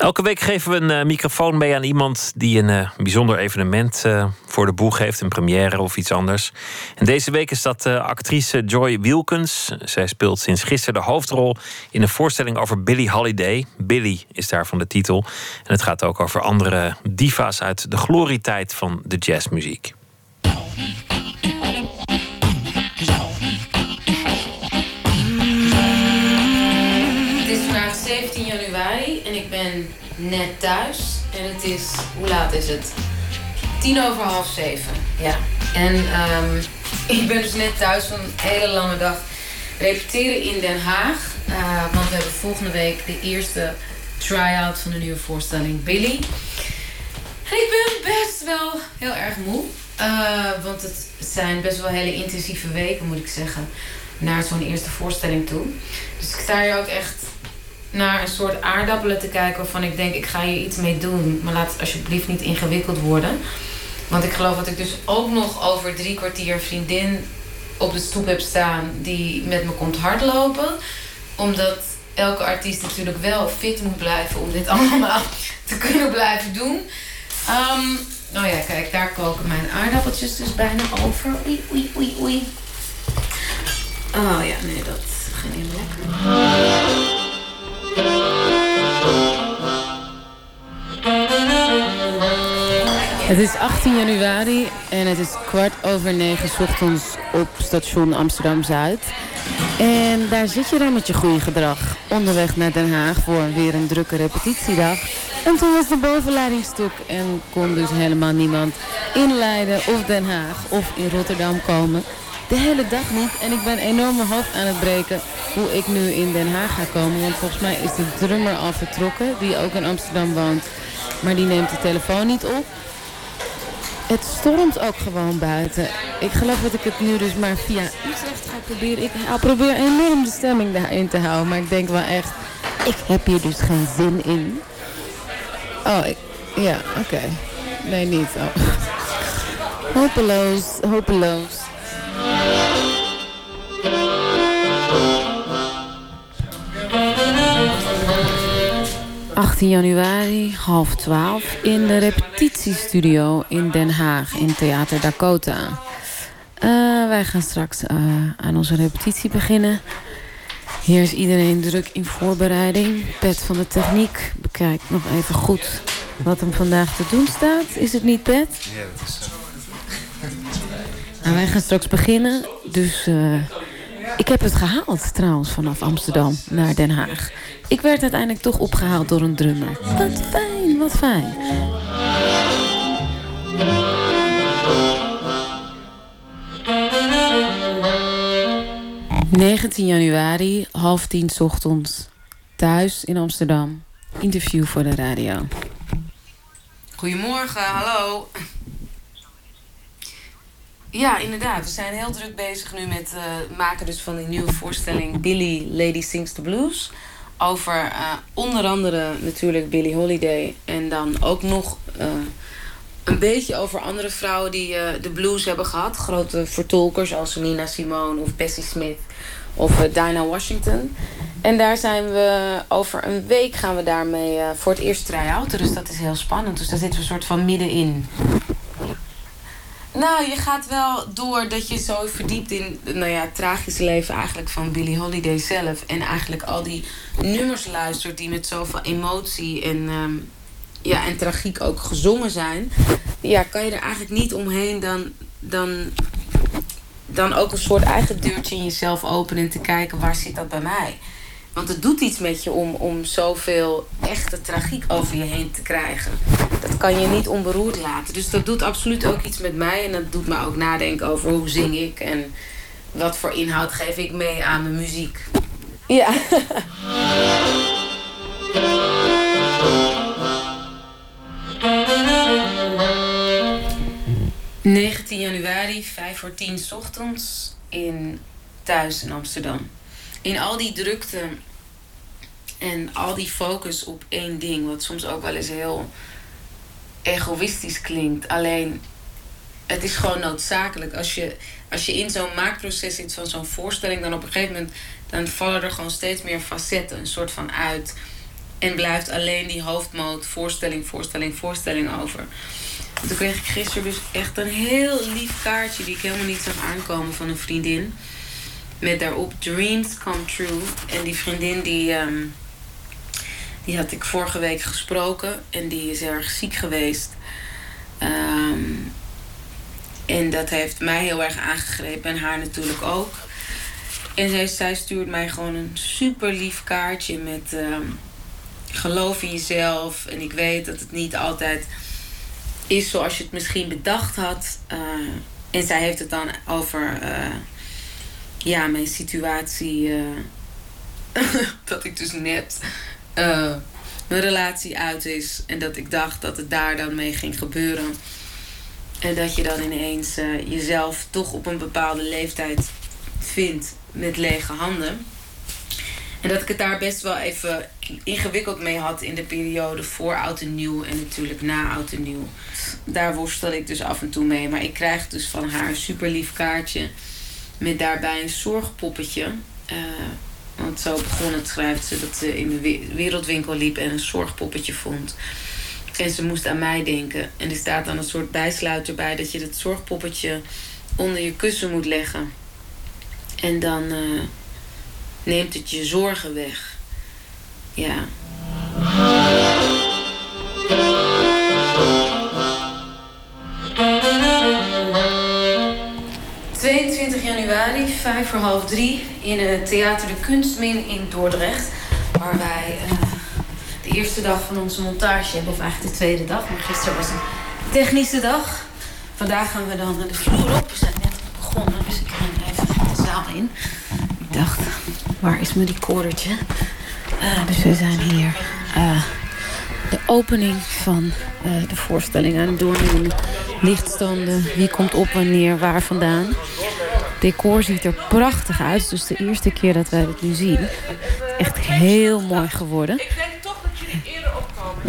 Elke week geven we een eh, microfoon mee aan iemand die een eh, bijzonder evenement eh, voor de boeg heeft, een première of iets anders. En deze week is dat actrice Joy Wilkins. Zij speelt sinds gisteren de hoofdrol in een voorstelling over Billie Holiday. Billie is daarvan de titel. En het gaat ook over andere diva's uit de glorietijd van de jazzmuziek. Net thuis. En het is, hoe laat is het? Tien over half zeven, ja. En ehm, (laughs) ik ben dus net thuis van een hele lange dag repeteren in Den Haag. Uh, want we hebben volgende week de eerste try-out van de nieuwe voorstelling Billy. En ik ben best wel heel erg moe. Uh, want het zijn best wel hele intensieve weken, moet ik zeggen. Naar zo'n eerste voorstelling toe. Dus ik sta hier ook echt naar een soort aardappelen te kijken waarvan ik denk, ik ga hier iets mee doen. Maar laat het alsjeblieft niet ingewikkeld worden. Want ik geloof dat ik dus ook nog over drie kwartier vriendin op de stoep heb staan die met me komt hardlopen. Omdat elke artiest natuurlijk wel fit moet blijven om dit (laughs) allemaal te kunnen blijven doen. Um, oh ja, kijk, daar koken mijn aardappeltjes dus bijna over. Oei, oei, oei, oei. Oh ja, nee, dat ging niet lekker. Het is 18 januari en het is kwart over negen ochtends op station Amsterdam-Zuid. En daar zit je dan met je goede gedrag. Onderweg naar Den Haag voor weer een drukke repetitiedag. En toen was de bovenleiding stuk en kon dus helemaal niemand in Leiden of Den Haag of in Rotterdam komen. De hele dag niet. En ik ben enorm mijn hoofd aan het breken hoe ik nu in Den Haag ga komen. Want volgens mij is de drummer al vertrokken, die ook in Amsterdam woont. Maar die neemt de telefoon niet op. Het stormt ook gewoon buiten. Ik geloof dat ik het nu dus maar via Utrecht ga proberen. Ik probeer enorm de stemming daarin te houden. Maar ik denk wel echt, ik heb hier dus geen zin in. Oh, ik, ja, oké. Nee, niet. Oh. Hopeloos, hopeloos. 18 januari, half 12, in de repetitiestudio in Den Haag in Theater Dakota. Uh, wij gaan straks uh, aan onze repetitie beginnen. Hier is iedereen druk in voorbereiding. Pet van de techniek bekijkt nog even goed wat hem vandaag te doen staat. Is het niet, Pet? Ja, dat is zo. Nou, wij gaan straks beginnen, dus... Uh, ik heb het gehaald trouwens vanaf Amsterdam naar Den Haag. Ik werd uiteindelijk toch opgehaald door een drummer. Wat fijn, wat fijn. ...19 januari, half tien ochtends... ...thuis in Amsterdam. Interview voor de radio. Goedemorgen, hallo. Ja, inderdaad. We zijn heel druk bezig nu met het uh, maken dus van die nieuwe voorstelling... ...Billy Lady Sings the Blues over uh, onder andere natuurlijk Billie Holiday. En dan ook nog uh, een beetje over andere vrouwen die de blues hebben gehad. Grote vertolkers als Nina Simone of Bessie Smith of Dinah Washington. En daar zijn we over een week gaan we daarmee voor het eerst try-outen. Dus dat is heel spannend. Dus daar zitten we een soort van middenin. Nou, je gaat wel door dat je zo verdiept in nou ja, het tragische leven eigenlijk van Billie Holiday zelf. En eigenlijk al die nummers luistert die met zoveel emotie en, um, ja, en tragiek ook gezongen zijn. Ja, kan je er eigenlijk niet omheen dan, dan, dan ook een soort eigen deurtje in jezelf openen en te kijken waar zit dat bij mij. Want het doet iets met je om, om zoveel echte tragiek over je heen te krijgen. Dat kan je niet onberoerd laten. Dus dat doet absoluut ook iets met mij. En dat doet me ook nadenken over hoe zing ik. En wat voor inhoud geef ik mee aan mijn muziek. Ja. 19 januari, 5 voor 10 ochtends in thuis in Amsterdam in al die drukte en al die focus op één ding, wat soms ook wel eens heel egoïstisch klinkt. Alleen het is gewoon noodzakelijk. Als je, als je in zo'n maakproces zit van zo'n voorstelling, dan op een gegeven moment dan vallen er gewoon steeds meer facetten, een soort van uit. En blijft alleen die hoofdmoot voorstelling, voorstelling, voorstelling over. Toen kreeg ik gisteren dus echt een heel lief kaartje... die ik helemaal niet zag aankomen van een vriendin. Met daarop Dreams Come True. En die vriendin die... ehm, die had ik vorige week gesproken. En die is erg ziek geweest. Ehm, en dat heeft mij heel erg aangegrepen. En haar natuurlijk ook. En zij, zij stuurt mij gewoon een super lief kaartje met... ehm, geloof in jezelf. En ik weet dat het niet altijd is zoals je het misschien bedacht had. Eh, en zij heeft het dan over eh, ja, mijn situatie. eh, (laughs) dat ik dus net eh, mijn relatie uit is. En dat ik dacht dat het daar dan mee ging gebeuren. En dat je dan ineens eh, jezelf toch op een bepaalde leeftijd vindt met lege handen. En dat ik het daar best wel even ingewikkeld mee had in de periode voor oud en nieuw en natuurlijk na oud en nieuw. Daar worstel ik dus af en toe mee. Maar ik krijg dus van haar een super lief kaartje met daarbij een zorgpoppetje. Eh, want zo begon het, schrijft ze, dat ze in de we- wereldwinkel liep en een zorgpoppetje vond. En ze moest aan mij denken. En er staat dan een soort bijsluiter bij dat je dat zorgpoppetje onder je kussen moet leggen. En dan eh, neemt het je zorgen weg. Ja. 22 januari, vijf voor half drie, in het Theater de Kunstmin in Dordrecht. Waar wij eh, de eerste dag van onze montage hebben, of eigenlijk de tweede dag. Maar gisteren was een technische dag. Vandaag gaan we dan de vloer op. We zijn net begonnen, dus ik ren even de zaal in. Ik dacht, waar is mijn recordertje? Eh, dus we zijn hier. eh, de opening van de voorstelling aan het doen. Lichtstanden, wie komt op wanneer, waar vandaan. Decor ziet er prachtig uit. Dus de eerste keer dat wij het nu zien. Echt heel mooi geworden. Ik denk toch dat jullie eerder opkomen.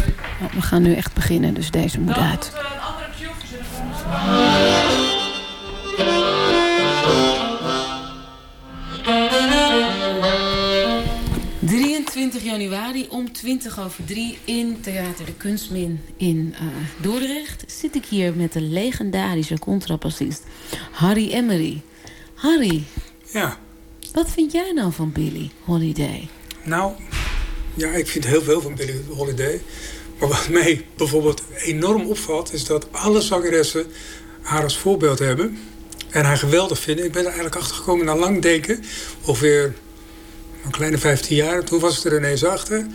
We gaan nu echt beginnen, dus deze moet uit. Moeten we een andere cue verzinnen voor ons? 23 januari om 20 over 3 in Theater de Kunstmin in eh, Dordrecht zit ik hier met de legendarische contrabassist Harry Emery. Harry, Ja, wat vind jij nou van Billy Holiday? nou, ja, ik vind heel veel van Billie Holiday. Maar wat (laughs) mij bijvoorbeeld enorm opvalt, is dat alle zangeressen haar als voorbeeld hebben. En haar geweldig vinden. Ik ben er eigenlijk achter gekomen na lang denken. Ongeveer een kleine 15 jaar. Toen was ik er ineens achter.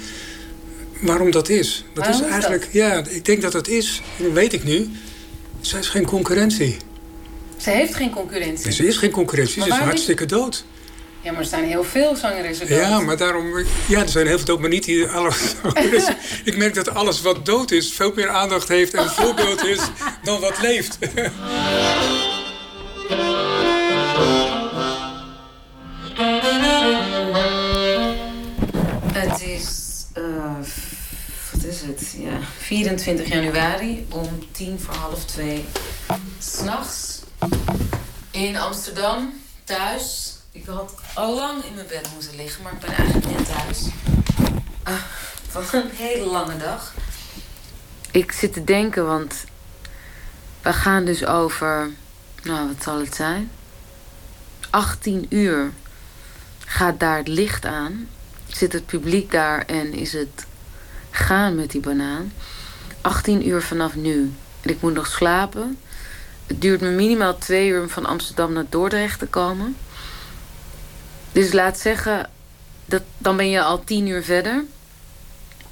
Waarom dat is. Dat Waarom is is eigenlijk, ja, ik denk dat dat is, en dat weet ik nu. Zij is geen concurrentie. Ze heeft geen concurrentie. Ze is geen concurrentie, Maar ze is hartstikke dood. Ja, maar er zijn heel veel zangeressen dood. Ja, maar daarom... Ja, er zijn heel veel dood, maar niet die (laughs) alle... ik merk dat alles wat dood is... veel meer aandacht heeft en een voorbeeld is... dan wat leeft. (laughs) Het is, eh, wat is het? Ja, 24 januari om tien voor half twee. S'nachts in Amsterdam, thuis. Ik had al lang in mijn bed moeten liggen, maar ik ben eigenlijk net thuis. Ah, was een hele lange dag. Ik zit te denken, want we gaan dus over, nou wat zal het zijn? 18 uur gaat daar het licht aan. Zit het publiek daar en is het gaan met die banaan. 18 uur vanaf nu. En ik moet nog slapen. Het duurt me minimaal twee uur om van Amsterdam naar Dordrecht te komen. Dus laat zeggen, dat, dan ben je al 10 uur verder.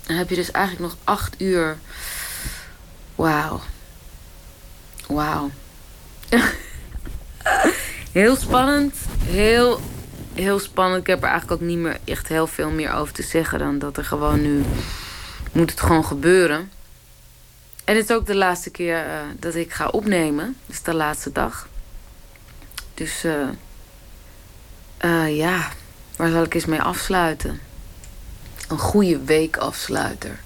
Dan heb je dus eigenlijk nog 8 uur. Wauw. Wauw. (laughs) Heel spannend. Heel, heel spannend. Ik heb er eigenlijk ook niet meer echt heel veel meer over te zeggen dan dat er gewoon nu moet het gewoon gebeuren. En het is ook de laatste keer eh, dat ik ga opnemen. Is de laatste dag. Dus eh, ja, waar zal ik eens mee afsluiten? Een goede week afsluiter.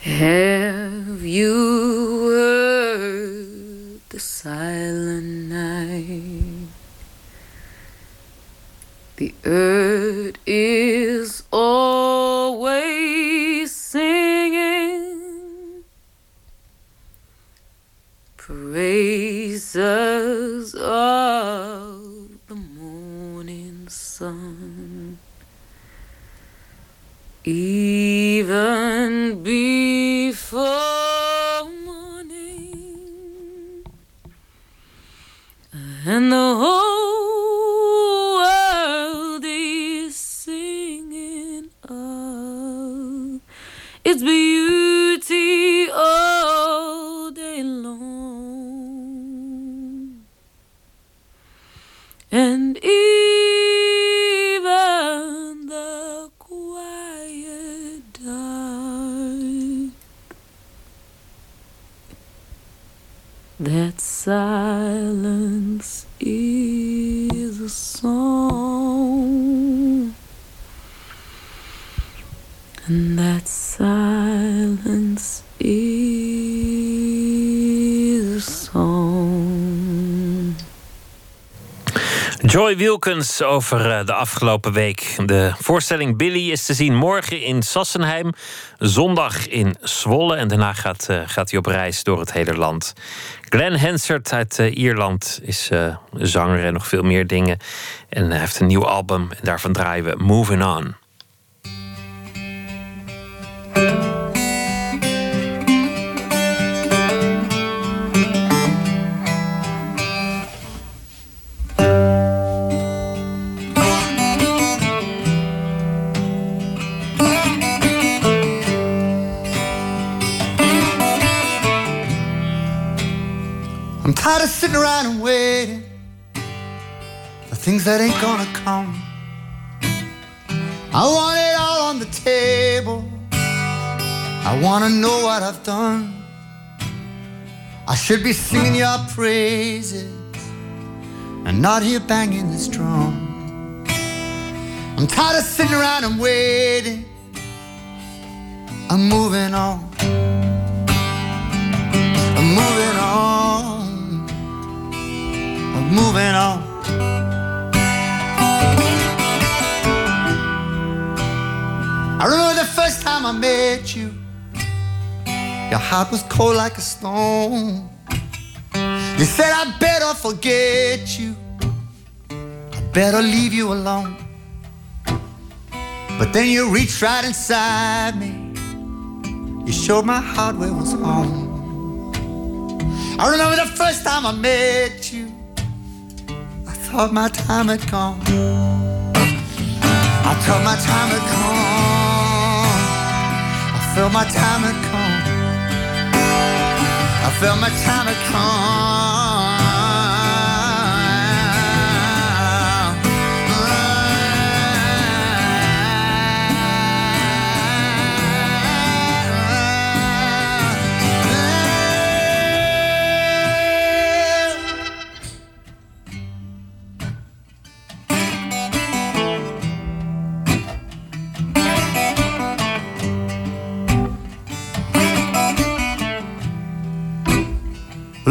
Have you heard the silent night? The earth is always kisses of the morning sun. Even before morning, and the whole world is singing of its beauty Joy Wilkins over eh, de afgelopen week. De voorstelling Billy is te zien morgen in Sassenheim, zondag in Zwolle en daarna gaat, eh, gaat hij op reis door het hele land. Glenn Hansard uit eh, Ierland is zanger en nog veel meer dingen. En hij heeft een nieuw album en daarvan draaien we Moving On. Should be singing your praises and not here banging this drum. I'm tired of sitting around and waiting. I'm moving on. I'm moving on. I'm moving on. I remember the first time I met you. Your heart was cold like a stone. You said I better forget you. I better leave you alone. But then you reached right inside me. You showed my heart where it was home. I remember the first time I met you. I thought my time had come. I thought my time had come. I felt my time had come. I felt my time had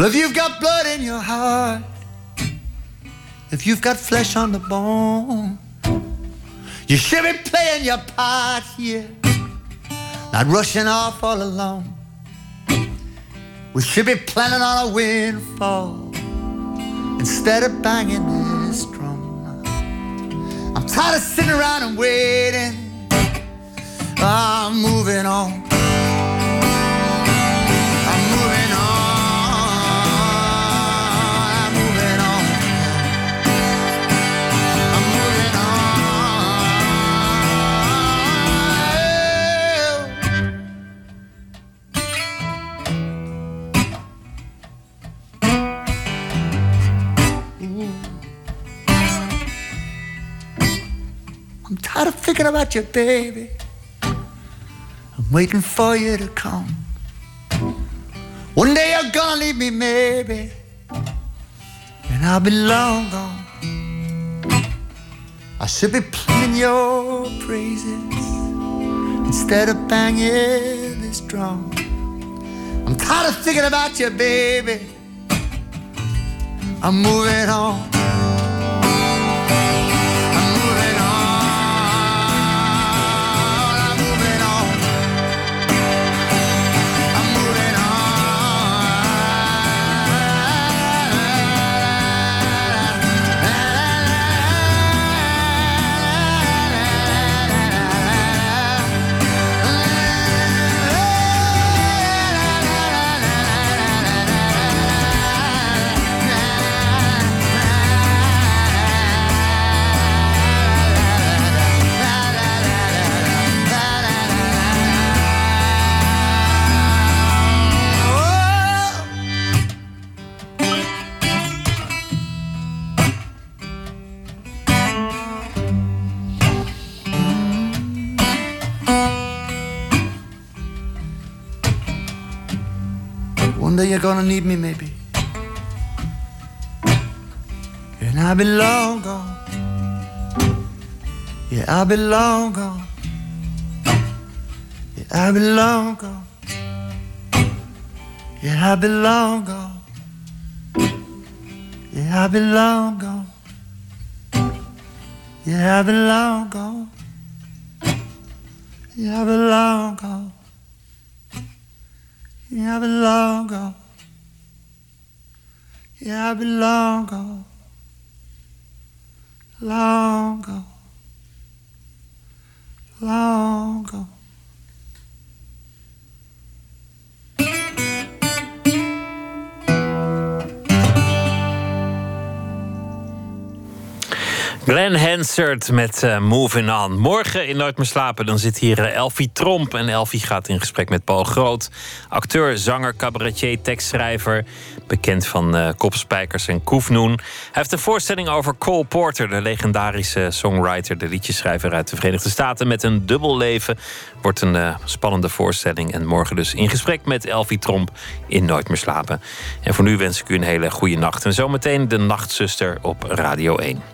Well, if you've got blood in your heart, if you've got flesh on the bone, you should be playing your part here, not rushing off all alone. We should be planning on a windfall instead of banging this drum. I'm tired of sitting around and waiting. Ah, I'm moving on. Thinking about you, baby. I'm waiting for you to come. One day you're gonna leave me, maybe, and I'll be long gone. I should be playing your praises instead of banging this drum. I'm tired of thinking about you, baby. I'm moving on. One you're gonna need me, maybe. And I'll be long gone. Yeah, I'll be long gone. Yeah, I'll be long gone. Yeah, I'll be long gone. Yeah, I'll be long gone. Yeah, I'll be long gone. Yeah, I'll be long gone. Yeah, I'll be oh. oh. long gone. Yeah, I'll be long gone. Long gone. Long gone. Glenn Hansard met eh, Moving On. Morgen in Nooit meer slapen, dan zit hier eh, Elfie Tromp. En Elfie gaat in gesprek met Paul Groot. Acteur, zanger, cabaretier, tekstschrijver. Bekend van eh Kopspijkers en Koefnoen. Hij heeft een voorstelling over Cole Porter, de legendarische songwriter, de liedjeschrijver uit de Verenigde Staten. Met een dubbel leven. Wordt een spannende voorstelling. En morgen dus in gesprek met Elfie Tromp in Nooit meer slapen. En voor nu wens ik u een hele goede nacht. En zometeen de Nachtzuster op Radio 1.